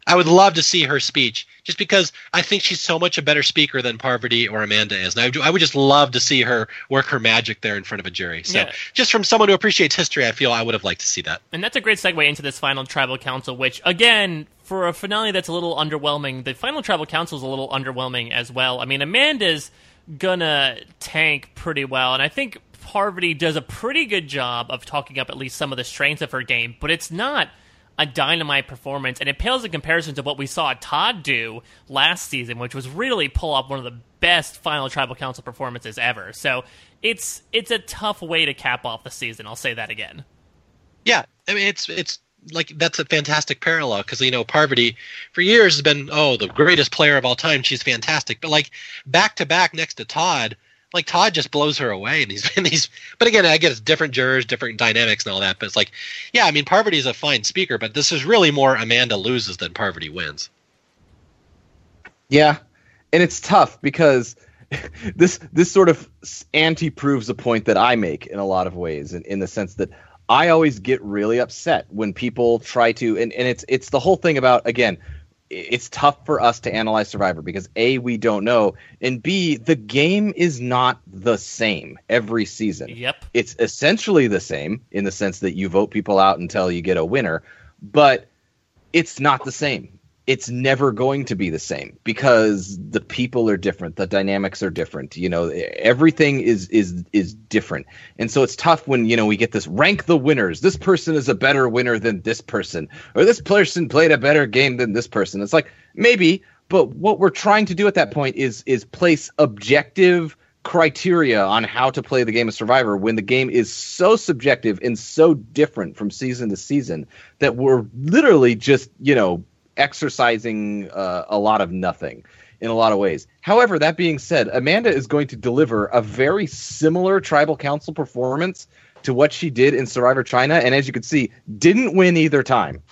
I would love to see her speech, just because I think she's so much a better speaker than Parvati or Amanda is, and I, do, I would just love to see her work her magic there in front of a jury. So, yeah. just from someone who appreciates history, I feel I would have liked to see that. And that's a great segue into this final tribal council, which again, for a finale that's a little underwhelming, the final tribal council is a little underwhelming as well. I mean, Amanda's gonna tank pretty well, and I think Parvati does a pretty good job of talking up at least some of the strengths of her game, but it's not a dynamite performance, and it pales in comparison to what we saw Todd do last season, which was really pull off one of the best final tribal council performances ever. So it's it's a tough way to cap off the season. I'll say that again. Yeah, I mean it's it's like that's a fantastic parallel because you know Parvati for years has been oh the greatest player of all time. She's fantastic, but like back to back next to Todd like Todd just blows her away and these and these but again I it's different jurors, different dynamics and all that, but it's like yeah, I mean Parvati's a fine speaker, but this is really more Amanda loses than Parvati wins. Yeah. And it's tough because this this sort of anti proves a point that I make in a lot of ways in, in the sense that I always get really upset when people try to and, and it's it's the whole thing about again it's tough for us to analyze Survivor because A, we don't know, and B, the game is not the same every season. Yep. It's essentially the same in the sense that you vote people out until you get a winner, but it's not the same it's never going to be the same because the people are different the dynamics are different you know everything is is is different. And so it's tough when you know we get this rank the winners. This person is a better winner than this person or this person played a better game than this person. It's like maybe but what we're trying to do at that point is is place objective criteria on how to play the game of survivor when the game is so subjective and so different from season to season that we're literally just you know exercising uh, a lot of nothing in a lot of ways. However, that being said, Amanda is going to deliver a very similar tribal council performance to what she did in Survivor China, and as you can see, didn't win either time.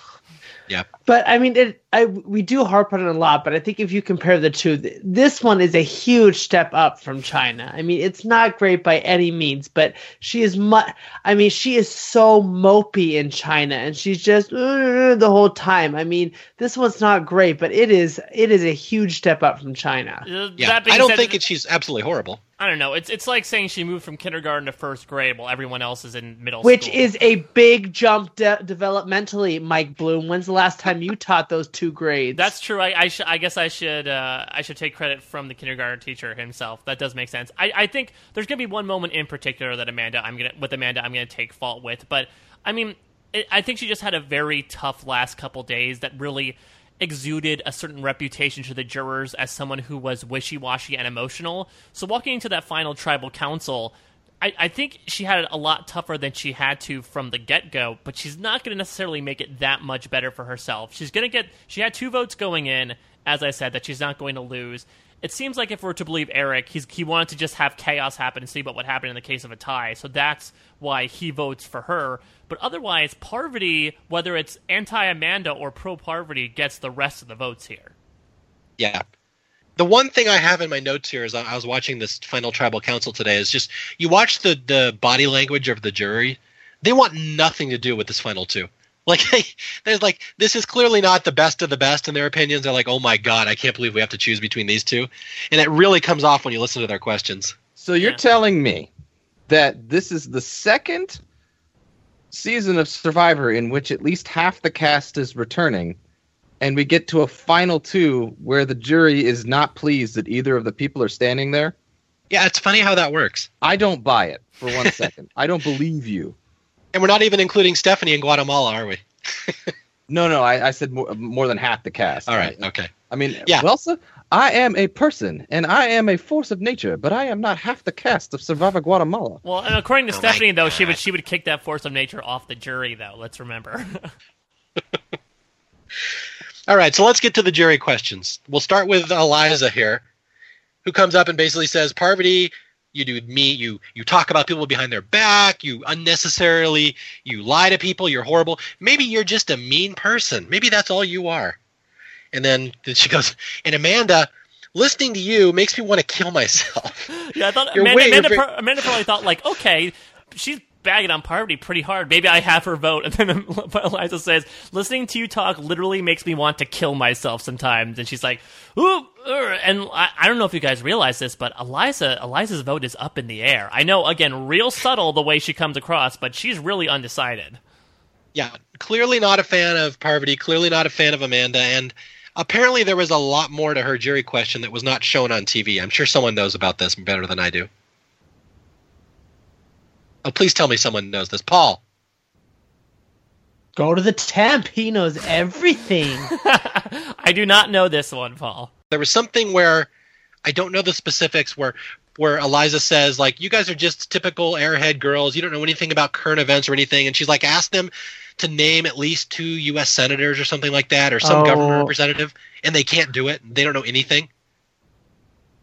Yeah. But I mean, it, I we do harp on it a lot, but I think if you compare the two, th- this one is a huge step up from China. I mean, it's not great by any means, but she is much. I mean, she is so mopey in China, and she's just uh, the whole time. I mean, this one's not great, but it is it is a huge step up from China. Uh, Yeah, that being I don't said, think it, she's absolutely horrible. I don't know. It's it's like saying she moved from kindergarten to first grade while everyone else is in middle school. Which school. is a big jump de- developmentally, Mike Bloom. When's the last time you taught those two grades? That's true. I I, sh- I guess I should uh, I should take credit from the kindergarten teacher himself. That does make sense. I, I think there's gonna be one moment in particular that Amanda I'm gonna with Amanda I'm gonna take fault with, but I mean it, I think she just had a very tough last couple days that really exuded a certain reputation to the jurors as someone who was wishy-washy and emotional. So walking into that final tribal council, I, I think she had it a lot tougher than she had to from the get go, but she's not going to necessarily make it that much better for herself. She's going to get, she had two votes going in, as I said, that she's not going to lose. It seems like if we're to believe Eric, he's, he wanted to just have chaos happen and see what would happen in the case of a tie. So that's why he votes for her. But otherwise, Parvati, whether it's anti Amanda or pro Parvati, gets the rest of the votes here. Yeah. The one thing I have in my notes here is I I was watching this final tribal council today is just you watch the the body language of the jury. They want nothing to do with this final two. Like there's like this is clearly not the best of the best in their opinions. They're like, "Oh my god, I can't believe we have to choose between these two. And it really comes off when you listen to their questions. So you're Yeah. telling me that this is the second season of Survivor in which at least half the cast is returning, and we get to a final two where the jury is not pleased that either of the people are standing there? Yeah, it's funny how that works. I don't buy it for one second. I don't believe you. And we're not even including Stephanie in Guatemala, are we? No, no, I, I said more, more than half the cast. All right, okay. I mean, Yeah. well, sir, I am a person and I am a force of nature, but I am not half the cast of Survivor Guatemala. Well, and according to Oh Stephanie, though, she would she would kick that force of nature off the jury, though. Let's remember. All right, so let's get to the jury questions. We'll start with Eliza here, who comes up and basically says, "Parvati, you do me. You you talk about people behind their back. You unnecessarily you lie to people. You're horrible. Maybe you're just a mean person. Maybe that's all you are." And then she goes, "And Amanda." Listening to you makes me want to kill myself. yeah, I thought Amanda, way- Amanda, Amanda probably thought like, okay, she's bagging on Parvati pretty hard. Maybe I have her vote. And then Eliza says, listening to you talk literally makes me want to kill myself sometimes. And she's like, ooh, er. and I, I don't know if you guys realize this, but Eliza, Eliza's vote is up in the air. I know, again, real subtle the way she comes across, but she's really undecided. yeah, clearly not a fan of Parvati, clearly not a fan of Amanda, and apparently there was a lot more to her jury question that was not shown on TV. I'm sure someone knows about this better than I do. Oh, please tell me someone knows this. Paul. Go to the temp. He knows everything. I do not know this one, Paul. There was something where I don't know the specifics where where Eliza says like you guys are just typical airhead girls. You don't know anything about current events or anything and she's like ask them to name at least two US senators or something like that or some Oh. government representative and they can't do it. They don't know anything.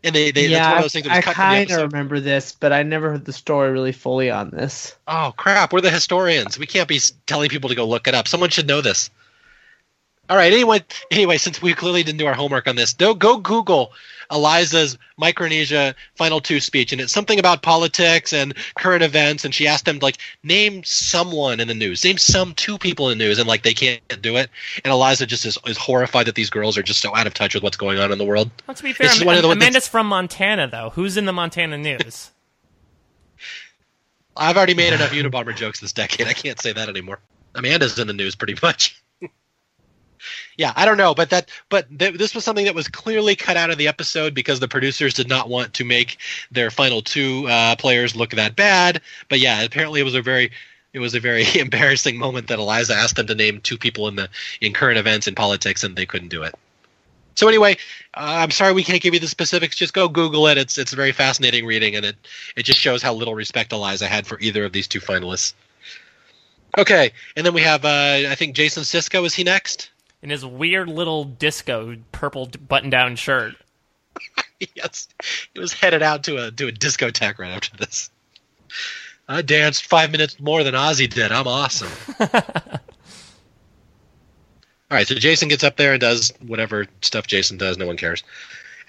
And they, they that's one yeah, of those things that was I cut from the kind of remember this, but I never heard the story really fully on this. Oh crap! We're the historians. We can't be telling people to go look it up. Someone should know this. All right. Anyway, anyway, since we clearly didn't do our homework on this, go go Google Eliza's Micronesia Final Two speech, and it's something about politics and current events. And she asked them like name someone in the news, name some two people in the news, and like they can't do it. And Eliza just is, is horrified that these girls are just so out of touch with what's going on in the world. Well, to be fair, This is one of the ones that's- Amanda's from Montana, though. Who's in the Montana news? I've already made enough Unabomber jokes this decade. I can't say that anymore. Amanda's in the news pretty much. Yeah, I don't know, but that but th- this was something that was clearly cut out of the episode because the producers did not want to make their final two uh, players look that bad. But yeah, apparently it was a very it was a very embarrassing moment that Eliza asked them to name two people in the in current events in politics and they couldn't do it. So anyway, uh, I'm sorry we can't give you the specifics. Just go Google it. It's it's very fascinating reading, and it it just shows how little respect Eliza had for either of these two finalists. Okay, and then we have uh, I think Jason Siska is he next? In his weird little disco purple button-down shirt. yes, he was headed out to a to a discotheque right after this. I danced five minutes more than Ozzy did. I'm awesome. All right, so Jason gets up there and does whatever stuff Jason does. No one cares.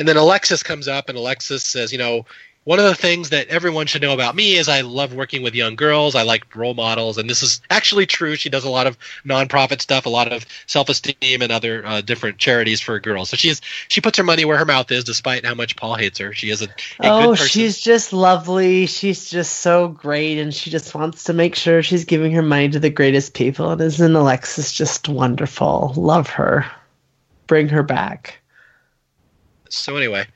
And then Alexis comes up, and Alexis says, "You know, one of the things that everyone should know about me is I love working with young girls. I like role models, and this is actually true. She does a lot of nonprofit stuff, a lot of self-esteem, and other uh, different charities for girls. So she's she puts her money where her mouth is, despite how much Paul hates her. She is a, a oh, she's just lovely. She's just so great, and she just wants to make sure she's giving her money to the greatest people. And isn't Alexis just wonderful? Love her. Bring her back. So anyway.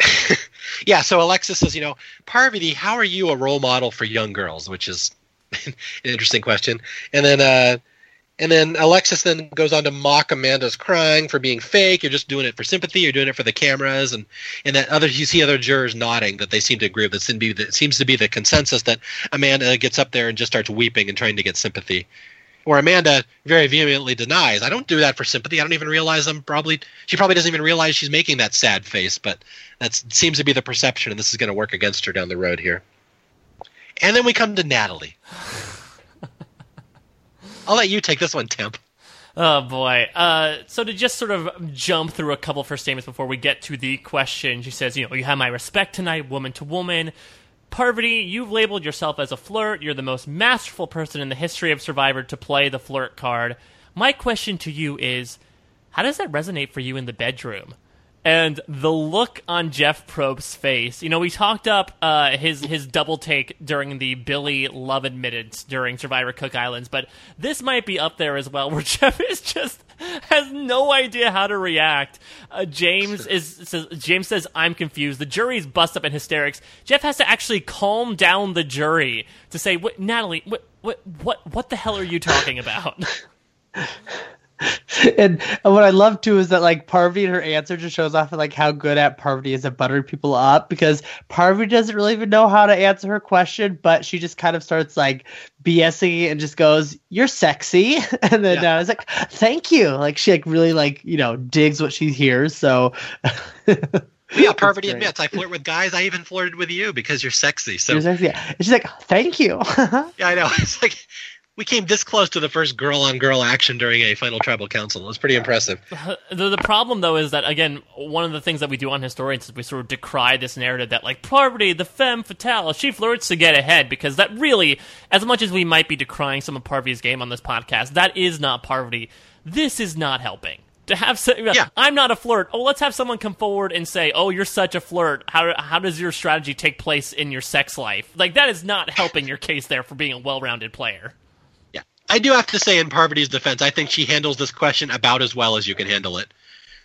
yeah, so Alexis says, you know, Parvati, how are you a role model for young girls? Which is an interesting question. And then, uh, and then Alexis then goes on to mock Amanda's crying for being fake. You're just doing it for sympathy. You're doing it for the cameras, and and that other you see other jurors nodding that they seem to agree. Be the, seems to be the consensus that Amanda gets up there and just starts weeping and trying to get sympathy or Amanda very vehemently denies. I don't do that for sympathy. I don't even realize I'm probably she probably doesn't even realize she's making that sad face, but that seems to be the perception, and this is going to work against her down the road here. And then we come to Natalie. I'll let you take this one, Temp. Oh boy. Uh, so to just sort of jump through a couple first statements before we get to the question, she says, "You know, you have my respect tonight, woman to woman." Parvati, you've labeled yourself as a flirt. You're the most masterful person in the history of Survivor to play the flirt card. My question to you is how does that resonate for you in the bedroom? And the look on Jeff Probst's face, you know, we talked up uh, his his double take during the Billy love admittance during Survivor Cook Islands, but this might be up there as well, where Jeff is just has no idea how to react. Uh, James is says, James says I'm confused. The jury's bust up in hysterics. Jeff has to actually calm down the jury to say, what, "Natalie, what what what what the hell are you talking about?" and, and what I love too is that like Parvati and her answer just shows off like how good at Parvati is at buttering people up because Parvati doesn't really even know how to answer her question, but she just kind of starts like BSing and just goes, "You're sexy," and then yeah. uh, I was like, "Thank you." Like she like really like you know digs what she hears. So. yeah, Parvati admits I flirt with guys. I even flirted with you because you're sexy. So you're sexy. Yeah. And she's like, "Thank you." yeah, I know. It's like we came this close to the first girl on girl action during a final tribal council. It was pretty impressive. The, the problem, though, is that, again, one of the things that we do on Historians is we sort of decry this narrative that, like, Parvati, the femme fatale, she flirts to get ahead, because that really, as much as we might be decrying some of Parvati's game on this podcast, that is not Parvati. This is not helping to have yeah. I'm not a flirt. Oh, let's have someone come forward and say, "Oh, you're such a flirt. How how does your strategy take place in your sex life?" Like that is not helping your case there for being a well-rounded player. I do have to say, in Parvati's defense, I think she handles this question about as well as you can handle it.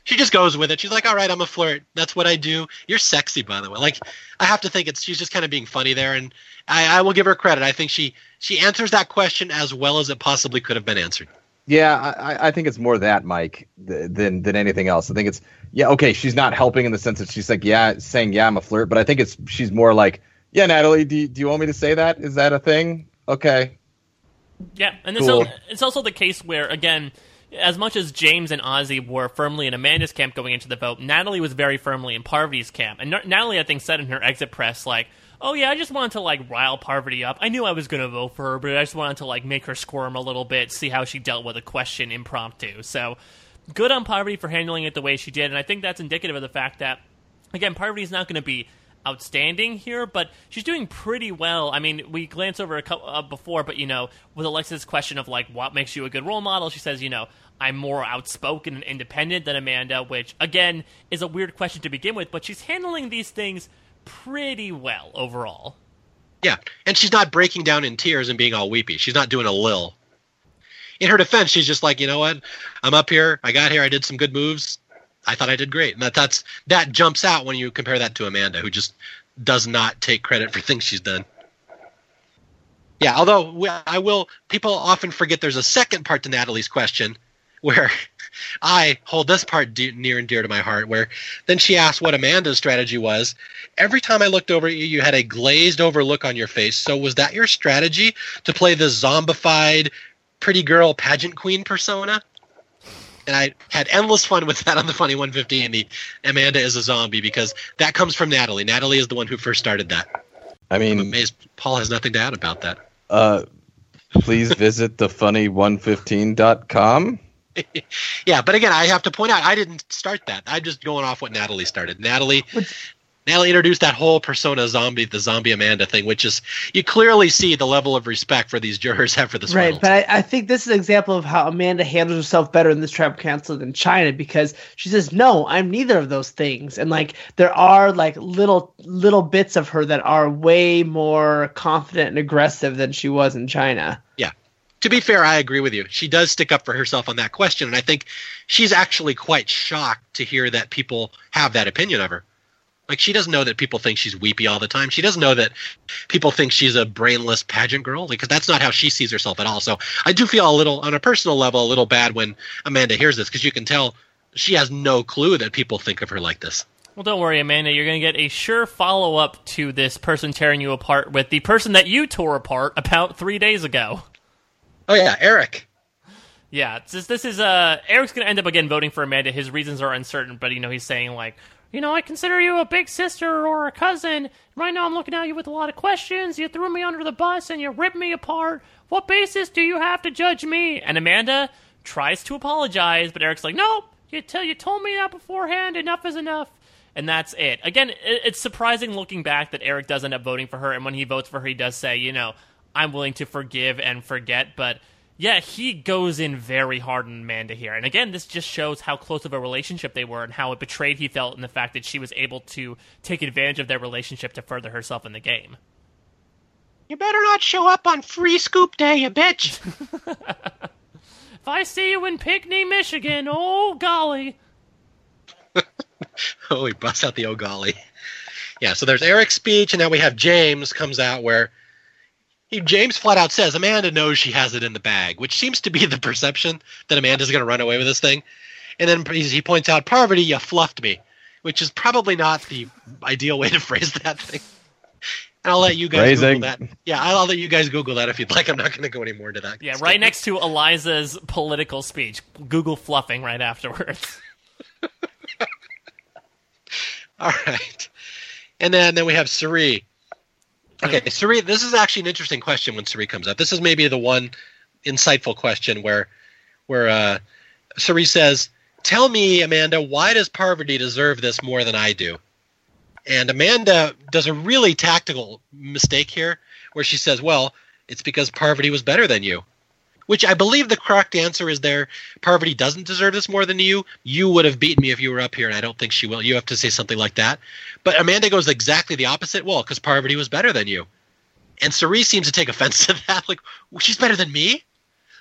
She just goes with it. She's like, "All right, I'm a flirt. That's what I do. You're sexy, by the way." Like, I have to think it's she's just kind of being funny there, and I, I will give her credit. I think she she answers that question as well as it possibly could have been answered. Yeah, I, I think it's more that, Mike, than than anything else. I think it's yeah, okay. She's not helping in the sense that she's like, yeah, saying yeah, I'm a flirt, but I think it's she's more like, yeah, Natalie, do do you want me to say that? Is that a thing? Okay, yeah, and cool. it's also the case where again, as much as James and Ozzy were firmly in Amanda's camp going into the vote, Natalie was very firmly in Parvati's camp, and Natalie I think said in her exit press like. Oh yeah, I just wanted to like rile Parvati up. I knew I was gonna vote for her, but I just wanted to like make her squirm a little bit, see how she dealt with a question impromptu. So, good on Parvati for handling it the way she did, and I think that's indicative of the fact that again, Parvati's not going to be outstanding here, but she's doing pretty well. I mean, we glanced over a couple uh, before, but you know, with Alexa's question of like what makes you a good role model, she says, you know, I'm more outspoken and independent than Amanda, which again is a weird question to begin with, but she's handling these things pretty well overall. Yeah, and she's not breaking down in tears and being all weepy. She's not doing a lil. In her defense, she's just like, you know what? I'm up here. I got here. I did some good moves. I thought I did great. And that that's that jumps out when you compare that to Amanda, who just does not take credit for things she's done. Yeah, although I will, people often forget there's a second part to Natalie's question where I hold this part de- near and dear to my heart. Where then she asked what Amanda's strategy was. Every time I looked over at you, you had a glazed over look on your face. So was that your strategy to play the zombified pretty girl pageant queen persona? And I had endless fun with that on the Funny 150 and the Amanda is a zombie because that comes from Natalie. Natalie is the one who first started that. I I'm mean, amazed Paul has nothing to add about that. uh, please visit thefunny115.com. yeah, but again, I have to point out I didn't start that. I'm just going off what Natalie started. Natalie Natalie introduced that whole persona zombie, the zombie Amanda thing, which is you clearly see the level of respect for these jurors have for this Right, Reynolds. but I, I think this is an example of how Amanda handles herself better in this tribal council than China because she says, "No, I'm neither of those things," and like there are like little little bits of her that are way more confident and aggressive than she was in China. Yeah, to be fair, I agree with you. She does stick up for herself on that question, and I think she's actually quite shocked to hear that people have that opinion of her. Like she doesn't know that people think she's weepy all the time. She doesn't know that people think she's a brainless pageant girl because that's not how she sees herself at all. So I do feel a little, on a personal level, a little bad when Amanda hears this because you can tell she has no clue that people think of her like this. Well, don't worry, Amanda. You're going to get a sure follow up to this person tearing you apart with the person that you tore apart about three days ago. Oh yeah, Eric. Yeah, just, this is uh Eric's gonna end up again voting for Amanda. His reasons are uncertain, but you know he's saying like, you know, I consider you a big sister or a cousin. Right now, I'm looking at you with a lot of questions. You threw me under the bus and you ripped me apart. What basis do you have to judge me? And Amanda tries to apologize, but Eric's like, nope. You tell you told me that beforehand. Enough is enough. And that's it. Again, it, it's surprising looking back that Eric does end up voting for her, and when he votes for her, he does say, you know, I'm willing to forgive and forget, but yeah, he goes in very hard on Amanda here. And again, this just shows how close of a relationship they were and how betrayed he felt in the fact that she was able to take advantage of their relationship to further herself in the game. You better not show up on free scoop day, you bitch. If I see you in Pinckney, Michigan, oh golly. oh, he busts out the oh golly. Yeah, so there's Eric's speech, and now we have James comes out where he James flat out says Amanda knows she has it in the bag, which seems to be the perception that Amanda's going to run away with this thing. And then he he points out, Parvati, you fluffed me, which is probably not the ideal way to phrase that thing. And I'll let you guys Phrasing. Google that. Yeah, I'll let you guys Google that if you'd like. I'm not going to go any more into that. Yeah, right next to Eliza's political speech. Google fluffing right afterwards. All right. And then then we have Cirie. Okay, Cirie, this is actually an interesting question when Cirie comes up. This is maybe the one insightful question where where uh Cirie says, "Tell me, Amanda, why does Parvati deserve this more than I do?" And Amanda does a really tactical mistake here where she says, "Well, it's because Parvati was better than you." Which I believe the correct answer is there. Parvati doesn't deserve this more than you. You would have beaten me if you were up here, and I don't think she will. You have to say something like that. But Amanda goes exactly the opposite. Well, because Parvati was better than you. And Cirie seems to take offense to that. Like, she's better than me?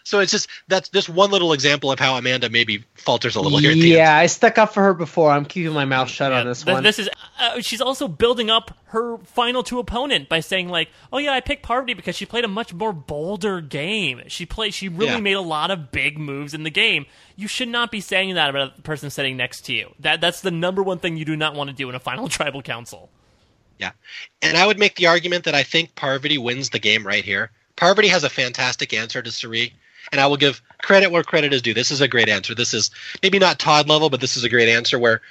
So it's just that's just one little example of how Amanda maybe falters a little here. At the Yeah, end. I stuck up for her before. I'm keeping my mouth shut Yeah, on this th- one. This is uh, she's also building up her final two opponent by saying like, "Oh yeah, I picked Parvati because she played a much more bolder game. She played she really Yeah. made a lot of big moves in the game. You should not be saying that about the person sitting next to you. That that's the number one thing you do not want to do in a final tribal council. Yeah. And I would make the argument that I think Parvati wins the game right here. Parvati has a fantastic answer to Cirie, and I will give credit where credit is due. This is a great answer. This is maybe not Todd level, but this is a great answer where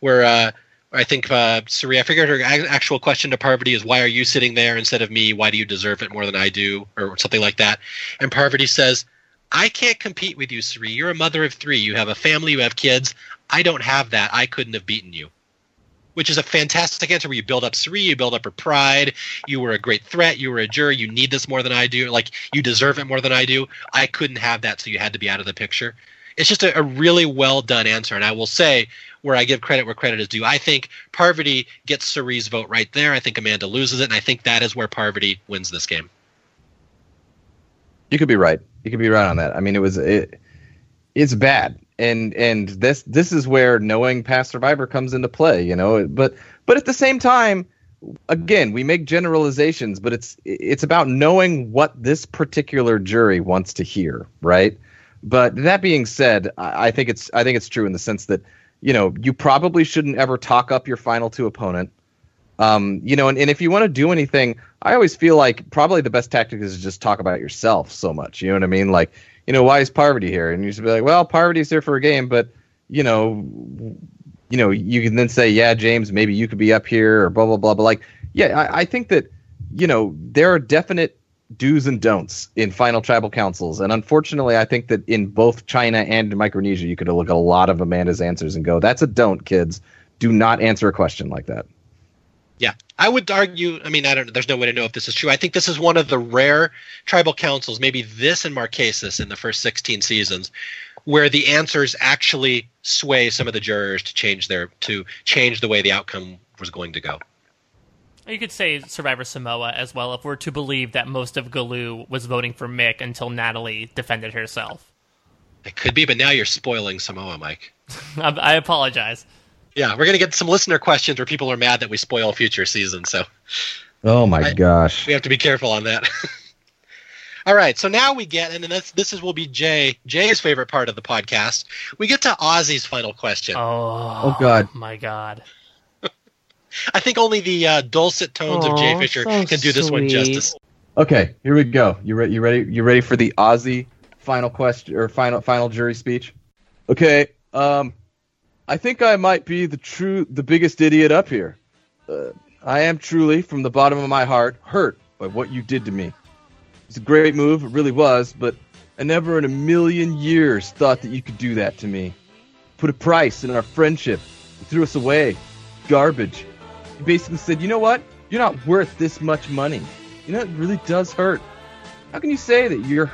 where uh I think uh, Cirie, I figured her actual question to Parvati is, "Why are you sitting there instead of me? Why do you deserve it more than I do?" or something like that. And Parvati says, "I can't compete with you, Cirie. You're a mother of three. You have a family. You have kids. I don't have that. I couldn't have beaten you." Which is a fantastic answer where you build up Cirie, you build up her pride. You were a great threat. You were a juror. You need this more than I do. Like you deserve it more than I do. I couldn't have that, so you had to be out of the picture. It's just a, a really well done answer, and I will say where I give credit where credit is due. I think Parvati gets Cirie's vote right there. I think Amanda loses it, and I think that is where Parvati wins this game. You could be right. You could be right on that. I mean, it was it, it's bad, and and this this is where knowing past Survivor comes into play. You know, but but at the same time, again, we make generalizations, but it's it's about knowing what this particular jury wants to hear, right? But that being said, I, think it's I think it's true in the sense that you know you probably shouldn't ever talk up your final two opponent. Um, you know, and, and if you want to do anything, I always feel like probably the best tactic is to just talk about yourself so much. You know what I mean? Like, you know, why is Parvati here? And you should be like, well, Parvati's here for a game, but you know, you know, you can then say, yeah, James, maybe you could be up here or blah blah blah. But like, yeah, I, I think that you know there are definite do's and don'ts in final tribal councils, and unfortunately, I think that in both China and Micronesia, you could look at a lot of Amanda's answers and go, that's a don't, kids. Do not answer a question like that. Yeah, I would argue. I mean, I don't. There's no way to know if this is true. I think this is one of the rare tribal councils, maybe this and Marquesas in the first 16 seasons, where the answers actually sway some of the jurors to change their to change the way the outcome was going to go. You could say Survivor Samoa as well, if we're to believe that most of Galu was voting for Mick until Natalie defended herself. It could be, but now you're spoiling Samoa, Mike. I, I apologize. Yeah, we're gonna get some listener questions where people are mad that we spoil future seasons. So, oh my I, gosh, we have to be careful on that. All right, so now we get, and this this is will be Jay Jay's favorite part of the podcast. We get to Ozzy's final question. Oh, oh God, my God. I think only the uh, dulcet tones of Jay Fischer so can do this sweet. one justice. Okay, here we go. You ready? You ready? You ready for the Ozzy final question or final final jury speech? Okay. Um, I think I might be the true, the biggest idiot up here. Uh, I am truly, from the bottom of my heart, hurt by what you did to me. It's a great move, it really was, but I never in a million years thought that you could do that to me. Put a price in our friendship. You threw us away. Garbage. You basically said, you know what? You're not worth this much money. You know, it really does hurt. How can you say that you're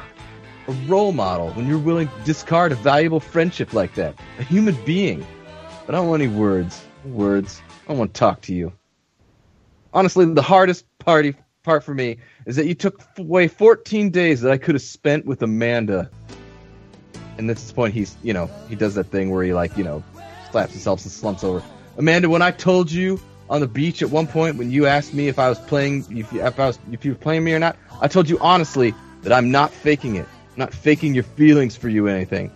a role model when you're willing to discard a valuable friendship like that? A human being. But I don't want any words. Words. I don't want to talk to you. Honestly, the hardest party part for me is that you took away 14 days that I could have spent with Amanda. And at this point, he's, you know, he does that thing where he, like, you know, slaps himself and slumps over. Amanda, when I told you on the beach at one point when you asked me if I was playing, if, if I was, if you were playing me or not, I told you honestly that I'm not faking it. I'm not faking your feelings for you or anything.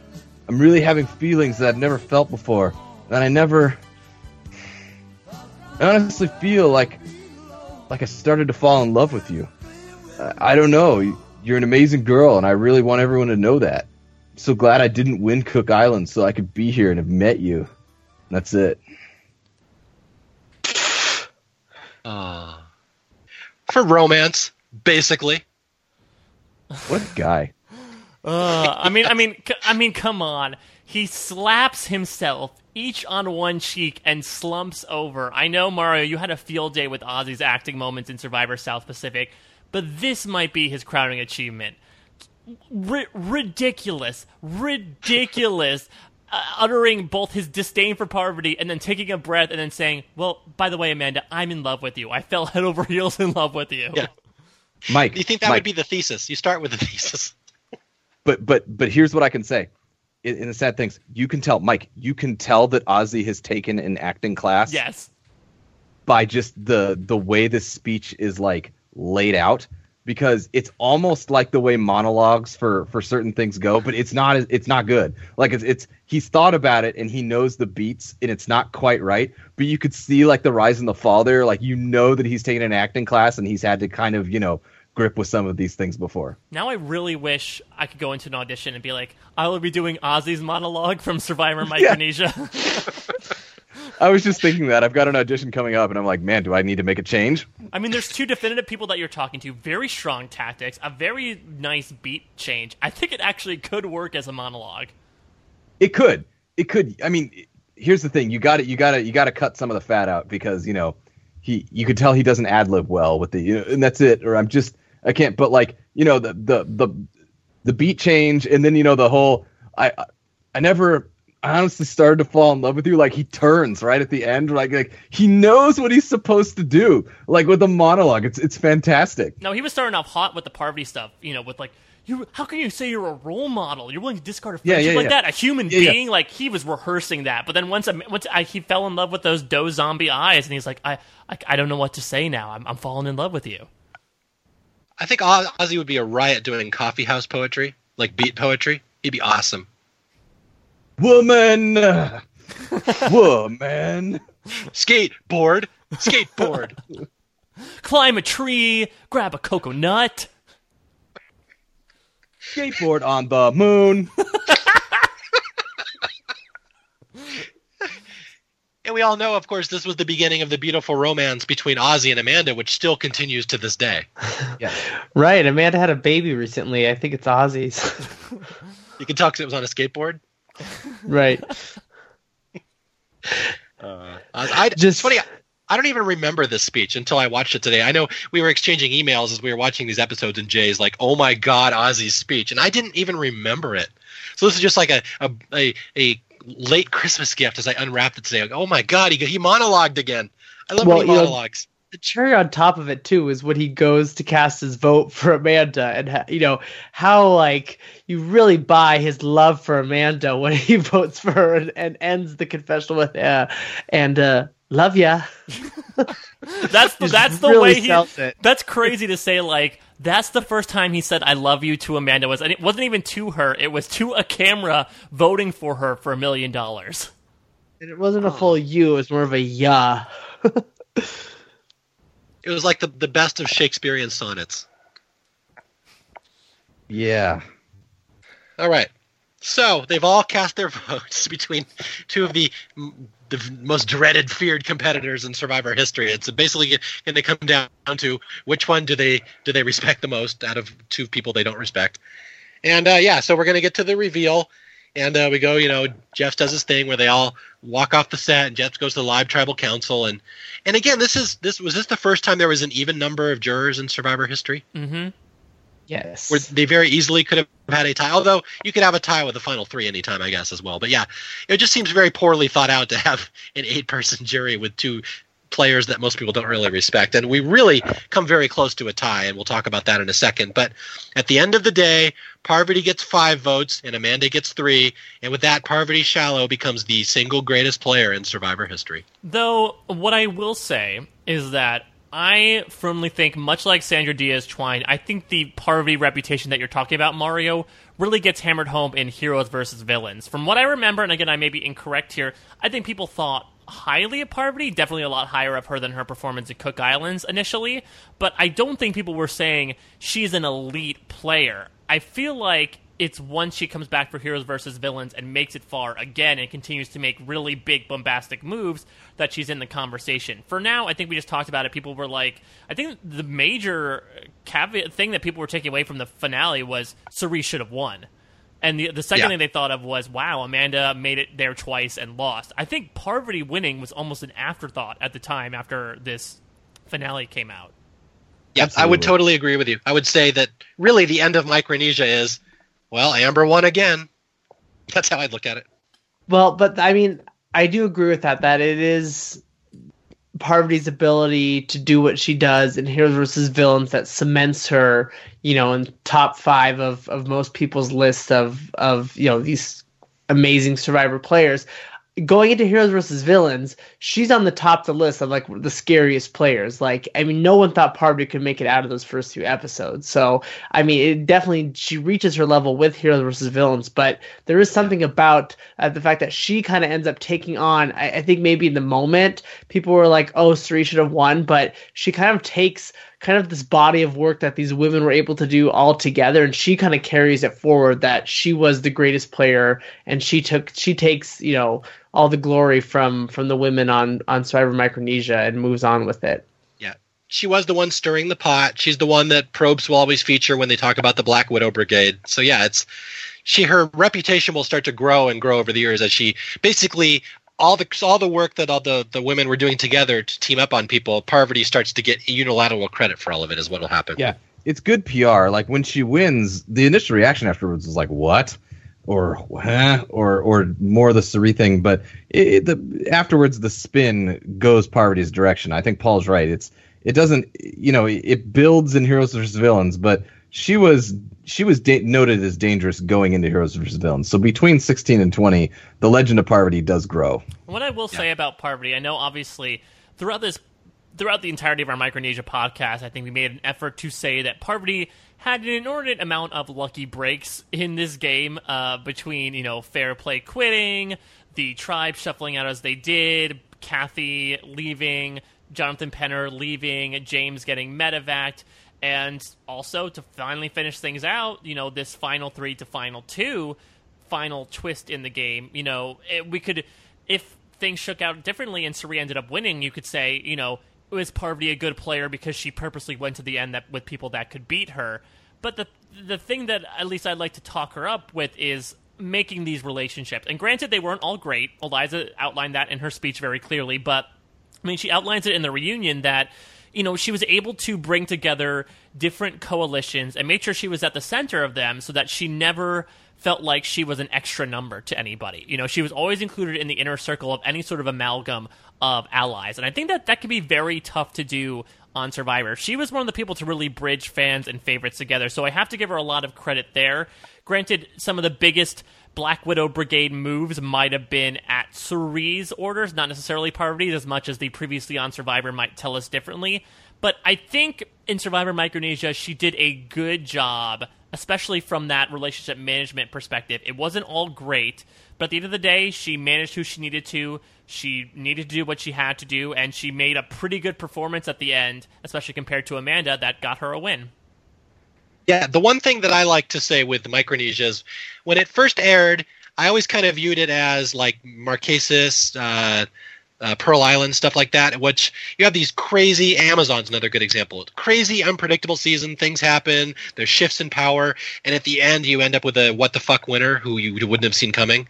I'm really having feelings that I've never felt before and I never. I honestly feel like, like I started to fall in love with you. I don't know. You're an amazing girl, and I really want everyone to know that. I'm so glad I didn't win Cook Island so I could be here and have met you. That's it. Uh, for romance, basically. What guy? Uh, I mean, I mean, I mean, come on. He slaps himself each on one cheek and slumps over. I know, Mario, you had a field day with Ozzy's acting moments in Survivor South Pacific, but this might be his crowning achievement. R- ridiculous, ridiculous. Uh, uttering both his disdain for Parvati and then taking a breath and then saying, "Well, by the way, Amanda, I'm in love with you. I fell head over heels in love with you." Yeah, Mike. You think that Mike. would be the thesis? You start with the thesis. But but but here's what I can say in, the sad things, you can tell, Mike, you can tell that Ozzy has taken an acting class. Yes. By just the the way this speech is like laid out, because it's almost like the way monologues for for certain things go, but it's not it's not good. Like it's it's he's thought about it and he knows the beats and it's not quite right, but you could see like the rise and the fall there. Like you know that he's taken an acting class and he's had to kind of you know grip with some of these things before. Now I really wish I could go into an audition and be like, I will be doing Ozzy's monologue from Survivor Micronesia. I was just thinking that I've got an audition coming up, and I'm like, man, do I need to make a change? I mean, there's two definitive people that you're talking to, very strong tactics, a very nice beat change. I think it actually could work as a monologue. It could. It could. I mean, here's the thing: you got it. You got to. You got to cut some of the fat out because you know he. You could tell he doesn't ad lib well with the. You know, and that's it. Or I'm just. I can't. But like you know the the the the beat change, and then you know the whole. I I never I honestly started to fall in love with you. Like he turns right at the end, like like he knows what he's supposed to do. Like with the monologue, it's it's fantastic. No, he was starting off hot with the Parvati stuff. You know, with like you. How can you say you're a role model? You're willing to discard a friendship yeah, yeah, like yeah. that? A human being? Like he was rehearsing that, but then once I, once I, he fell in love with those doe zombie eyes, and he's like, I I, I don't know what to say now. I'm I'm falling in love with you. I think Ozzy would be a riot doing coffee house poetry, like beat poetry. He'd be awesome. Woman, woman, skateboard, Skateboard. Climb a tree, grab a coconut. Skateboard on the moon. And we all know, of course, this was the beginning of the beautiful romance between Ozzy and Amanda, which still continues to this day. Yeah. Right. Amanda had a baby recently. I think it's Ozzy's. You can tell because it was on a skateboard. right. Uh, I, Just- it's funny. I don't even remember this speech until I watched it today. I know we were exchanging emails as we were watching these episodes, and Jay's like, "Oh my God, Ozzy's speech," and I didn't even remember it. So this is just like a a a, a late Christmas gift as I unwrapped it today. Like, oh my God, he he monologued again. I love Well, when he you know- monologues. The cherry on top of it too is when he goes to cast his vote for Amanda, and ha- you know how like you really buy his love for Amanda when he votes for her and, and ends the confessional with uh, and uh, love ya. That's that's the really way he. it. That's crazy to say. Like that's the first time he said "I love you" to Amanda. Was and it wasn't even to her. It was to a camera voting for her for a million dollars. And it wasn't a full you; it was more of a yeah. It was like the the best of Shakespearean sonnets. Yeah. All right. So they've all cast their votes between two of the the most dreaded, feared competitors in Survivor history. It's basically going to come down to which one do they do they respect the most out of two people they don't respect. And uh, yeah, so we're going to get to the reveal, and uh, we go. You know, Jeff does his thing where they all walk off the set, and Jeff goes to the live tribal council, and and again, this is this was this the first time there was an even number of jurors in Survivor history Mm-hmm. Yes. where they very easily could have had a tie. Although you could have a tie with the final three anytime, I guess, as well. But yeah, it just seems very poorly thought out to have an eight-person jury with two players that most people don't really respect. And we really come very close to a tie, and we'll talk about that in a second. But at the end of the day, Parvati gets five votes, and Amanda gets three. And with that, Parvati Shallow becomes the single greatest player in Survivor history. Though, what I will say is that I firmly think, much like Sandra Diaz Twine, I think the Parvati reputation that you're talking about, Mario, really gets hammered home in Heroes versus Villains. From what I remember, and again, I may be incorrect here, I think people thought highly of Parvati, definitely a lot higher of her than her performance at Cook Islands initially, but I don't think people were saying she's an elite player. I feel like it's once she comes back for Heroes versus Villains and makes it far again and continues to make really big bombastic moves that she's in the conversation. For now, I think we just talked about it. People were like, I think the major caveat thing that people were taking away from the finale was Cirie should have won. And the the second Yeah. thing they thought of was, wow, Amanda made it there twice and lost. I think Parvati winning was almost an afterthought at the time after this finale came out. Yeah, I would totally agree with you. I would say that really the end of Micronesia is, well, Amber won again. That's how I'd look at it. Well, but I mean, I do agree with that. That it is Parvati's ability to do what she does in Heroes versus Villains that cements her, you know, in top five of, of most people's list of of you know these amazing Survivor players. Going into Heroes versus Villains, she's on the top of the list of like the scariest players. Like, I mean, no one thought Parvati could make it out of those first two episodes. So, I mean, it definitely she reaches her level with Heroes versus Villains, but there is something about uh, the fact that she kind of ends up taking on. I, I think maybe in the moment people were like, "Oh, Cirie should have won," but she kind of takes kind of this body of work that these women were able to do all together, and she kind of carries it forward. That she was the greatest player, and she took she takes you know all the glory from from the women on on Survivor Micronesia and moves on with it. Yeah. She was the one stirring the pot. She's the one that Probst will always feature when they talk about the Black Widow Brigade. So yeah, it's she her reputation will start to grow and grow over the years as she basically all the all the work that all the the women were doing together to team up on people. Parvati starts to get unilateral credit for all of it. Is what will happen. Yeah. It's good PR. Like when she wins, the initial reaction afterwards is like, "What?" or "Huh?" or or more the Cirie thing. But it, the afterwards, the spin goes Parvati's direction. I think Paul's right. It's it doesn't you know it builds in Heroes vs Villains, but she was she was da- noted as dangerous going into Heroes vs Villains. So between 16 and 20, the legend of Parvati does grow. What I will say about Parvati, I know obviously throughout this throughout the entirety of our Micronesia podcast, I think we made an effort to say that Parvati had an inordinate amount of lucky breaks in this game uh, between, you know, Fairplay quitting, the tribe shuffling out as they did, Kathy leaving, Jonathan Penner leaving, James getting medevaced, and also to finally finish things out, you know, this final three to final two, final twist in the game. You know, it, we could, if things shook out differently and Cirie ended up winning, you could say, you know, was Parvati a good player because she purposely went to the end that with people that could beat her. But the the thing that at least I'd like to talk her up with is making these relationships. And granted, they weren't all great. Eliza outlined that in her speech very clearly, but I mean, she outlines it in the reunion that you know she was able to bring together different coalitions and make sure she was at the center of them, so that she never felt like she was an extra number to anybody. You know, she was always included in the inner circle of any sort of amalgam of allies. And I think that that can be very tough to do on Survivor. She was one of the people to really bridge fans and favorites together. So I have to give her a lot of credit there. Granted, some of the biggest Black Widow Brigade moves might have been at Cirie's orders, not necessarily Parvati's, as much as the previously on Survivor might tell us differently. But I think in Survivor Micronesia, she did a good job especially from that relationship management perspective. It wasn't all great, but at the end of the day, she managed who she needed to. She needed to do what she had to do, and she made a pretty good performance at the end, especially compared to Amanda, that got her a win. Yeah, the one thing that I like to say with Micronesia is when it first aired, I always kind of viewed it as like Marquesas, uh, uh, Pearl Island, stuff like that. Which you have these crazy Amazon's another good example. Crazy, unpredictable season. Things happen. There's shifts in power, and at the end, you end up with a what the fuck winner who you wouldn't have seen coming.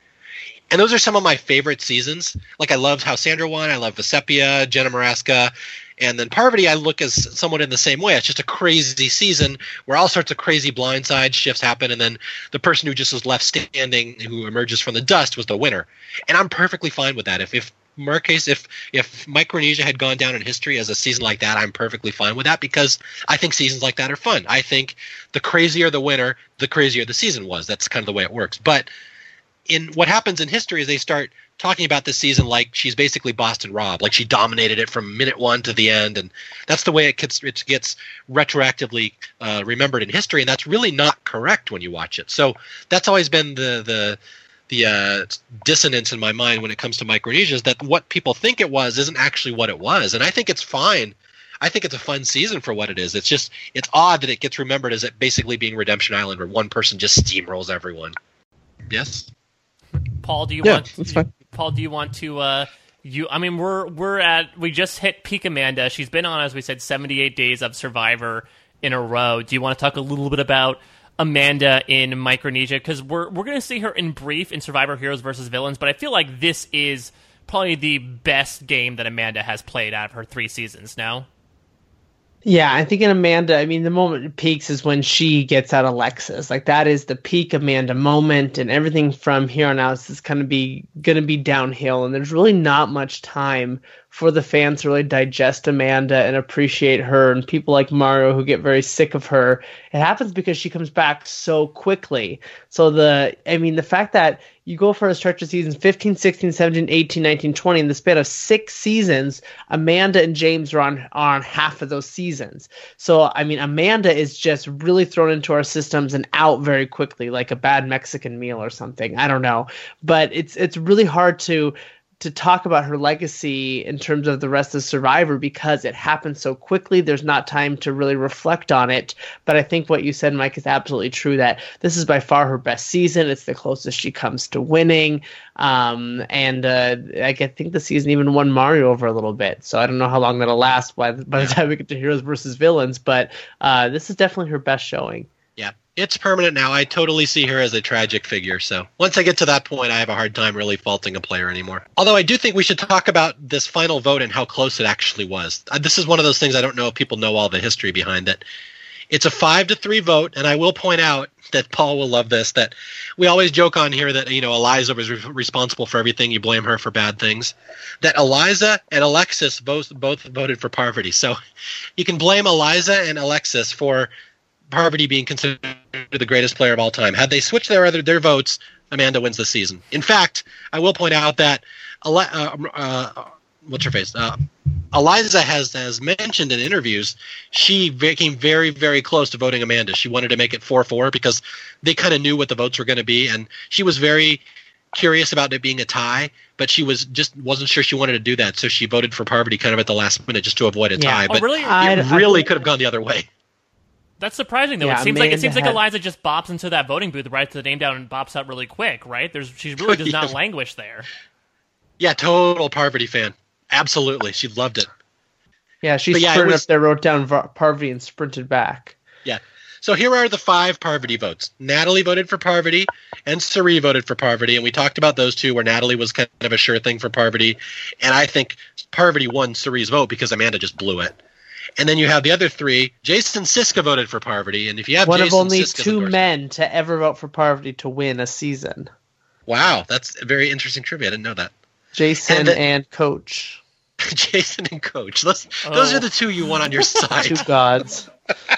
And those are some of my favorite seasons. Like I loved how Sandra won. I love Vecepia, Jenna Morasca, and then Parvati. I look as somewhat in the same way. It's just a crazy season where all sorts of crazy blindside shifts happen, and then the person who just was left standing, who emerges from the dust, was the winner. And I'm perfectly fine with that. If if Marquez, if if Micronesia had gone down in history as a season like that, I'm perfectly fine with that because I think seasons like that are fun. I think the crazier the winner, the crazier the season was. That's kind of the way it works. But in what happens in history is they start talking about this season like she's basically Boston Rob, like she dominated it from minute one to the end, and that's the way it gets it gets retroactively uh, remembered in history, and that's really not correct when you watch it. So that's always been the the the uh, dissonance in my mind when it comes to Micronesia is that what people think it was isn't actually what it was, and I think it's fine. I think it's a fun season for what it is. It's just it's odd that it gets remembered as it basically being Redemption Island, where one person just steamrolls everyone. Yes, Paul, do you yeah, want? that's fine. Paul, do you want to? Uh, you, I mean, we're we're at we just hit peak Amanda. She's been on, as we said, seventy eight days of Survivor in a row. Do you want to talk a little bit about? Amanda in Micronesia because we're we're gonna see her in brief in Survivor Heroes versus Villains, but I feel like this is probably the best game that Amanda has played out of her three seasons now. Yeah, I think in Amanda, I mean, the moment it peaks is when she gets out of Lexus. Like that is the peak Amanda moment, and everything from here on out is going to be going to be downhill. And there's really not much time for the fans to really digest Amanda and appreciate her and people like Mario who get very sick of her. It happens because she comes back so quickly. So the I mean the fact that you go for a stretch of seasons 15, 16, 17, 18, 19, 20 in the span of 6 seasons, Amanda and James are on on half of those seasons. So I mean Amanda is just really thrown into our systems and out very quickly like a bad Mexican meal or something. I don't know. But it's it's really hard to to talk about her legacy in terms of the rest of Survivor because it happened so quickly. There's not time to really reflect on it. But I think what you said, Mike, is absolutely true that this is by far her best season. It's the closest she comes to winning. Um, and uh, I think the season even won Mario over a little bit. So I don't know how long that'll last by, by the time we get to Heroes versus Villains. But uh, this is definitely her best showing it's permanent now. I totally see her as a tragic figure. So once I get to that point, I have a hard time really faulting a player anymore. Although I do think we should talk about this final vote and how close it actually was. Uh, this is one of those things I don't know if people know all the history behind it. It's a five to three vote, and I will point out that Paul will love this. That we always joke on here that you know Eliza was re- responsible for everything. You blame her for bad things. That Eliza and Alexis both both voted for Parvati, So you can blame Eliza and Alexis for Parvati being considered the greatest player of all time. Had they switched their other their votes, Amanda wins the season. In fact, I will point out that uh, uh, what's her face? Uh, Eliza has has mentioned in interviews she came very very close to voting Amanda. She wanted to make it four four because they kind of knew what the votes were going to be, and she was very curious about it being a tie, but she was just wasn't sure she wanted to do that, so she voted for Parvati kind of at the last minute just to avoid a Yeah. tie. Oh, But really? I- it really could have gone the other way. That's surprising though. Yeah, it seems like it Amanda seems like Eliza just bops into that voting booth, writes the name down, and bops out really quick. Right? There's she really does not languish there. Yeah, total Parvati fan. Absolutely, she loved it. Yeah, she But yeah, sprinted was- up there, wrote down Va- Parvati, and sprinted back. Yeah. So here are the five Parvati votes. Natalie voted for Parvati, and Cirie voted for Parvati, and we talked about those two, where Natalie was kind of a sure thing for Parvati, and I think Parvati won Cirie's vote because Amanda just blew it. And then you have the other three. Jason Siska voted for Parvati, and if you have One Jason of only Siska's two men to ever vote for Parvati to win a season. Wow, that's a very interesting trivia. I didn't know that. Jason And and, Coach, Jason and Coach. Those, those Oh. are the two you want on your side. two gods.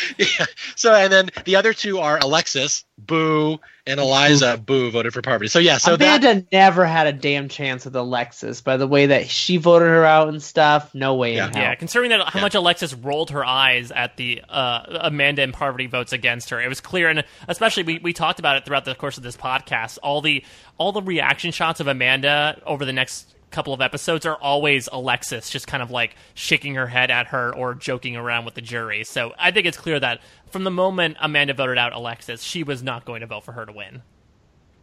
yeah. So and then the other two are Alexis, Boo, and Eliza, Boo voted for Parvati. So yeah, so that Amanda never had a damn chance with Alexis. By the way that she voted her out and stuff, no way Yeah. in hell. Yeah, considering that how Yeah. much Alexis rolled her eyes at the uh, Amanda and Parvati votes against her, it was clear, and especially we, we talked about it throughout the course of this podcast. All the all the reaction shots of Amanda over the next couple of episodes are always Alexis just kind of like shaking her head at her or joking around with the jury. So I think it's clear that from the moment Amanda voted out Alexis, she was not going to vote for her to win.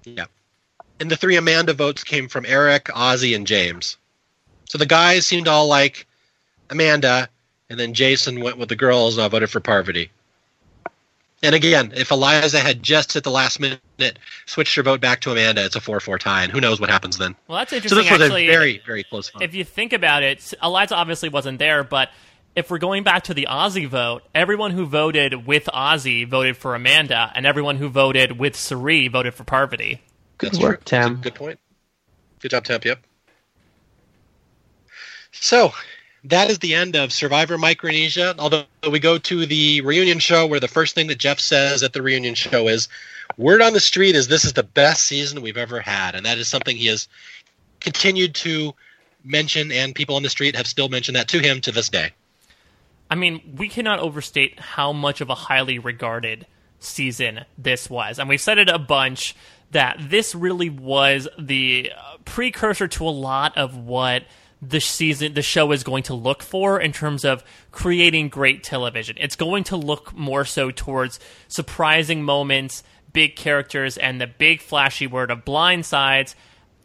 Yeah. And the three Amanda votes came from Erik, Ozzy, and James. So the guys seemed all like Amanda, and then Jason went with the girls and I voted for Parvati. And again, if Eliza had just at the last minute switched her vote back to Amanda, it's a 4 4 tie, and who knows what happens then. Well, that's interesting. So interesting. this was a very, very close vote. if you think about it, Eliza obviously wasn't there, but if we're going back to the Ozzy vote, everyone who voted with Ozzy voted for Amanda, and everyone who voted with Cirie voted for Parvati. Good That's work, true. That's a Tim. Good point. Good job, Temp. Yep. So that is the end of Survivor Micronesia. Although we go to the reunion show, where the first thing that Jeff says at the reunion show is, "Word on the street is this is the best season we've ever had," and that is something he has continued to mention, and people on the street have still mentioned that to him to this day. I mean, we cannot overstate how much of a highly regarded season this was. And we've said it a bunch that this really was the uh, precursor to a lot of what the season the show is going to look for in terms of creating great television. It's going to look more so towards surprising moments, big characters and the big flashy word of blind sides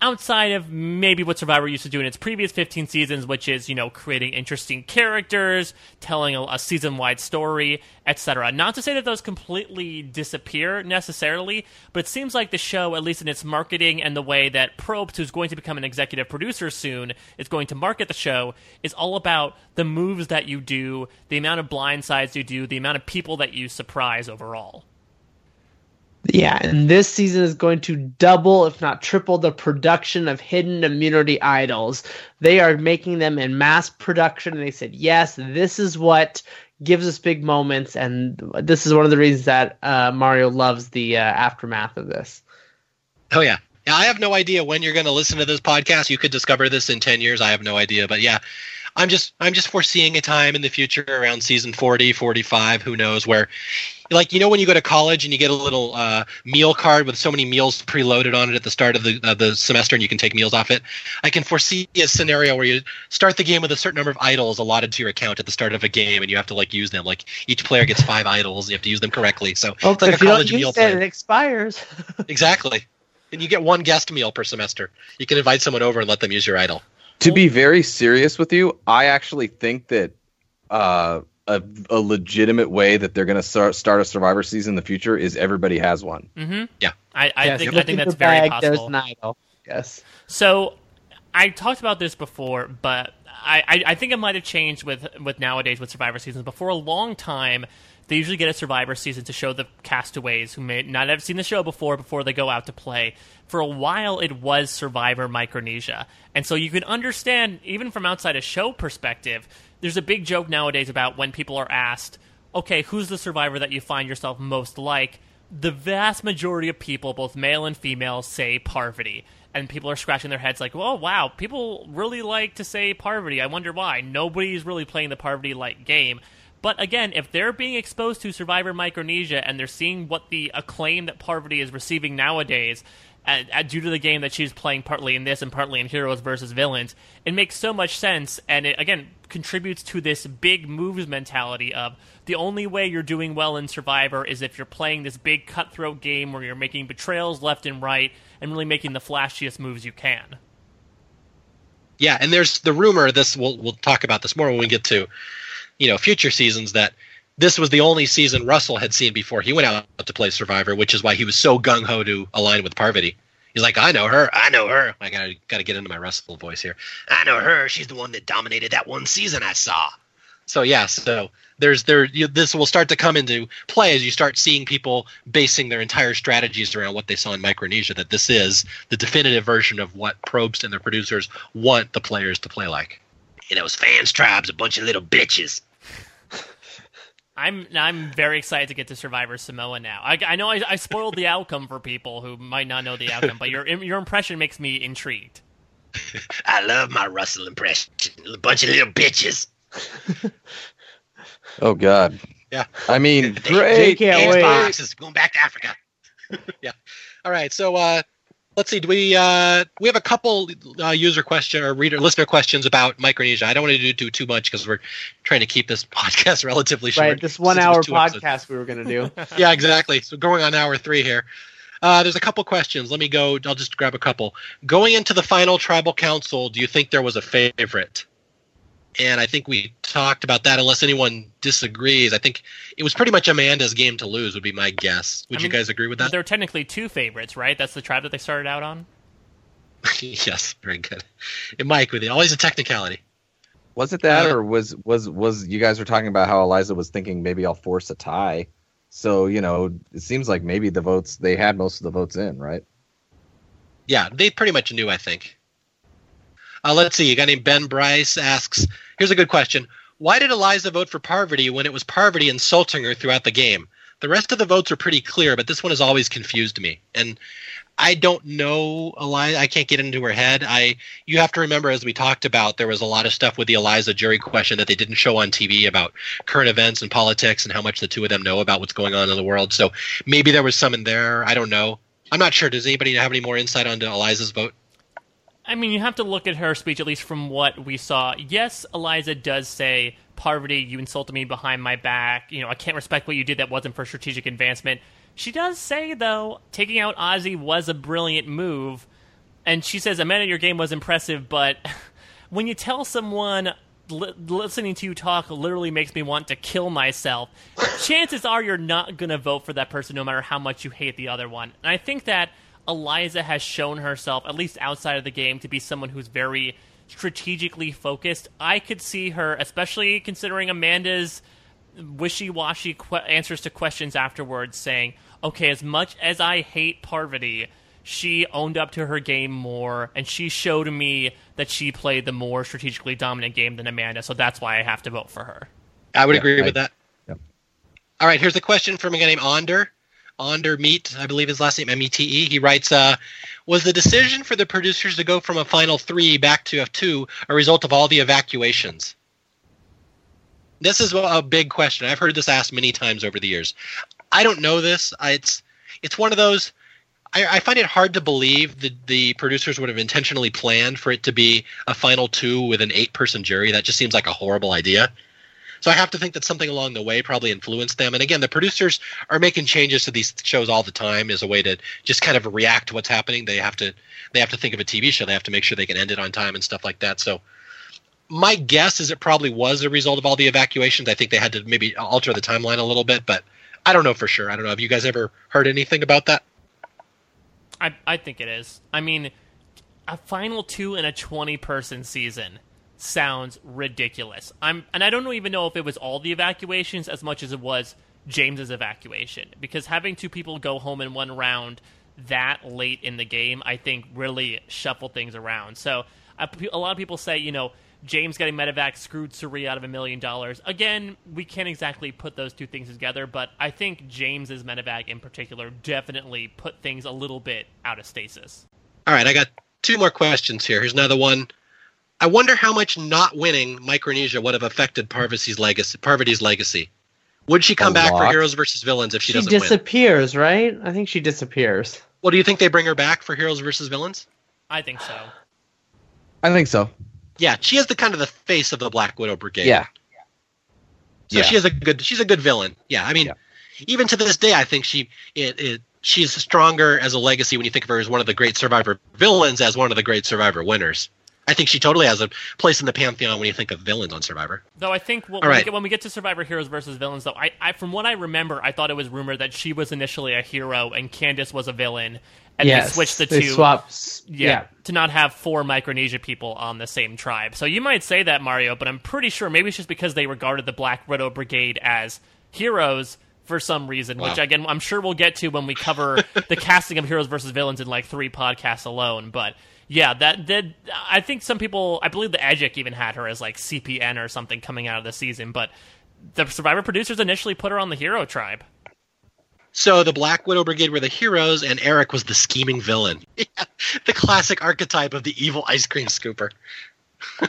outside of maybe what Survivor used to do in its previous 15 seasons, which is, you know, creating interesting characters, telling a, a season wide story, etc. Not to say that those completely disappear necessarily, but it seems like the show, at least in its marketing and the way that Probst, who's going to become an executive producer soon, is going to market the show, is all about the moves that you do, the amount of blind sides you do, the amount of people that you surprise overall. Yeah, and this season is going to double, if not triple, the production of hidden immunity idols. They are making them in mass production, and they said, yes, this is what gives us big moments, and this is one of the reasons that uh, Mario loves the uh, aftermath of this. Oh yeah. Yeah, I have no idea when you're going to listen to this podcast. You could discover this in 10 years. I have no idea, but yeah. I'm just I'm just foreseeing a time in the future around season 40, 45, who knows where like you know when you go to college and you get a little uh, meal card with so many meals preloaded on it at the start of the of the semester and you can take meals off it. I can foresee a scenario where you start the game with a certain number of idols allotted to your account at the start of a game and you have to like use them. Like each player gets 5 idols, you have to use them correctly. So Oh, it's like a if you don't college meal plan. it, it expires. Exactly. And you get one guest meal per semester. You can invite someone over and let them use your idol. To be very serious with you, I actually think that uh, a, a legitimate way that they're going to start, start a Survivor season in the future is everybody has one. Mm-hmm. Yeah. I, I Yes, think look I think that's very bag, possible. an idol. Yes. So I talked about this before, but I, I, I think it might have changed with with nowadays with Survivor seasons. But for a long time, they usually get a Survivor season to show the castaways who may not have seen the show before before they go out to play. For a while, it was Survivor Micronesia, and so you can understand even from outside a show perspective. There's a big joke nowadays about when people are asked, "Okay, who's the Survivor that you find yourself most like?" the vast majority of people, both male and female, say Parvati. And people are scratching their heads like, oh, wow, people really like to say Parvati. I wonder why. Nobody's really playing the Parvati like game. But again, if they're being exposed to Survivor Micronesia and they're seeing what the acclaim that Parvati is receiving nowadays, Uh, uh, due to the game that she's playing partly in this and partly in Heroes versus Villains, it makes so much sense. And it, again, contributes to this big moves mentality of the only way you're doing well in Survivor is if you're playing this big cutthroat game where you're making betrayals left and right and really making the flashiest moves you can. Yeah, and there's the rumor. This we'll we'll talk about this more when we get to, you know, future seasons. That this was the only season Russell had seen before he went out to play Survivor, which is why he was so gung ho to align with Parvati. He's like, I know her, I know her. I gotta gotta get into my Russell voice here. I know her. She's the one that dominated that one season I saw. So yeah, so there's there you, this will start to come into play as you start seeing people basing their entire strategies around what they saw in Micronesia. That this is the definitive version of what Probst and the producers want the players to play like. You know, fans tribes, a bunch of little bitches. I'm I'm very excited to get to Survivor Samoa now. I, I know I, I spoiled the outcome for people who might not know the outcome, but your your impression makes me intrigued. I love my Russell impression. A bunch of little bitches. oh God. Yeah. I mean, great. can't wait. Boxes going back to Africa. yeah. All right. So uh, let's see. Do we uh, we have a couple uh, user question or reader listener questions about Micronesia? I don't want to do, do too much because we're trying to keep this podcast relatively short. Right. This one hour podcast episodes. we were going to do. yeah. Exactly. So going on hour three here. Uh, there's a couple questions. Let me go. I'll just grab a couple. Going into the final tribal council, do you think there was a favorite? And I think we talked about that. Unless anyone disagrees, I think it was pretty much Amanda's game to lose. Would be my guess. Would I you guys agree with that? There are technically two favorites, right? That's the tribe that they started out on. yes, very good. And Mike, with it, always a technicality. Was it that, uh, or was was was you guys were talking about how Eliza was thinking maybe I'll force a tie? So you know, it seems like maybe the votes they had most of the votes in, right? Yeah, they pretty much knew. I think. Uh, let's see. A guy named Ben Bryce asks, Here's a good question. Why did Eliza vote for Parvati when it was Parvati insulting her throughout the game? The rest of the votes are pretty clear, but this one has always confused me. And I don't know Eliza. I can't get into her head. I you have to remember, as we talked about, there was a lot of stuff with the Eliza jury question that they didn't show on TV about current events and politics and how much the two of them know about what's going on in the world. So maybe there was some in there. I don't know. I'm not sure. Does anybody have any more insight onto Eliza's vote? I mean, you have to look at her speech, at least from what we saw. Yes, Eliza does say, Parvati, you insulted me behind my back. You know, I can't respect what you did that wasn't for strategic advancement. She does say, though, taking out Ozzy was a brilliant move. And she says, Amanda, your game was impressive, but when you tell someone li- listening to you talk literally makes me want to kill myself, chances are you're not going to vote for that person no matter how much you hate the other one. And I think that Eliza has shown herself, at least outside of the game, to be someone who's very strategically focused. I could see her, especially considering Amanda's wishy-washy qu- answers to questions afterwards, saying, "Okay, as much as I hate Parvati." She owned up to her game more, and she showed me that she played the more strategically dominant game than Amanda. So that's why I have to vote for her. I would yeah, agree I, with that. Yep. All right, here's a question from a guy named Onder. Onder Meet, I believe his last name M E T E. He writes, uh, "Was the decision for the producers to go from a final three back to a two a result of all the evacuations?" This is a big question. I've heard this asked many times over the years. I don't know this. I, it's it's one of those. I, I, find it hard to believe that the producers would have intentionally planned for it to be a final two with an eight-person jury. That just seems like a horrible idea. So I have to think that something along the way probably influenced them. And again, the producers are making changes to these shows all the time as a way to just kind of react to what's happening. They have to they have to think of a TV show. They have to make sure they can end it on time and stuff like that. So my guess is it probably was a result of all the evacuations. I think they had to maybe alter the timeline a little bit, but I don't know for sure. I don't know. Have you guys ever heard anything about that? I I think it is. I mean, a final two in a twenty person season sounds ridiculous. I'm and I don't even know if it was all the evacuations as much as it was James's evacuation because having two people go home in one round that late in the game, I think really shuffled things around. So a lot of people say, you know, James getting medevac screwed Cirie out of a million dollars. Again, we can't exactly put those two things together, but I think James's medevac in particular definitely put things a little bit out of stasis. All right, I got two more questions here. Here's another one I wonder how much not winning Micronesia would have affected Parvati's legacy. Parvati's legacy. Would she come A back for. Heroes versus Villains if she, She doesn't win? disappears, right? I think she disappears. Well, do you think they bring her back for Heroes versus Villains? I think so. I think so. Yeah, she is the kind of the face of the Black Widow Brigade. Yeah. So Yeah. she is a good. She's a good villain. Yeah, I mean, Yeah. even to this day, I think she it, it she's stronger as a legacy when you think of her as one of the great Survivor villains, as one of the great Survivor winners. I think she totally has a place in the pantheon when you think of villains on Survivor. Though I think when, All when, we get, when we get to Survivor Heroes versus Villains, though, I, I from what I remember, I thought it was rumored that she was initially a hero and Candice was a villain, and yes, they switched the they two. swaps. yeah, Yeah. to not have four Micronesia people on the same tribe. So you might say that Mario, but I'm pretty sure maybe it's just because they regarded the Black Widow Brigade as heroes for some reason, which again I'm sure we'll get to when we cover the casting of heroes versus villains in like three podcasts alone. But yeah, that that I think some people, I believe the Edgic even had her as like CPN or something coming out of the season, but the Survivor producers initially put her on the hero tribe. So the Black Widow Brigade were the heroes, and Erik was the scheming villain. Yeah, the classic archetype of the evil ice cream scooper. I'm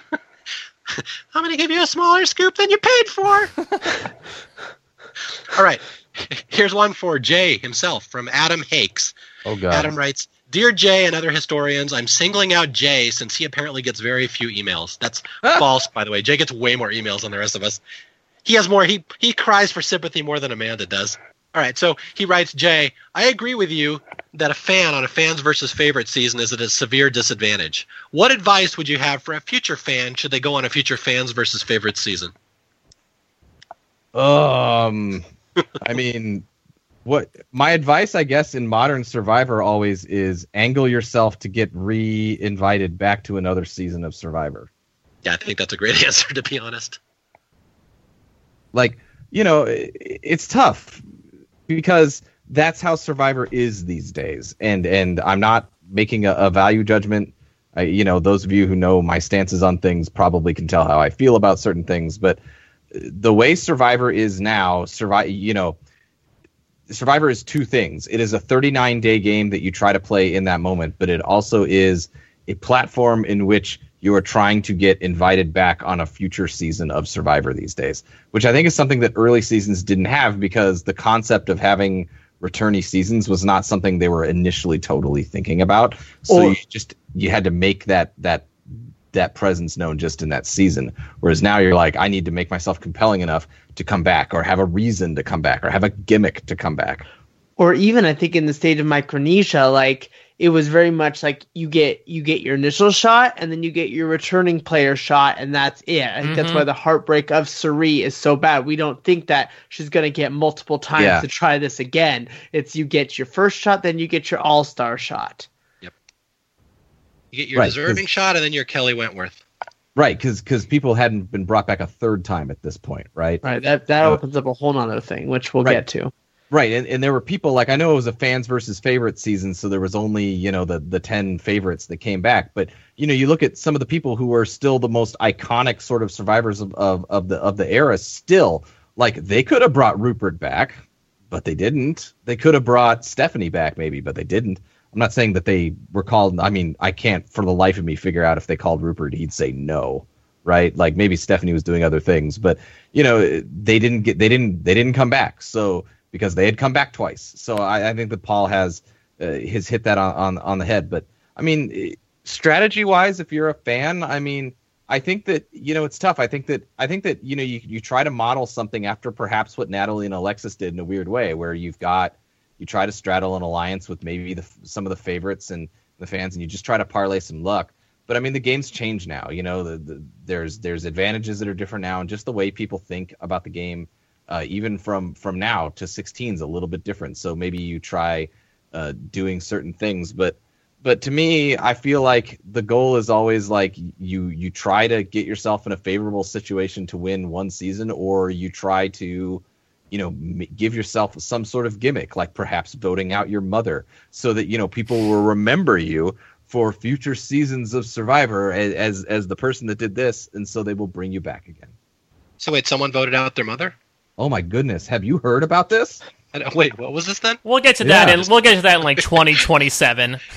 going to give you a smaller scoop than you paid for. All right. Here's one for Jay himself from Adam Hakes. Oh god. Adam writes, "Dear Jay and other historians, I'm singling out Jay since he apparently gets very few emails. That's false, by the way. Jay gets way more emails than the rest of us. He has more. He he cries for sympathy more than Amanda does. All right, so he writes, Jay, I agree with you that a fan on a fans versus favorite season is at a severe disadvantage. What advice would you have for a future fan should they go on a future fans versus favorite season? Um, I mean, what my advice, I guess, in modern Survivor always is angle yourself to get re-invited back to another season of Survivor. Yeah, I think that's a great answer, to be honest. Like, you know, it's tough because that's how Survivor is these days, and and I'm not making a, a value judgment. I, you know, those of you who know my stances on things probably can tell how I feel about certain things, but the way Survivor is now, survive, you know, Survivor is two things. It is a 39 day game that you try to play in that moment, but it also is a platform in which you are trying to get invited back on a future season of Survivor these days, which I think is something that early seasons didn't have because the concept of having returnee seasons was not something they were initially totally thinking about. So Or- you just you had to make that that that presence known just in that season. Whereas now you're like, I need to make myself compelling enough to come back, or have a reason to come back, or have a gimmick to come back. or even I think in the state of Micronesia, like it was very much like you get you get your initial shot and then you get your returning player shot and that's it. I think that's Mhm. why the heartbreak of Cirie is so bad. We don't think that she's gonna get multiple times Yeah. to try this again. It's you get your first shot, then you get your all star shot. You get your Right, deserving 'cause- shot, and then your Kelly Wentworth. Right, because people hadn't been brought back a third time at this point, right? Right. That that Uh, opens up a whole nother thing, which we'll Right. get to. Right, and, and there were people like I know it was a fans versus favorite season, so there was only you know the the ten favorites that came back. But you know, you look at some of the people who are still the most iconic sort of survivors of, of, of the of the era. Still, like they could have brought Rupert back, but they didn't. They could have brought Stephanie back, maybe, but they didn't. I'm not saying that they were called. I mean, I can't for the life of me figure out if they called Rupert, he'd say no, right? Like maybe Stephanie was doing other things, but you know, they didn't get they didn't they didn't come back. So because they had come back twice. So I, I think that Paul has uh, has hit that on, on on the head. But I mean, strategy wise, if you're a fan, I mean, I think that you know it's tough. I think that I think that you know you you try to model something after perhaps what Natalie and Alexis did in a weird way, where you've got you try to straddle an alliance with maybe the, some of the favorites and the fans, and you just try to parlay some luck. But I mean, the game's changed now. You know, the, the, there's there's advantages that are different now, and just the way people think about the game uh, even from from now to 16 is a little bit different. So maybe you try uh, doing certain things, but but to me, I feel like the goal is always like you you try to get yourself in a favorable situation to win one season, or you try to you know m- give yourself some sort of gimmick, like perhaps voting out your mother, so that you know people will remember you for future seasons of Survivor as as, as the person that did this, and so they will bring you back again. So wait, someone voted out their mother? Oh my goodness, have you heard about this? Wait, what was this then? We'll get to that, Yeah. and we'll get to that in like 2027.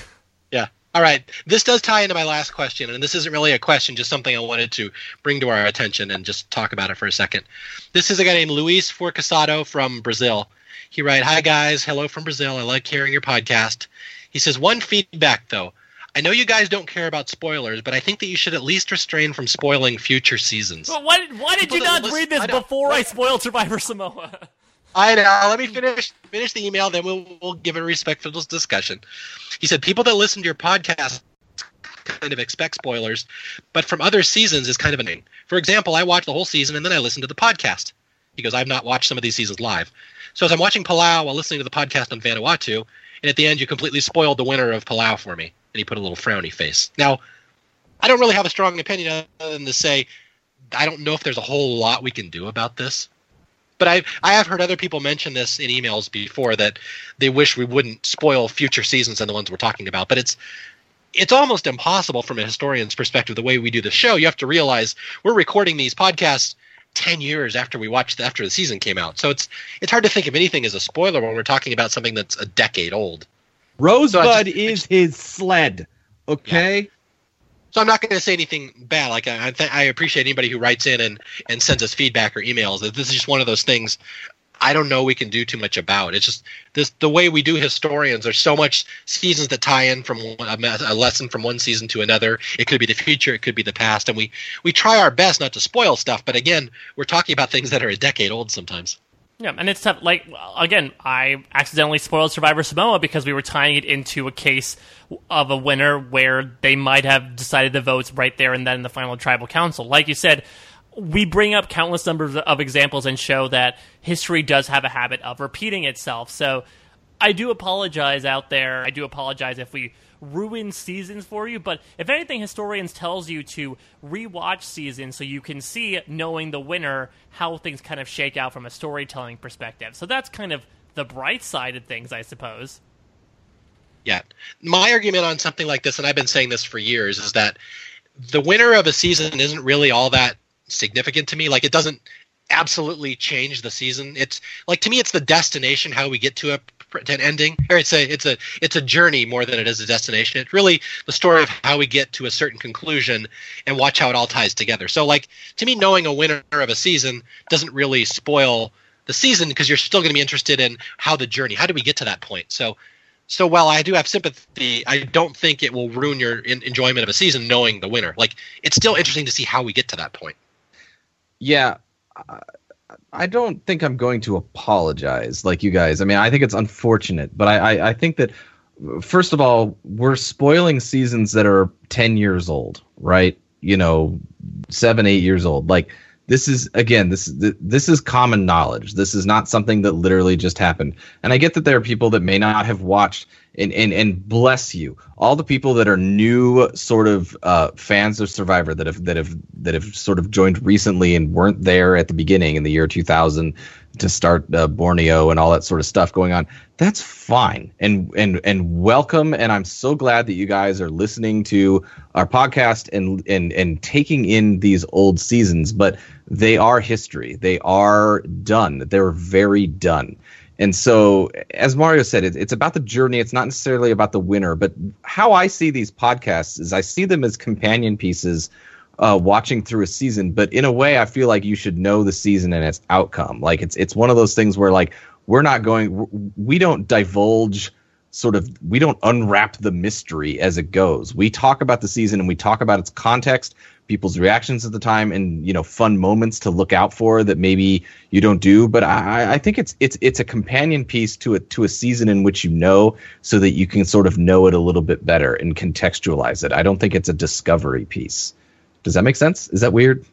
All right, this does tie into my last question, and this isn't really a question, just something I wanted to bring to our attention and just talk about it for a second. This is a guy named Luis Forcasado from Brazil. He writes, "Hi guys, hello from Brazil. I like hearing your podcast." He says, "One feedback though." I know you guys don't care about spoilers, but I think that you should at least restrain from spoiling future seasons. Well, why, why did People you not read this I before I spoiled Survivor Samoa? I know. Let me finish finish the email, then we'll we'll give a respectful discussion. He said people that listen to your podcast kind of expect spoilers, but from other seasons is kind of a thing. For example, I watch the whole season and then I listen to the podcast. He goes, I've not watched some of these seasons live. So as I'm watching Palau while listening to the podcast on Vanuatu, and at the end you completely spoiled the winner of Palau for me. And he put a little frowny face. Now, I don't really have a strong opinion other than to say I don't know if there's a whole lot we can do about this but I I have heard other people mention this in emails before that they wish we wouldn't spoil future seasons than the ones we're talking about. But it's it's almost impossible from a historian's perspective the way we do the show. You have to realize we're recording these podcasts ten years after we watched after the season came out, so it's it's hard to think of anything as a spoiler when we're talking about something that's a decade old. Rosebud So just- is his sled. Okay. So I'm not going to say anything bad. Like I, th- I appreciate anybody who writes in and and sends us feedback or emails. This is just one of those things. I don't know we can do too much about. It's just this the way we do historians. There's so much seasons that tie in from one, a lesson from one season to another. It could be the future. It could be the past. And we we try our best not to spoil stuff. But again, we're talking about things that are a decade old sometimes. Yeah, and it's tough. Like again, I accidentally spoiled Survivor Samoa because we were tying it into a case of a winner where they might have decided the votes right there and then in the final tribal council. Like you said, we bring up countless numbers of examples and show that history does have a habit of repeating itself. So I do apologize out there. I do apologize if we ruin seasons for you, but if anything, historians tells you to rewatch seasons so you can see, knowing the winner, how things kind of shake out from a storytelling perspective. So that's kind of the bright side of things, I suppose. Yeah. My argument on something like this, and I've been saying this for years, is that the winner of a season isn't really all that significant to me. Like it doesn't absolutely change the season. It's like to me, it's the destination, how we get to a an ending, or it's a it's a it's a journey more than it is a destination. It's really the story of how we get to a certain conclusion and watch how it all ties together. So, like to me, knowing a winner of a season doesn't really spoil the season because you're still going to be interested in how the journey, how do we get to that point. So so while I do have sympathy, I don't think it will ruin your in- enjoyment of a season knowing the winner. Like it's still interesting to see how we get to that point. Yeah. I- I don't think I'm going to apologize like you guys. I mean, I think it's unfortunate, but I, I, I think that first of all, we're spoiling seasons that are 10 years old, right? You know, seven, eight years old. Like this is again, this this is common knowledge. This is not something that literally just happened. And I get that there are people that may not have watched and and and bless you, all the people that are new sort of uh, fans of Survivor that have that have that have sort of joined recently and weren't there at the beginning in the year 2000 to start uh, Borneo and all that sort of stuff going on. That's fine and and and welcome. And I'm so glad that you guys are listening to our podcast and and and taking in these old seasons. But they are history. They are done. They're very done. And so, as Mario said, it, it's about the journey. It's not necessarily about the winner. But how I see these podcasts is I see them as companion pieces uh, watching through a season. But in a way, I feel like you should know the season and its outcome. Like it's it's one of those things where like we're not going, we don't divulge sort of we don't unwrap the mystery as it goes. We talk about the season and we talk about its context, people's reactions at the time, and you know fun moments to look out for that maybe you don't do. But I, I think it's it's it's a companion piece to a to a season in which you know, so that you can sort of know it a little bit better and contextualize it. I don't think it's a discovery piece. Does that make sense? Is that weird?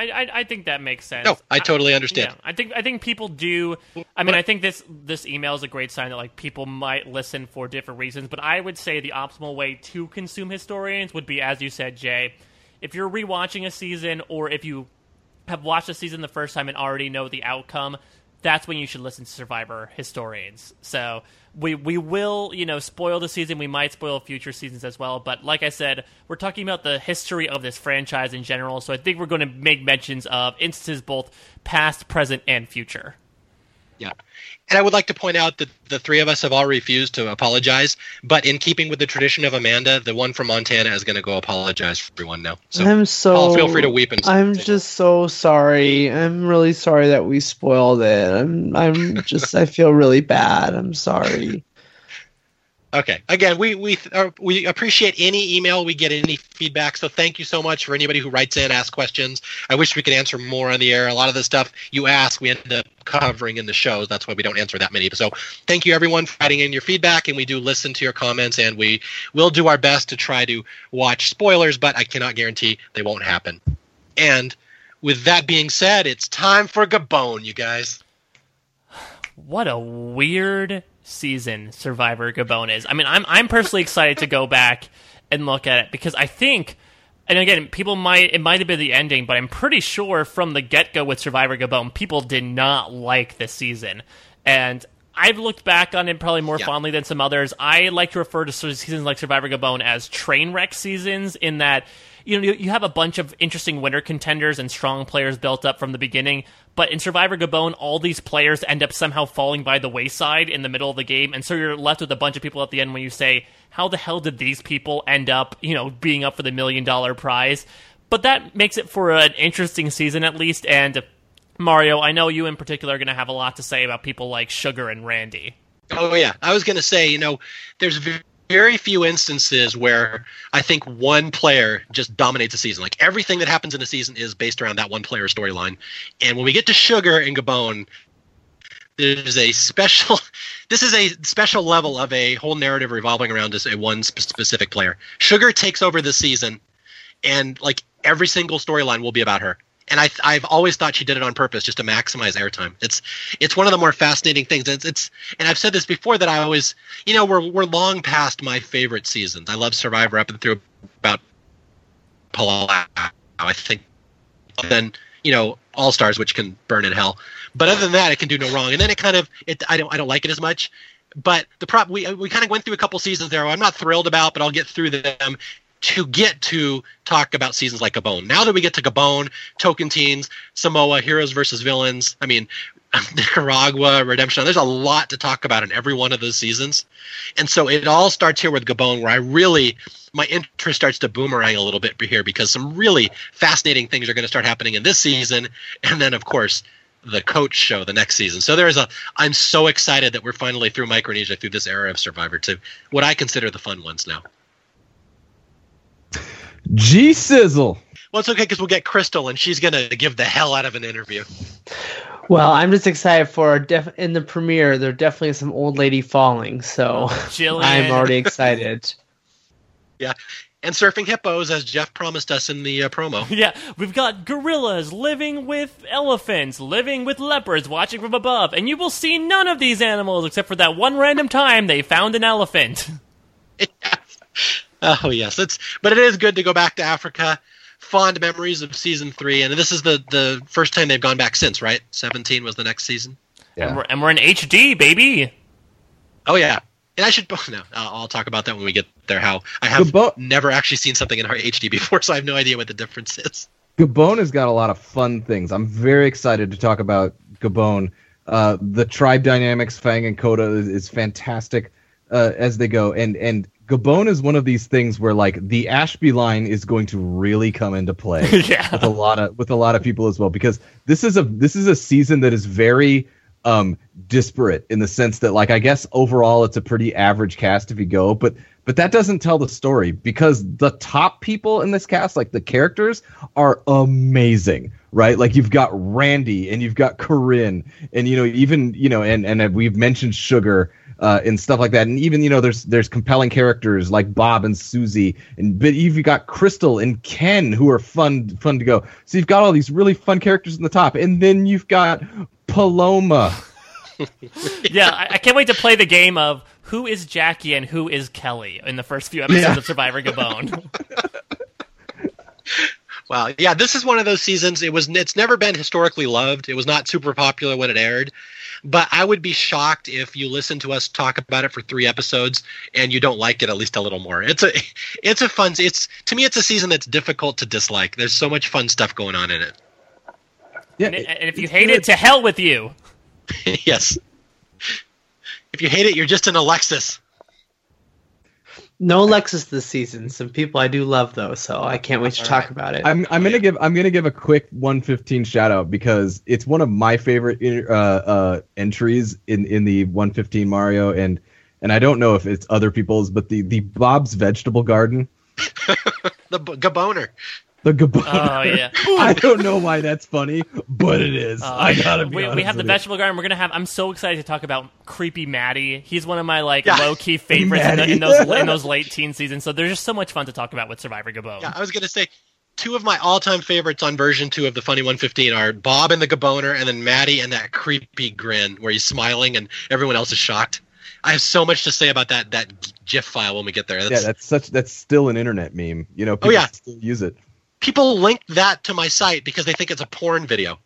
I, I, I think that makes sense. No, I totally understand. Yeah, I think I think people do. I mean, I think this this email is a great sign that like people might listen for different reasons. But I would say the optimal way to consume historians would be, as you said, Jay. If you're rewatching a season, or if you have watched a season the first time and already know the outcome, that's when you should listen to Survivor historians. So we we will you know spoil the season. We might spoil future seasons as well. But like I said, we're talking about the history of this franchise in general. So I think we're going to make mentions of instances both past, present, and future. Yeah. And I would like to point out that the three of us have all refused to apologize, but in keeping with the tradition of Amanda, the one from Montana is going to go apologize for everyone now. So I'm so. Paul, feel free to weep and I'm just so sorry. I'm really sorry that we spoiled it. I'm. I'm just. I feel really bad. I'm sorry. Okay. Again, we we uh, we appreciate any email we get, any feedback. So thank you so much for anybody who writes in, asks questions. I wish we could answer more on the air. A lot of the stuff you ask, we end up covering in the shows. That's why we don't answer that many. So thank you everyone for writing in your feedback, and we do listen to your comments, and we will do our best to try to watch spoilers, but I cannot guarantee they won't happen. And with that being said, it's time for Gabon, you guys. What a weird season Survivor Gabon is. I mean, I'm I'm personally excited to go back and look at it because I think and again, people might it might have been the ending, but I'm pretty sure from the get go with Survivor Gabon, people did not like this season. And I've looked back on it probably more yeah. fondly than some others. I like to refer to seasons like Survivor Gabon as train wreck seasons in that you know you have a bunch of interesting winter contenders and strong players built up from the beginning, but in Survivor Gabon, all these players end up somehow falling by the wayside in the middle of the game, and so you're left with a bunch of people at the end when you say, "How the hell did these people end up, you know, being up for the million dollar prize?" But that makes it for an interesting season at least, and Mario, I know you in particular are going to have a lot to say about people like Sugar and Randy. Oh yeah, I was going to say, you know, there's very few instances where I think one player just dominates a season. Like everything that happens in a season is based around that one player storyline. And when we get to Sugar and Gabon, there's a special this is a special level of a whole narrative revolving around just a one specific player. Sugar takes over the season and like every single storyline will be about her and I, I've always thought she did it on purpose just to maximize airtime. It's it's one of the more fascinating things. It's, it's and I've said this before that I always you know we're we're long past my favorite seasons. I love Survivor up and through about Palau. I think then you know All Stars, which can burn in hell. But other than that, it can do no wrong. And then it kind of it I don't I don't like it as much. But the prop we we kind of went through a couple seasons there. I'm not thrilled about, but I'll get through them to get to talk about seasons like Gabon. Now that we get to Gabon, Tocantins, Samoa, heroes versus villains, I mean, Nicaragua, Redemption, there's a lot to talk about in every one of those seasons. And so it all starts here with Gabon, where I really, my interest starts to boomerang a little bit here because some really fascinating things are going to start happening in this season. And then, of course, the coach show the next season. So there's a I'm so excited that we're finally through Micronesia through this era of Survivor to what I consider the fun ones now. G Sizzle. Well, it's okay because we'll get Crystal, and she's gonna give the hell out of an interview. Well, I'm just excited for def- in the premiere. There definitely is some old lady falling, so Gillian. I'm already excited. yeah, and surfing hippos, as Jeff promised us in the uh, promo. Yeah, we've got gorillas living with elephants, living with leopards, watching from above, and you will see none of these animals except for that one random time they found an elephant. Oh yes, it's but it is good to go back to Africa. Fond memories of season three, and this is the the first time they've gone back since, right? Seventeen was the next season. Yeah, and we're, and we're in HD, baby. Oh yeah, and I should no, I'll talk about that when we get there. How I have Gabon, never actually seen something in our HD before, so I have no idea what the difference is. Gabon has got a lot of fun things. I'm very excited to talk about Gabon. Uh, the tribe dynamics, Fang and Kota, is, is fantastic uh, as they go, and and Gabon is one of these things where like the Ashby line is going to really come into play yeah. with a lot of with a lot of people as well because this is a this is a season that is very um disparate in the sense that like I guess overall it's a pretty average cast if you go but but that doesn't tell the story because the top people in this cast like the characters are amazing right like you've got Randy and you've got Corinne and you know even you know and and we've mentioned Sugar uh, and stuff like that. And even you know, there's there's compelling characters like Bob and Susie, and but you've got Crystal and Ken who are fun fun to go. So you've got all these really fun characters in the top, and then you've got Paloma. yeah, I, I, can't wait to play the game of who is Jackie and who is Kelly in the first few episodes yeah. of Survivor Gabon. Wow. Yeah, this is one of those seasons. It was. It's never been historically loved. It was not super popular when it aired, but I would be shocked if you listen to us talk about it for three episodes and you don't like it at least a little more. It's a it's a fun it's to me it's a season that's difficult to dislike. There's so much fun stuff going on in it. Yeah, and, and if you hate it, to hell with you. yes. If you hate it, you're just an Alexis. No Lexus this season. Some people I do love though, so I can't wait to All talk right. about it. I'm I'm gonna give I'm gonna give a quick 115 shout out because it's one of my favorite uh, uh, entries in in the 115 Mario and and I don't know if it's other people's but the the Bob's Vegetable Garden The b- Gaboner. The Gabon. Oh yeah. I don't know why that's funny, but it is. Uh, I gotta be we, honest we have the you. vegetable garden. We're gonna have. I'm so excited to talk about creepy Matty. He's one of my like Yeah. low key favorites in, the, in those in those late teen seasons. So there's just so much fun to talk about with Survivor Gabon. Yeah, I was gonna say two of my all-time favorites on version two of the Funny 115 are Bob and the Gaboner, and then Matty and that creepy grin where he's smiling and everyone else is shocked. I have so much to say about that that GIF file when we get there. Yeah, That's, that's such that's still an internet meme. You know, people yeah. still use it. People link that to my site because they think it's a porn video.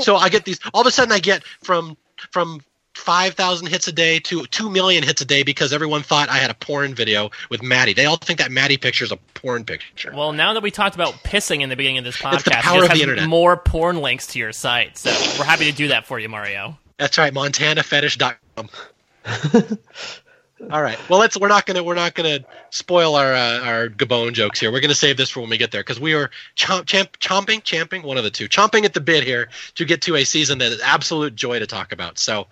So I get these all of a sudden I get from from 5,000 hits a day to 2 million hits a day because everyone thought I had a porn video with Matty. They all think that Matty picture is a porn picture. Well, now that we talked about pissing in the beginning of this It's the podcast, power it of just the internet. more porn links to your site. So we're happy to do that for you, Mario. That's right, montanafetish.com. All right. Well, let's. We're not gonna. We're not gonna spoil our uh, our Gabon jokes here. We're gonna save this for when we get there because we are chomp, champ, chomping, champing, one of the two, chomping at the bit here to get to a season that is absolute joy to talk about. So,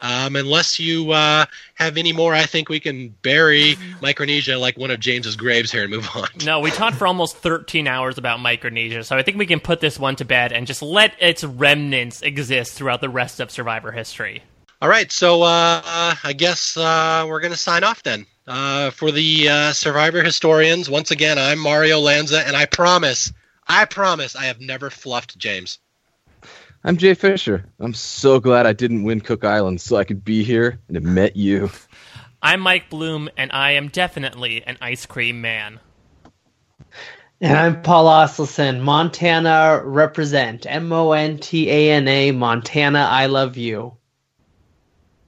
um, unless you uh, have any more, I think we can bury Micronesia like one of James's graves here and move on. No, we talked for almost 13 hours about Micronesia, so I think we can put this one to bed and just let its remnants exist throughout the rest of Survivor history. All right, so uh, I guess uh, we're going to sign off then. Uh, for the uh, Survivor historians, once again, I'm Mario Lanza, and I promise, I promise, I have never fluffed James. I'm Jay Fischer. I'm so glad I didn't win Cook Island so I could be here and have met you. I'm Mike Bloom, and I am definitely an ice cream man. And I'm Paul Asleson, Montana represent. M O N T A N A, Montana, I love you.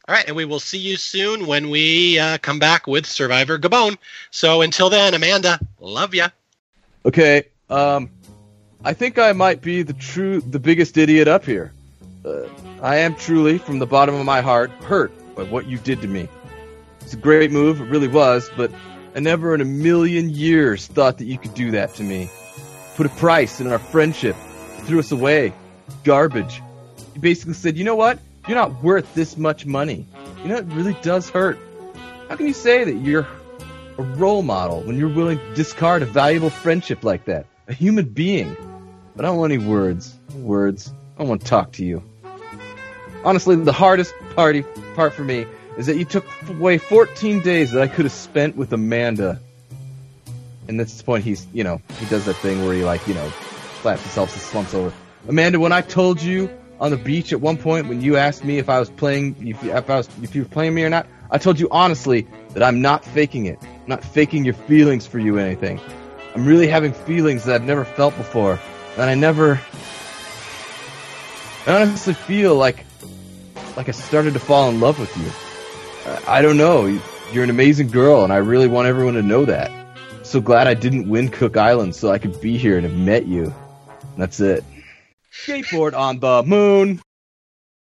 All right, and we will see you soon when we uh, come back with Survivor Gabon. So until then, Amanda, love ya. Okay, um, I think I might be the true, the biggest idiot up here. Uh, I am truly, from the bottom of my heart, hurt by what you did to me. It's a great move, it really was, but I never in a million years thought that you could do that to me. Put a price in our friendship, threw us away, garbage. You basically said, you know what? You're not worth this much money. You know, it really does hurt. How can you say that you're a role model when you're willing to discard a valuable friendship like that? A human being. But I don't want any words. Words. I don't want to talk to you. Honestly, the hardest party part for me is that you took away 14 days that I could have spent with Amanda. And at this point, he's, you know, he does that thing where he, like, you know, slaps himself and slumps over. Amanda, when I told you on the beach at one point when you asked me if I was playing, if, if I was, if you were playing me or not, I told you honestly that I'm not faking it. I'm not faking your feelings for you or anything. I'm really having feelings that I've never felt before, and I never. I honestly feel like, like I started to fall in love with you. I, I don't know. You're an amazing girl, and I really want everyone to know that. So glad I didn't win Cook Island, so I could be here and have met you. That's it. Skateboard on the moon.